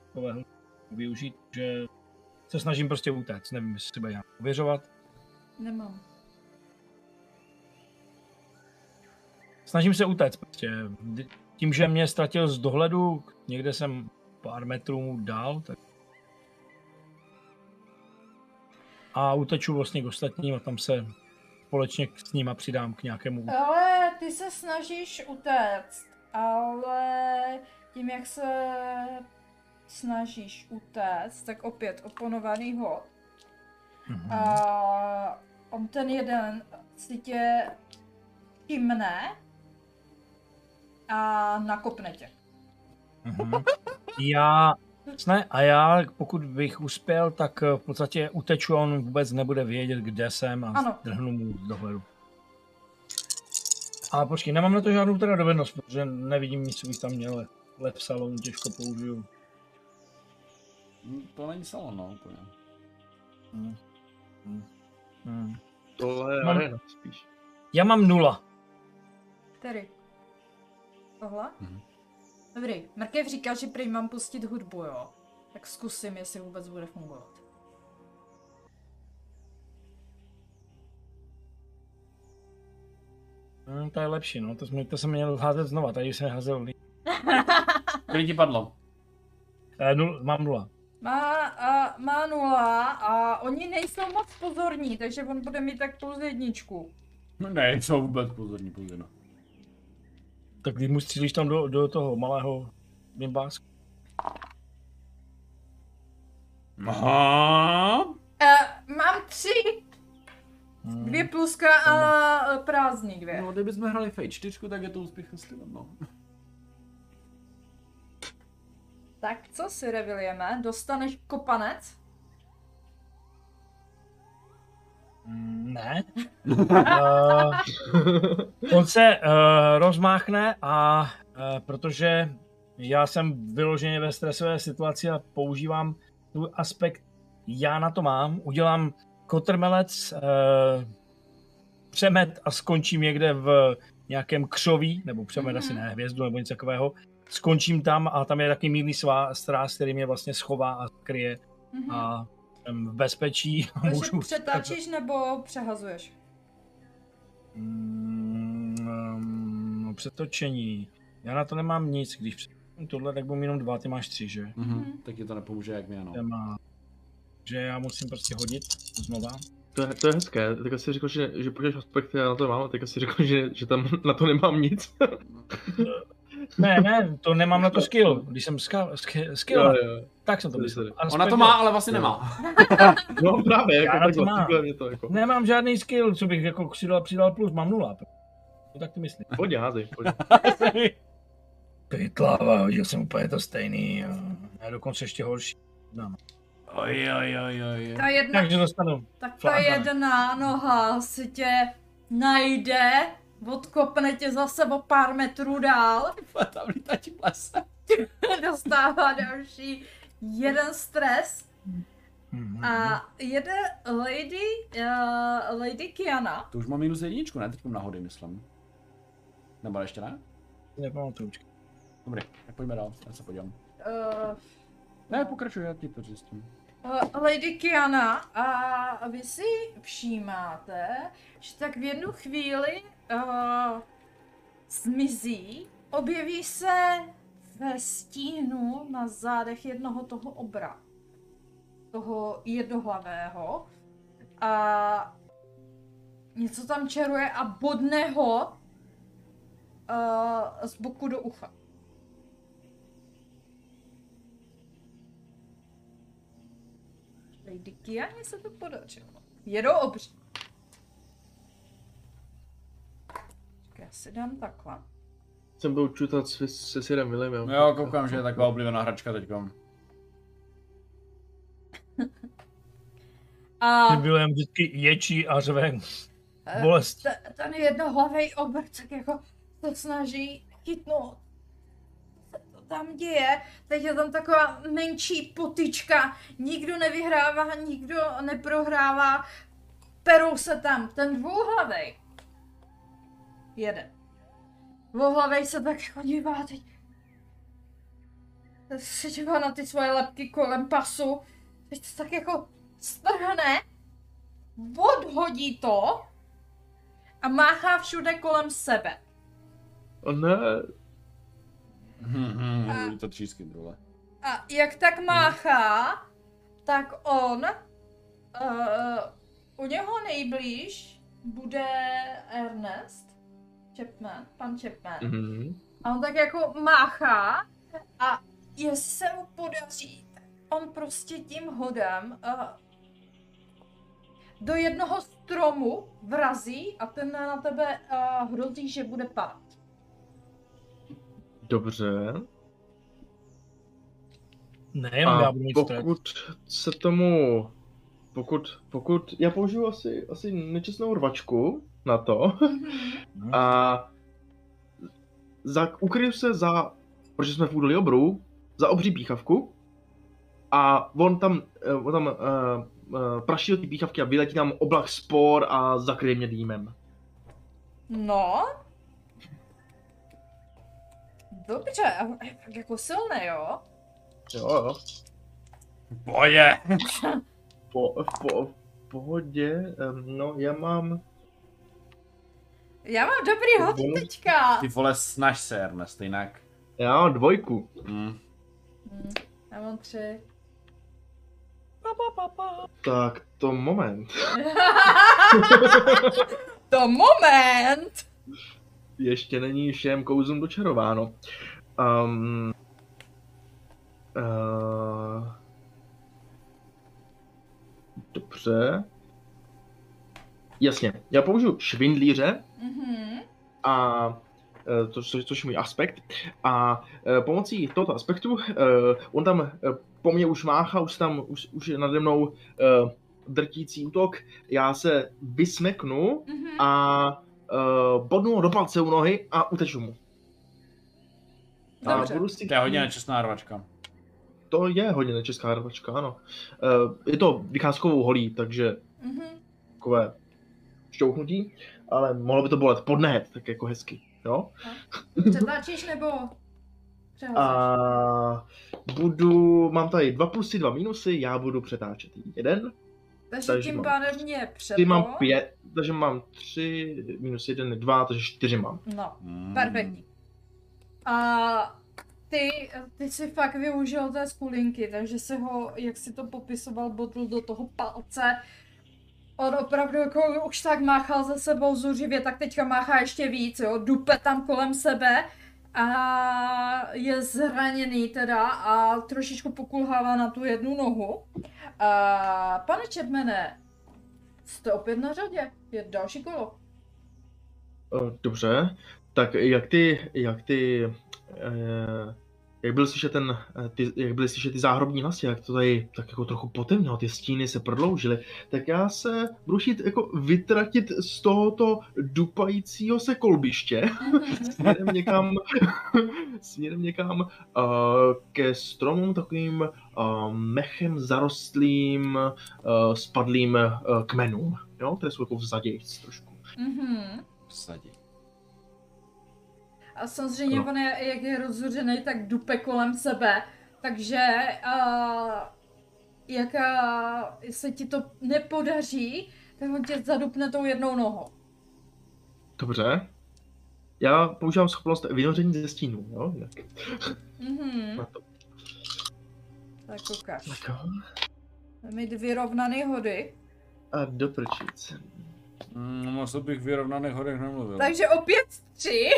takového využít, že se snažím prostě utéct. Nevím, jestli bude nějak ověřovat. Nemám. Snažím se utéct prostě. Tím, že mě ztratil z dohledu, někde jsem pár metrů dál, tak a uteču vlastně k ostatním a tam se společně s nima přidám k nějakému... Ale ty se snažíš utéct, ale tím, jak se snažíš utéct, tak opět oponovaný hod. Mhm. A on ten jeden si tě všimne a nakopne tě. Mhm. Já... Ne, a já, pokud bych uspěl, tak v podstatě uteču a on vůbec nebude vědět, kde jsem a Ano. drhnu mu dohledu. A počkej, nemám na to žádnou teda dovednost, protože nevidím nic, co bych tam měl. Lep salon těžko použiju. Hm, To není salon, no, úplně. Hmm. Hmm. Hmm. Tohle je Mám- arena spíš. Já mám nula. Který? Tohle? Mhm. Dobrý. Mrkev říkal, že prý mám pustit hudbu, jo. Tak zkusím, jestli vůbec bude fungovat. Hmm, to je lepší, no. To, jsme, to jsem měl házet znova, tady jsem házel. líp. Kolik ti padlo? Eh, nul, mám nula. Má, a, má nula a oni nejsou moc pozorní, takže on bude mít tak plus jedničku. No ne, jsou vůbec pozorní, pozorní. Tak když mu střílíš tam do, do toho malého bimbásku. Aha. Uh, mám tři, Hmm. dvě pluska a e, prázdný dvě. No, kdybychom hrali Fate 4, tak je to úspěch s no. Tak co si Revilieme? Dostaneš kopanec? Ne. uh, on se uh, rozmáchne a uh, protože já jsem vyloženě ve stresové situaci a používám tu aspekt, já na to mám, udělám kotrmelec, uh, přemet a skončím někde v nějakém křoví, nebo přemet Mhm. asi ne, hvězdu nebo něco takového. Skončím tam a tam je taky mírný svá stráz, který mě vlastně schová a kryje Mhm. a jsem v bezpečí a Takže můžu... přetáčíš nebo přehazuješ? Mm, um, přetočení. Já na to nemám nic, když přetočím tohle, tak budu mít jenom dva, ty máš tři, že? Mhm. Tak ti to nepomůže jak mě, no. Téma, že já musím prostě hodit znova. To je, to je hezké, teďka si řekl, že, že používáš aspekty, já na to mám, a teďka si řekl, že, že tam na to nemám nic. Ne, ne, to nemám na to skill. Když jsem ska, sk, skill, Jo, jo. tak jsem to myslel. Ona to má, ale vlastně nemá. No právě, jako Já na to mě to jako. Nemám žádný skill, co bych jako přidal, přidal plus, mám nula. To tak ty myslím. Pojď házej, pojď. Pytlava, hodil jsem úplně to stejný. a Ne, dokonce ještě horší. No. Oj, oj, oj, oj. Ta jedna, Takže dostanu. tak ta jedna noha si tě najde, odkopne tě zase o pár metrů dál, Tam lítá ti plese. dostává další jeden stres Mhm. a jede Lady, uh, Lady Kiana. To už mám minus jedničku, ne? Teď mám náhody, myslím. Nebo ještě ne? Nepamatuju. Dobrý, tak pojďme dál, já se podívám. Uh, Ne, pokračuj, já ti to zjistím. Uh, Lady Kiana a vy si všímáte, že tak v jednu chvíli uh, zmizí, objeví se ve stínu na zádech jednoho toho obra, toho jednohlavého a něco tam čeruje a bodne ho uh, z boku do ucha. Lady Kianě se to podařilo. Jedou obří. Já si dám takhle. Jsem byl čutat se, se Sirem Williamem. Jo, koukám, že je taková oblíbená hračka teďkom. A Ty William vždycky ječí a řve. Eh, bolestí. te- ten jednohlavý obrcek jako se snaží chytnout. Co to tam děje? Teď je tam taková menší potyčka. Nikdo nevyhrává, nikdo neprohrává. Perou se tam. Ten dvouhlavej jede. Dvouhlavej se tak jako dívá teď. Se dívá na ty svoje lepky kolem pasu. Teď to tak jako strhne. Odhodí to a máchá všude kolem sebe. O ne, Mhm, A- byly to třísky, drole. A jak tak máchá, tak on uh, u něho nejblíž bude Ernest Chapman, pan Chapman. mhm. A on tak jako máchá a jestli se mu podaří, tak on prostě tím hodem uh, do jednoho stromu vrazí a ten na tebe uh, hrozí, že bude padat. Dobře. Nejenom já budu mít pokud se tomu, pokud, pokud, já použiju asi, asi nečestnou rvačku na to a za, ukryju se za, protože jsme v údolí obrů, za obří píchavku a on tam, eh, on tam uh, uh, praší do té píchavky a vyletí tam oblak spor a zakryje mě dýmem. No. Dobře, a je fakt jako silné, jo? Jo, jo. Boje! Po, po, v pohodě, no já mám, Já mám dobrý Bonus? teďka. Ty vole, snaž se, Ernest, jinak. já mám dvojku. Mm. Hm, já mám tři. Tak to moment. to moment! ještě není všem kouzlům dočarováno. Um, uh, dobře. Jasně, já použiju švindlíře, Mhm. a eh, to, což, což je můj aspekt. A eh, pomocí tohoto aspektu, eh, on tam po mně už máchá, už tam, už, už je nade mnou eh, drtící útok. Já se vysmeknu Mhm. a bodnu ho do palce u nohy a uteču mu. A Dobře. budu si To je hodně nečestná rvačka. To je hodně nečeská rvačka, ano. Je to vycházkovou holí, takže Mhm. takové šťouchnutí, ale mohlo by to bolet podnehet, tak jako hezky, jo? Přetlačíš nebo přehazíš? A budu, mám tady dva plusy, dva minusy, já budu přetáčet jeden, takže, takže tím pádem mě přepo. ty mám pět, takže mám tři, minus jeden je dva, takže čtyři mám. No, Mm. perfektní. A ty, ty si fakt využil té skulinky, takže si ho, jak si to popisoval, bodl do toho palce. On opravdu jako už tak máchal za sebou zuřivě, tak teďka máchá ještě víc, jo, dupe tam kolem sebe a je zraněný teda a trošičku pokulhává na tu jednu nohu. A pane Čepmene, jste opět na řadě, je další kolo. Eh, Dobře, tak jak ty, jak ty, eh, jak byl slyšet ten, eh, ty, jak byly slyšet ty záhrobní hlasy, jak to tady tak jako trochu potemnělo, ty stíny se prodloužily, tak já se budu chtít jako vytratit z tohoto dupajícího se kolbiště směrem někam, směrem někam uh, ke stromům takovým uh, mechem zarostlým, uh, spadlým uh, kmenům, jo, které jsou jako vzadějc trošku. Mhm. Vsadí. A samozřejmě No. on je, jak je rozhořený, tak dupe kolem sebe. Takže uh, jak uh, se ti to nepodaří, tak on tě zadupne tou jednou nohou. Dobře. Já používám schopnost vynoření ze stínu, jo? Mhm. Na to. Tak ukáž. Tak jo. Mít vyrovnaný hody. A doprčit. Mm, moc bych vyrovnaných hodech nemluvil. Takže opět tři.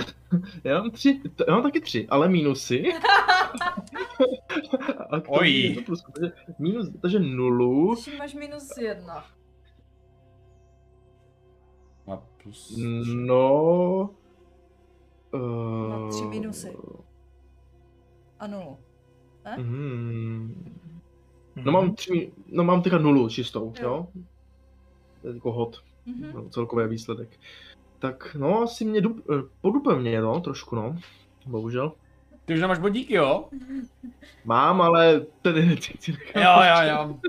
Já mám tři, to, já mám taky tři, ale minusy. A k tomu Oj. plus, takže, minus, takže nulu. Když máš minus jedna. A plus... No... Uh, Na tři minusy. A nulu. Mm, no mám tři, no mám teďka nulu čistou, Jo. jo? jako hod, Mhm. no, celkový výsledek. Tak no, asi mě dup, eh, podupe mě, no, trošku, no. Bohužel. Ty už nemáš bodíky, jo? Mám, ale tedy nechci nechám. Jo, jo, jo.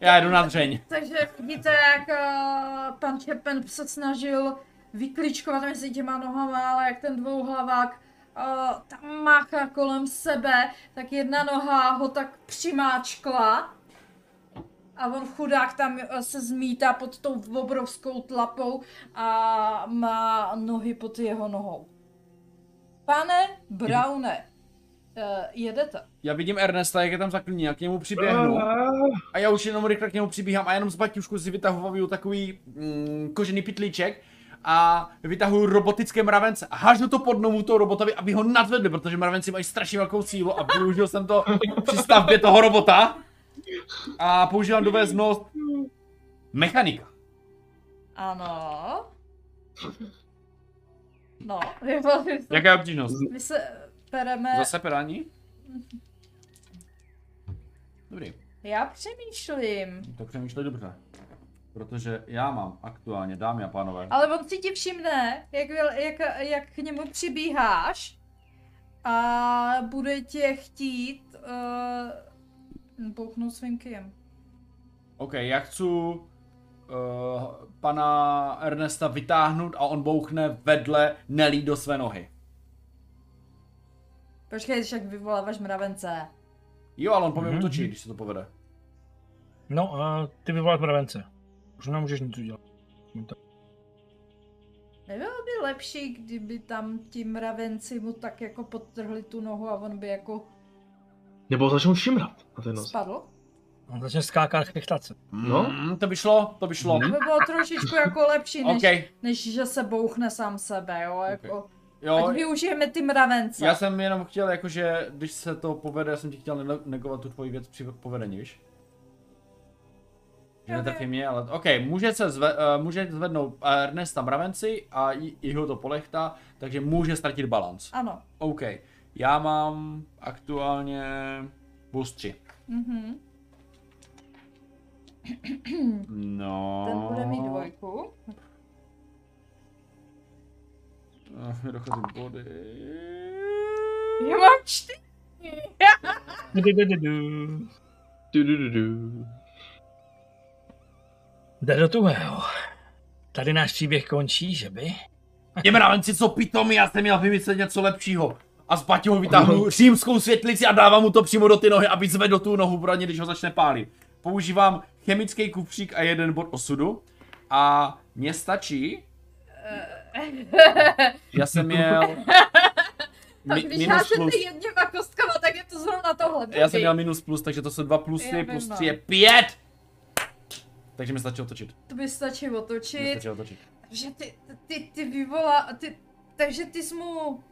Já jdu na dřeň. Takže vidíte, jak uh, pan Chapman se snažil vyklíčkovat mezi těma nohama, ale jak ten dvouhlavák uh, tam máchá kolem sebe, tak jedna noha ho tak přimáčkla a on chudák tam eh, se zmítá pod tou obrovskou tlapou a má nohy pod jeho nohou. Pane Browne, uh, jedete. Já vidím Ernesta, jak je tam zaklíní, jak k němu přiběhnu. A já už jenom rychle k němu přibíhám a jenom z baťušku si vytahuju takový mm, kožený pitlíček a vytahuju robotické mravence a hážu to pod nohu toho robotovi, aby ho nadvedli, protože mravenci mají strašně velkou sílu a využil jsem to při stavbě toho robota a používám doveznost mechanika. Ano. No, jako, Jaká je obtížnost? my se pereme... Zase pedání? Dobrý, Já přemýšlím. tak přemýšlej dobře. Protože já mám aktuálně, dámy a pánové, Ale on si ti všimne, jak, jak, jak k němu přibíháš a bude tě chtít uh, bouchnout svým kijem. OK, já chci uh, pana Ernesta vytáhnout a on bouchne vedle Nelly do své nohy. Počkej, když jak vyvoláváš mravence. Jo, ale on po mě Mhm. útočí, když se to povede. No a ty vyvolat mravence. Už nemůžeš nic udělat. Nebylo by lepší, kdyby tam ti mravenci mu tak jako podtrhli tu nohu a on by jako Nebo začnou šimrat na ten nos. spadl? On začne skákat, chechtat se. No. Mm, to by šlo, to by šlo. To by bylo trošičku jako lepší, než, OK, než že se bouchne sám sebe, jo, jako... jo, Ať využijeme ty mravence. já jsem jenom chtěl, jakože, když se to povede, já jsem ti chtěl ne- negovat tu tvoji věc při povedení, víš? Že Ok. netrefí mě, ale OK, může se zve, uh, může zvednout Ernesta mravenci a j- i ho to polechtá, takže může ztratit balans. Ano. OK, já mám aktuálně plus 3. Mhm. No. Ten bude mít dvojku. Ach, mi dochází body. Já mám čtyři. Jde do tuhého. Tady náš příběh končí, že by? Ti mravenci, co pitomí, já jsem měl vymyslet něco lepšího. A z Baťoho vytáhnu římskou světlici a dávám mu to přímo do ty nohy, aby zvedl tu nohu pro ně, když ho začne pálit. Používám chemický kufřík a jeden bod osudu. A mně stačí, já jsem měl Tak mi, když plus. jedněma kostkama, tak je to zrovna tohle. Já jsem blbý. měl minus plus, takže to jsou dva plusy, Já plus no. tři je pět. Takže mi stačí otočit. To by stačí Mi otočit. stačí otočit. Takže ty, ty, ty vyvolá, ty, takže ty jsi mu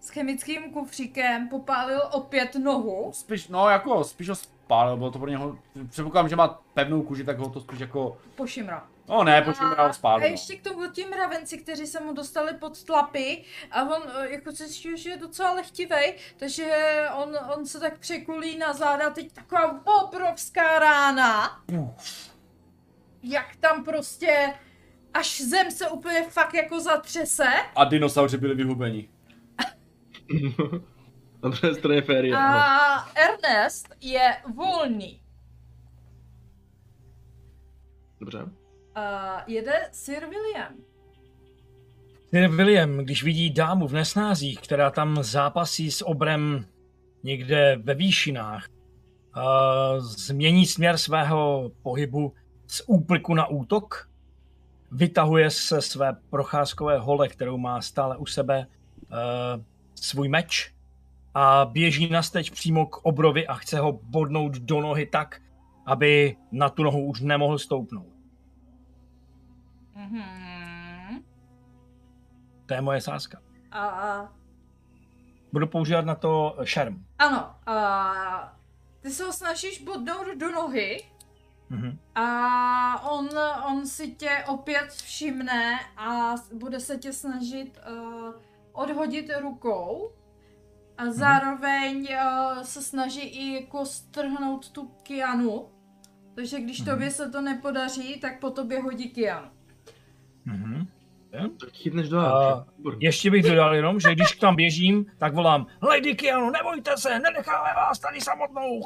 s chemickým kufříkem popálil opět nohu. Spíš, no jako, spíš ho spálil, bylo to pro něho, předpokládám, že má pevnou kůži, tak ho to spíš jako, Pošimra. no ne, počím ho A spálil. no. ještě k tomu ti mravenci, kteří se mu dostali pod tlapy a on eh, jako zjistil, že je docela lehtivej, takže on, on se tak překulí na záda, teď taková obrovská rána. Jak tam prostě až zem se úplně fakt jako zatřese A dinosauři byli vyhubeni. Na druhé straně férie. a Ernest je volný. Dobře. A jede Sir William. Sir William, když vidí dámu v nesnázích, která tam zápasí s obrem někde ve výšinách, a změní směr svého pohybu z úpliku na útok, vytahuje se své procházkové hole, kterou má stále u sebe, uh, svůj meč a běží nasteč přímo k obrovi a chce ho bodnout do nohy tak, aby na tu nohu už nemohl stoupnout. Mhm. To je moje sázka. A, Budu používat na to šerm. ano, a ty se ho snažíš bodnout do nohy Mhm. a on, on si tě opět všimne a bude se tě snažit uh, odhodit rukou a zároveň uh, se snaží i jako strhnout tu kianu Takže když Mhm. tobě se to nepodaří, tak po tobě hodí Kian. Mhm. Tak chytneš do A-. Ještě bych dodal jenom, že když tam běžím, tak volám Lady Kianu, nebojte se, nenecháme vás tady samotnou.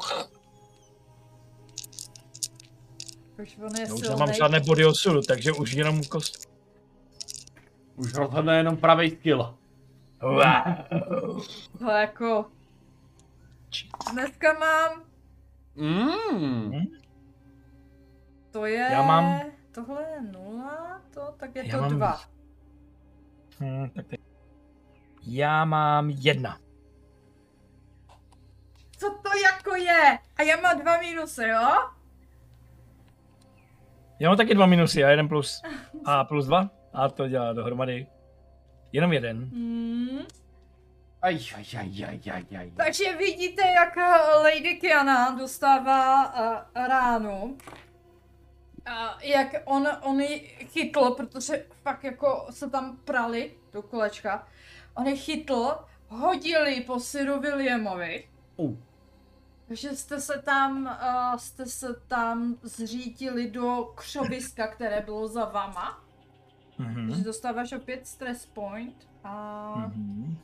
Už on je už nemám žádné body osudu, takže už jenom kost. Už rozhodne jenom pravý skill. To jako... Dneska mám, Mm. to je... Já mám- Tohle je nula, to, tak je Já to mám- dva. Hmm, tak teď. Já mám jedna. Co to jako je? A já mám dva minusy, jo? Já mám taky dva minusy a jeden plus. A plus dva. A to dělá dohromady. Jenom jeden. Hmm. Aj, aj, aj, aj, aj, aj. Takže vidíte, jak eh, Lady Kiana dostává uh, ránu. A jak on, on ji chytl, protože fakt jako se tam prali do kolečka. On ji chytl, hodili po Siru Williamovi. Uh. Takže jste se tam, uh, jste se tam zřítili do křoviska, které bylo za vama. Takže Mhm. dostáváš opět stress point a Mhm.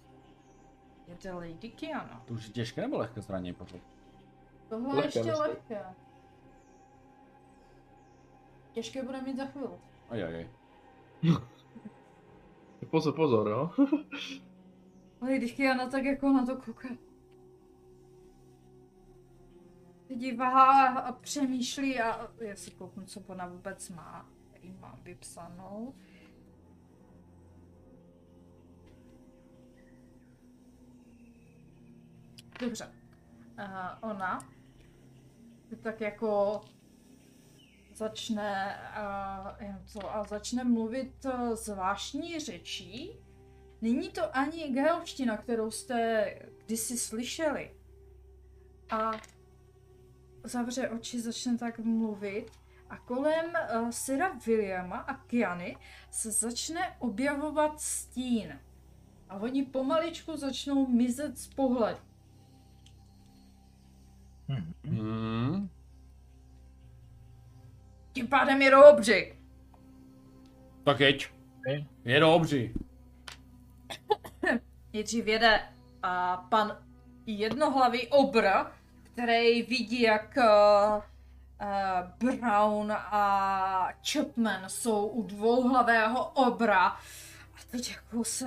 jede Lady Kiana. To už je těžké nebo lehké zranění pořád? Tohle je Lehké, ještě myslím. lehké. Těžké bude mít za chvíli. Aj, aj, aj. Pozor, pozor, jo. Lady Kiana tak jako na to kouká. Dívá a přemýšlí a já si kouknu, co ona vůbec má. Tady mám vypsanou. Dobře. Uh, ona tak jako začne, uh, jen to, a začne mluvit uh, zvláštní řečí. Není to ani gaelština, kterou jste kdysi slyšeli. A zavře oči, začne tak mluvit a kolem uh, Sira Williama a Kiany se začne objevovat stín. A oni pomaličku začnou mizet z pohledu. Mhm. Hmm. Tím pádem je do obři. Tak jeď. Je dobří. Nejdřív jede a pan jednohlavý obr, který vidí, jak uh, uh, Brown a Chapman jsou u dvouhlavého obra. A teď jako se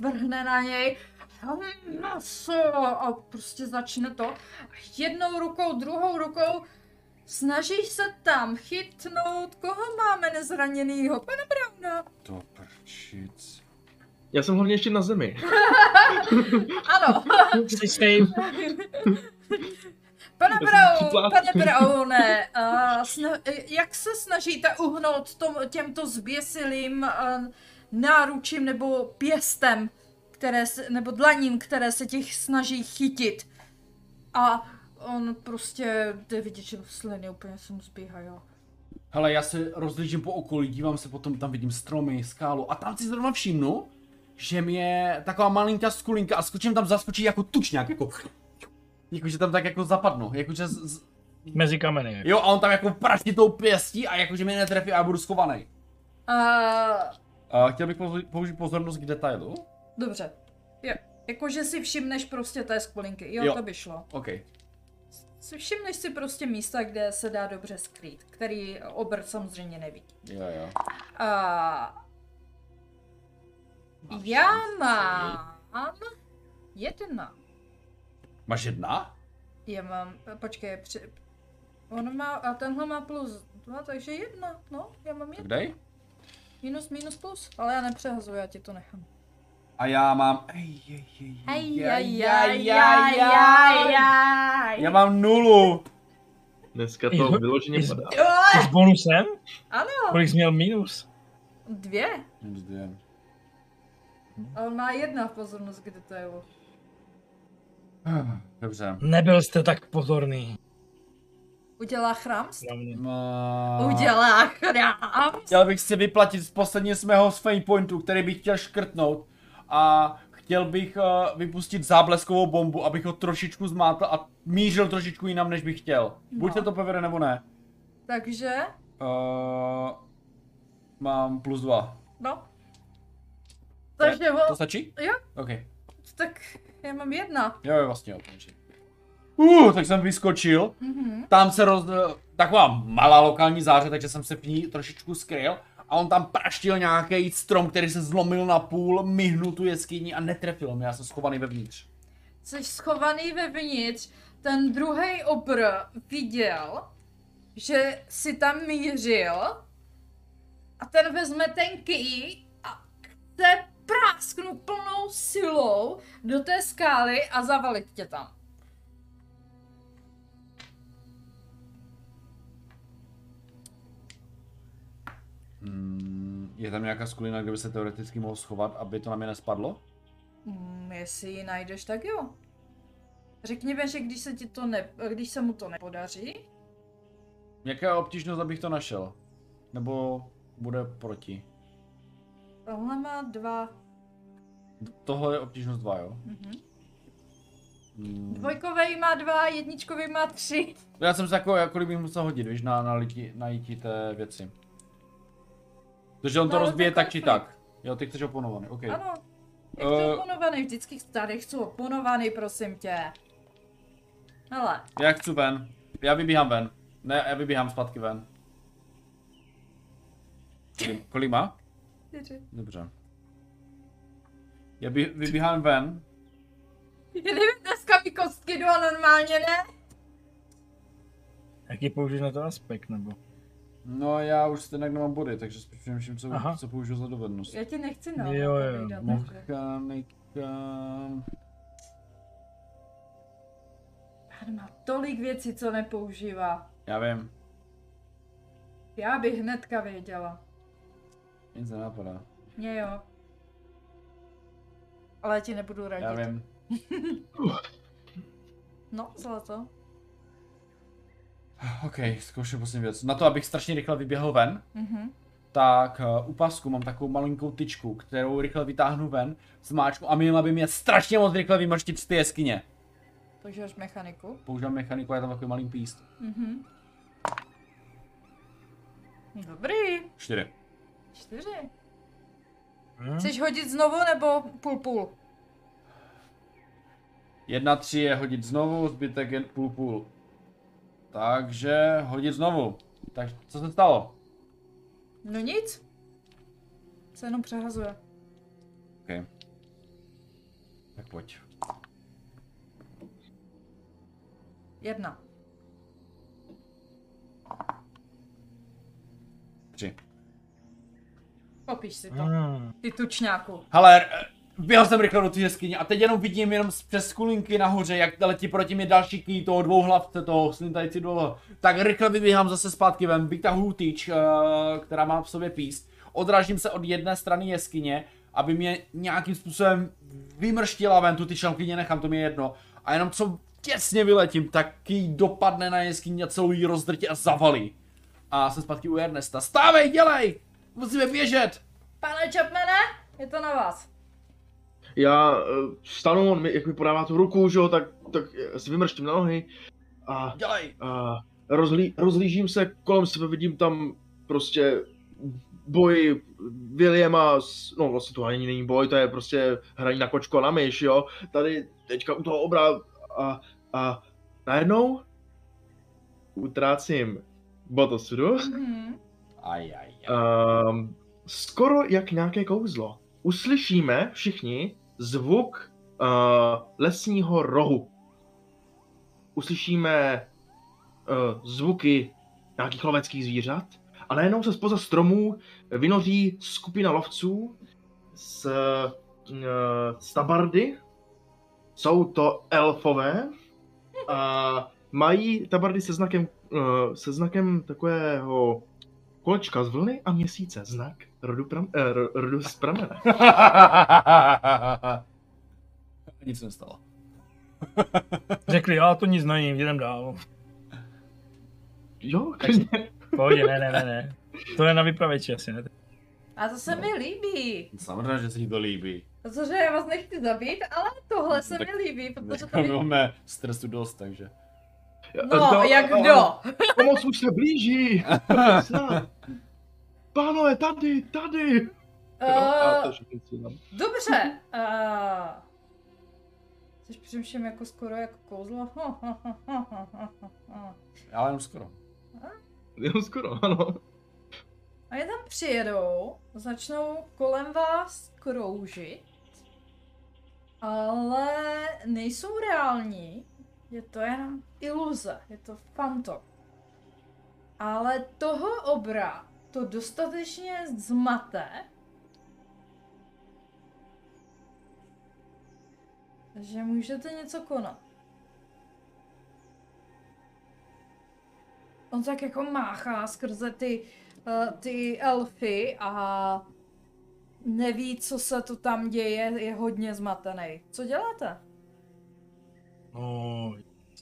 vrhne na něj "Hm, maso a prostě začne to. Jednou rukou, druhou rukou snaží se tam chytnout, koho máme nezraněnýho, pana Browna. To prčic. Já jsem hlavně ještě na zemi. Ano, Jsi safe. Pane Brown, pane Browne, uh, sna- jak se snažíte uhnout tom, těmto zběsilým uh, náručím nebo pěstem, které se, nebo dlaním, které se těch snaží chytit? A on prostě jde vidět, že sliny úplně se mu zbíhají. Hele, já se rozlížím po okolí, dívám se potom, tam vidím stromy, skálu a tam si zrovna všimnu, že mi je taková malinká skulinka a skočím tam zaskočit jako tučňák, jako... Jakože tam tak jako zapadnu, jakože z, z, Mezi kameny. Jo, a on tam jako praští tou pěstí a jakože mě netrefí a já budu schovaný. Uh, Uh, chtěl bych použít pozornost k detailu. Dobře. Jo. Jakože si všimneš prostě té skulinky. Jo, Jo. to by šlo. OK. Si všimneš si prostě místa, kde se dá dobře skrýt, který obr samozřejmě nevidí. Jo, jo. A já mám jedna. Máš jedna? Já mám, počkej, při, on má, a tenhle má plus dva, takže jedna, no, já mám Tak jedna. dej. Minus, minus, plus, ale já nepřehazuju, já ti to nechám. A já mám... Ej, ej, ej, Aj, ej, aj, ej, aj, ej, aj, ej, aj, ej. aj. Já mám nulu. Dneska to vyloženě jsi- padá. S bonusem? Ano, Kolik jsi měl minus? dvě. Minus dvě. A on má jedna v pozornost k detailu. Dobře. Nebyl jste tak pozorný. Udělá chrámst? Na mě. No... Udělá chrámst? Chtěl bych si vyplatit z posledně z mého fame pointu, který bych chtěl škrtnout. A chtěl bych uh, vypustit zábleskovou bombu, abych ho trošičku zmátl a mířil trošičku jinam, než bych chtěl. Buď No. se to povede, nebo ne. Takže, Uh, mám plus dva. no. Takže To o, stačí? Jo. OK. tak já mám jedna. Jo, jo, vlastně jo, končí. Uh, tak jsem vyskočil. Mhm. Tam se roz... Taková malá lokální záře, takže jsem se v ní trošičku skryl. A on tam praštil nějaký strom, který se zlomil na půl, myhnul tu jeskyni a netrefil mě, já jsem schovaný vevnitř. Jsi schovaný vevnitř, ten druhý obr viděl, že si tam mířil a ten vezme ten ký a chce prásknout plnou silou do té skály a zavalit tě tam. Je tam nějaká skulina, kde by se teoreticky mohl schovat, aby to na mě nespadlo? Hmm, jestli ji najdeš, tak jo. Řekni mi, že když se, ti to ne, když se mu to nepodaří, Jaká je obtížnost, abych to našel? Nebo bude proti? tohle má dva. Tohle je obtížnost 2, jo? Mhm. Hmm. Dvojkovej má dva, jedničkový má tři. Já jsem se jako, jako bych musel hodit, víš, na, na lidi, najítí té věci. Protože on to No, rozbije tak či tak. Jo, ty chceš oponovaný, OK. Ano. Jak to oponovaný, vždycky tady chci oponovaný, prosím tě. Hele, Já chci ven. Já vybíhám ven. Ne, já vybíhám zpátky ven. Kolik, kolik má? čtyři. Dobře. Já by, vybíhám ven. Kdyby dneska mi kostky jdu a normálně ne. Jaký použiješ na to aspekt, nebo? No já už stejně nemám body, takže spíš přemýšlím, co, Aha. co použiju za dovednost. Já ti nechci na Jo, jo, takže. Mechanika... Pán má tolik věcí, co nepoužívá. Já vím, Já bych hnedka věděla. nic nenapadá. Mně jo. Ale já ti nebudu radit. Já vím. No, zlato. OK, zkouším poslední věc. Na to, abych strašně rychle vyběhl ven, Mhm. tak uh, u pasku mám takovou malinkou tyčku, kterou rychle vytáhnu ven, zmáčku a měla by mě strašně moc rychle vymrštit z té jeskyně. Používáš mechaniku. Používám mechaniku a je tam takový malý píst. Mhm. Dobrý. Čtyři. Čtyři. Hm? Chceš hodit znovu nebo půl půl? Jedna tři je hodit znovu, zbytek je půl půl. Takže hodit znovu. Tak co se stalo? No nic. Se jenom přehazuje. OK. Tak pojď. Jedna. Tři. Popíš si to. Hm. Ty tučňáku. Hele, běhl jsem rychle do té jeskyně a teď jenom vidím jenom z- přes skulinky nahoře, jak letí proti mě další ký toho dvouhlavce, toho slintající dole. Tak rychle vybíhám zase zpátky ven, vytahuju tyč, uh, která má v sobě píst. Odrážím se od jedné strany jeskyně, aby mě nějakým způsobem vymrštila ven, tu tyč tam klidně nechám, to mi je jedno. A jenom co těsně vyletím, tak jí dopadne na jeskyni a celou jí rozdrtí a zavalí. A jsem zpátky u Ernesta. Stávej, dělej! Musíme běžet! Pane Chapmane, je to na vás. Já eh, vstanu, on mi, jak mi podává tu ruku, že jo, tak, tak si vymrštím na nohy a, Dělej! a rozlí, rozlížím se kolem sebe, vidím tam prostě boj Williama, s, no vlastně to ani není boj, to je prostě hraní na kočko a na myš, jo, tady teďka u toho obra a, a najednou utrácím bod osudu, Mhm. Aj, aj, aj. um, skoro jak nějaké kouzlo. Uslyšíme všichni zvuk uh, lesního rohu. Uslyšíme uh, zvuky nějakých loveckých zvířat a najednou se spoza stromů vynoří skupina lovců z, uh, z tabardy. Jsou to elfové a mají tabardy se znakem, uh, se znakem takového kolečka z vlny a měsíce. Znak rodu, pram, eh, ro- rodu z pramene. Nic se nestalo. Řekli, já to nic není, jdem dál. Jo, klidně. Pohodě, ne, ne, ne, ne. To je na vypravěči asi, ne? A to se mi líbí. Samozřejmě, že se jí to líbí. Protože já vás nechci zabít, ale tohle se Tak- mi líbí, protože to máme stresu dost, takže. No, jak kdo? Pomoc už se blíží! Pánové, tady, tady! Uh, dám. dobře. Uh, Což přemýšlím jako skoro jako kouzlo. Já jenom skoro. Jenom skoro, ano. A je tam přijedou, začnou kolem vás kroužit, ale nejsou reální, je to jen iluze, je to fantom. Ale toho obra to dostatečně zmate, že můžete něco konat. On tak jako máchá skrze ty, uh, ty elfy a neví, co se to tam děje, je hodně zmatený. Co děláte? No,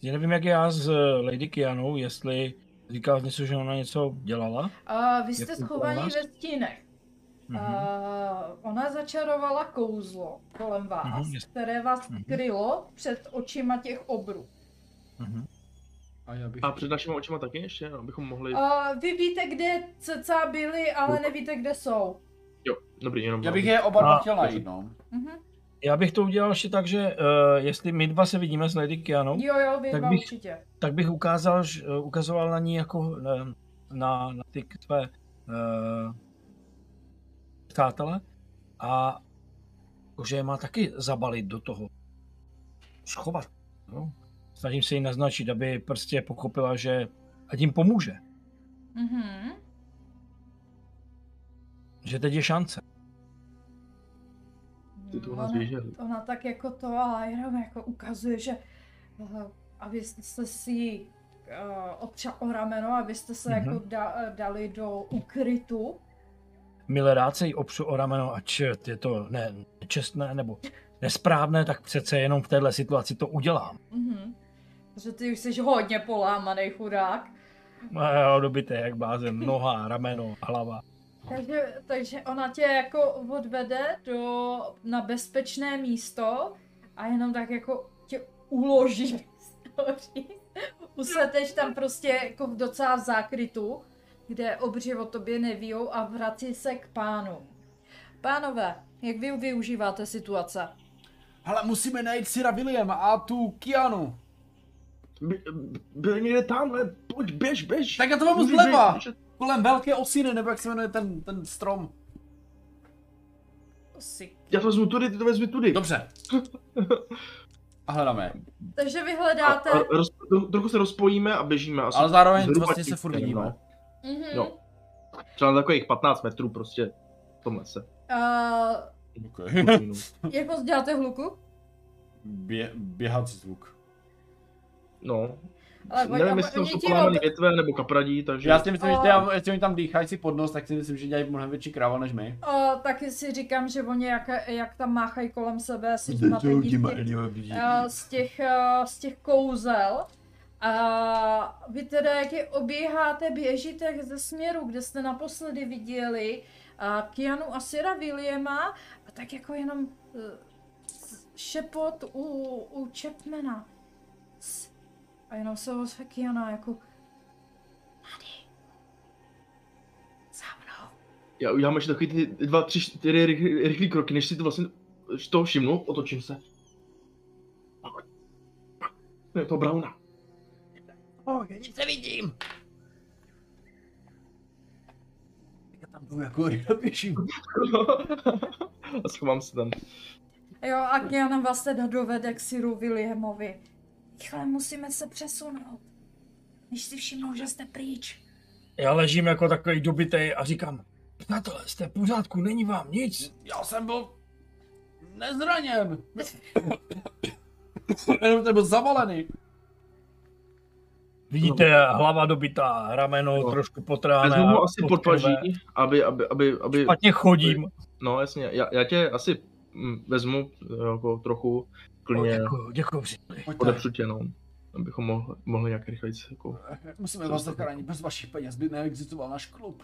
já nevím, jak je já s eh, Lady Kianou, jestli říkal něco, že ona něco dělala. Uh, vy jste schovaní ve stínech. Uh, ona začarovala kouzlo kolem vás, jasně. které vás Mhm. krylo před očima těch obrů. Mhm. A já bych... A před našimi očima taky ještě, abychom mohli... Uh, vy víte, kde cca byli, ale nevíte, kde jsou. Jo, dobrý, jenom... Já bych je oba dva chtěl najít, no. Mhm. Já bych to udělal ještě tak, že uh, jestli my dva se vidíme s Lady Kianou, Jo, jo, Tak bych- určitě. tak bych ukázal, že- eh, ukazoval na ní jako na, na, na ty své uh, přátele a že je má taky zabalit do toho. Schovat. No. Snažím se jí naznačit, aby prostě pochopila, že ať jim pomůže. Mhm. Že teď je šance. Ty to ona, ona tak jako to a jenom jako ukazuje, že a vy jste si ji uh, opřel o rameno a vy jste se Mhm. jako da, dali do ukrytu. Milé rád se jí opřu o rameno, ať je to ne, nečestné nebo nesprávné, tak přece jenom v této situaci to udělám. Mhm. Že ty už jsi hodně polámaný chudák. Jo, dobité jak blázen, noha, rameno, hlava. Takže, takže ona tě jako odvede do, na bezpečné místo a jenom tak jako tě uloží. Useteš tam prostě jako v docela v zákrytu, kde obři o tobě nevíjou a vrací se k pánu. Pánové, jak vy využíváte situace? Hele, musíme najít Sira William a tu Kianu. By, byl někde tamhle, pojď, běž, běž. Tak já to mám zleva. běž, běž. Kolem velké osiny, nebo jak se jmenuje ten, ten strom. Si. Já to vezmu tudy, ty to vezmi tudy. Dobře. A hledáme. Takže vy A, hledáte... a roz, tro- trochu se rozpojíme a běžíme. Asi Ale zároveň vlastně se furt vidíme. no. Mhm. Jo. Třeba na takových 15 metrů prostě v tom lese. Uh, Okay. jak moc děláte hluku? Bě, běhací zvuk. No, Ale nevím, jestli tam jsou ob- větve nebo kapradí, takže... Já si myslím, že ty, jestli oni tam dýchají si pod nos, tak si myslím, že dělají mnohem větší kráva než my. O, taky si říkám, že oni jak, jak tam máchají kolem sebe si zmatení z těch, eh, z těch, eh, z těch kouzel. A vy teda, jak je oběháte, běžíte ze směru, kde jste naposledy viděli a Kianu a Sira Williama a tak jako jenom eh, s- šepot u, u Chapmana. S- A jenom se ozve Kiana jako Tady. Za mnou. Já udělám ještě takový ty dva, tři, čtyři rychlý, rychlý kroky, než si to vlastně z toho všimnu, otočím se. Ne, to Brauna. Oh, já nic nevidím. Já tam jdu jako rychle běžím. a schovám se tam. Jo, a Kiana vás teda dovede k Siru Williamovi. Rychle musíme se přesunout. Než si všimnou, že jste pryč. Já ležím jako takový dobitej a říkám, přátelé, jste v pořádku, není vám nic. Já jsem byl nezraněn. Jenom jsem byl zavalený. Vidíte, hlava dobitá, rameno No. trošku Vezmu potráné. ho asi od pod paží, aby, aby, aby, aby, Špatně chodím. no jasně, já, já tě asi mm, vezmu jako trochu, klidně děkuju, děkuju, příteli. Pojďte. podepřu tě, no. Abychom mohli, mohli nějak rychleji jako... Musíme vás zachránit. Bez vašich peněz by neexistoval náš klub.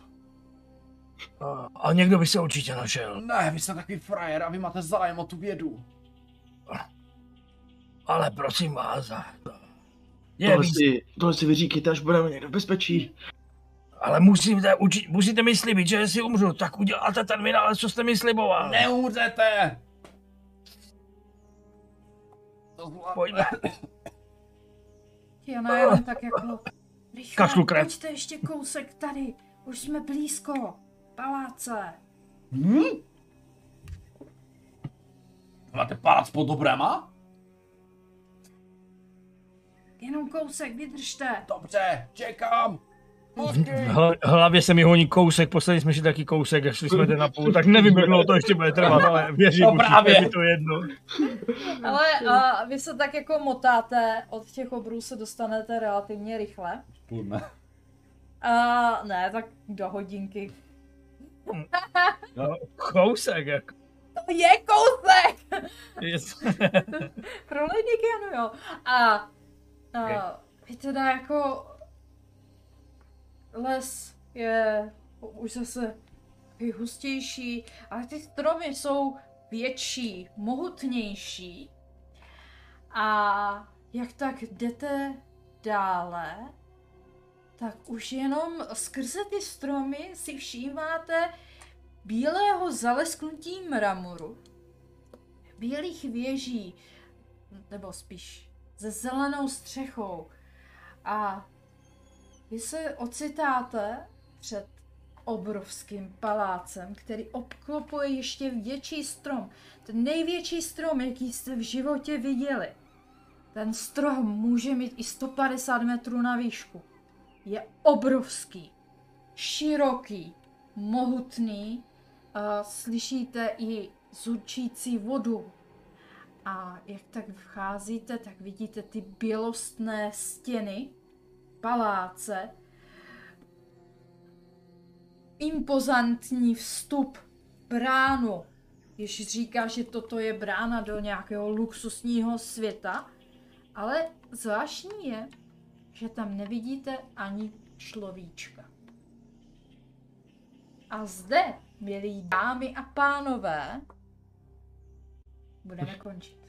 A, a někdo by se určitě našel. Ne, vy jste takový frajer a vy máte zájem o tu vědu. Ale prosím vás, Je tohle, víc, si, tohle si vyříkejte, až budeme někde v bezpečí. ale musíte, uči, musíte mi slibit, že si umřu, tak uděláte ten vynález, co jste mi sliboval. Neumřete! To zvládne. Pojďme. Jana jenom tak jako... Rychle, Kašlu krev. pojďte ještě kousek tady. Už jsme blízko. Paláce. Hm? Máte palác pod obrama? Jenom kousek, vydržte. Dobře, čekám. V hlavě se mi honí kousek, poslední jsme šli taky kousek, jak šli jsme ten na půl, tak nevím, jak dlouho to ještě bude trvat, ale věřím, No určitě právě. je mi to jedno. Ale a vy se tak jako motáte, od těch obrů se dostanete relativně rychle. Půjme. A ne, tak do hodinky. No, kousek, jako. To je kousek! Yes. Pro lidi Keanu, jo. A, a vy teda jako les je už zase hustější, ale ty stromy jsou větší, mohutnější. A jak tak jdete dále, tak už jenom skrze ty stromy si všímáte bílého zalesknutí mramoru, bílých věží, nebo spíš se zelenou střechou. A vy se ocitáte před obrovským palácem, který obklopuje ještě větší strom. Ten největší strom, jaký jste v životě viděli. Ten strom může mít i 150 metrů na výšku. Je obrovský, široký, mohutný. A slyšíte i zurčící vodu. A jak tak vcházíte, tak vidíte ty bělostné stěny paláce. Impozantní vstup, bránu. Jež říká, že toto je brána do nějakého luxusního světa. Ale zvláštní je, že tam nevidíte ani človíčka. A zde, milí dámy a pánové, budeme končit.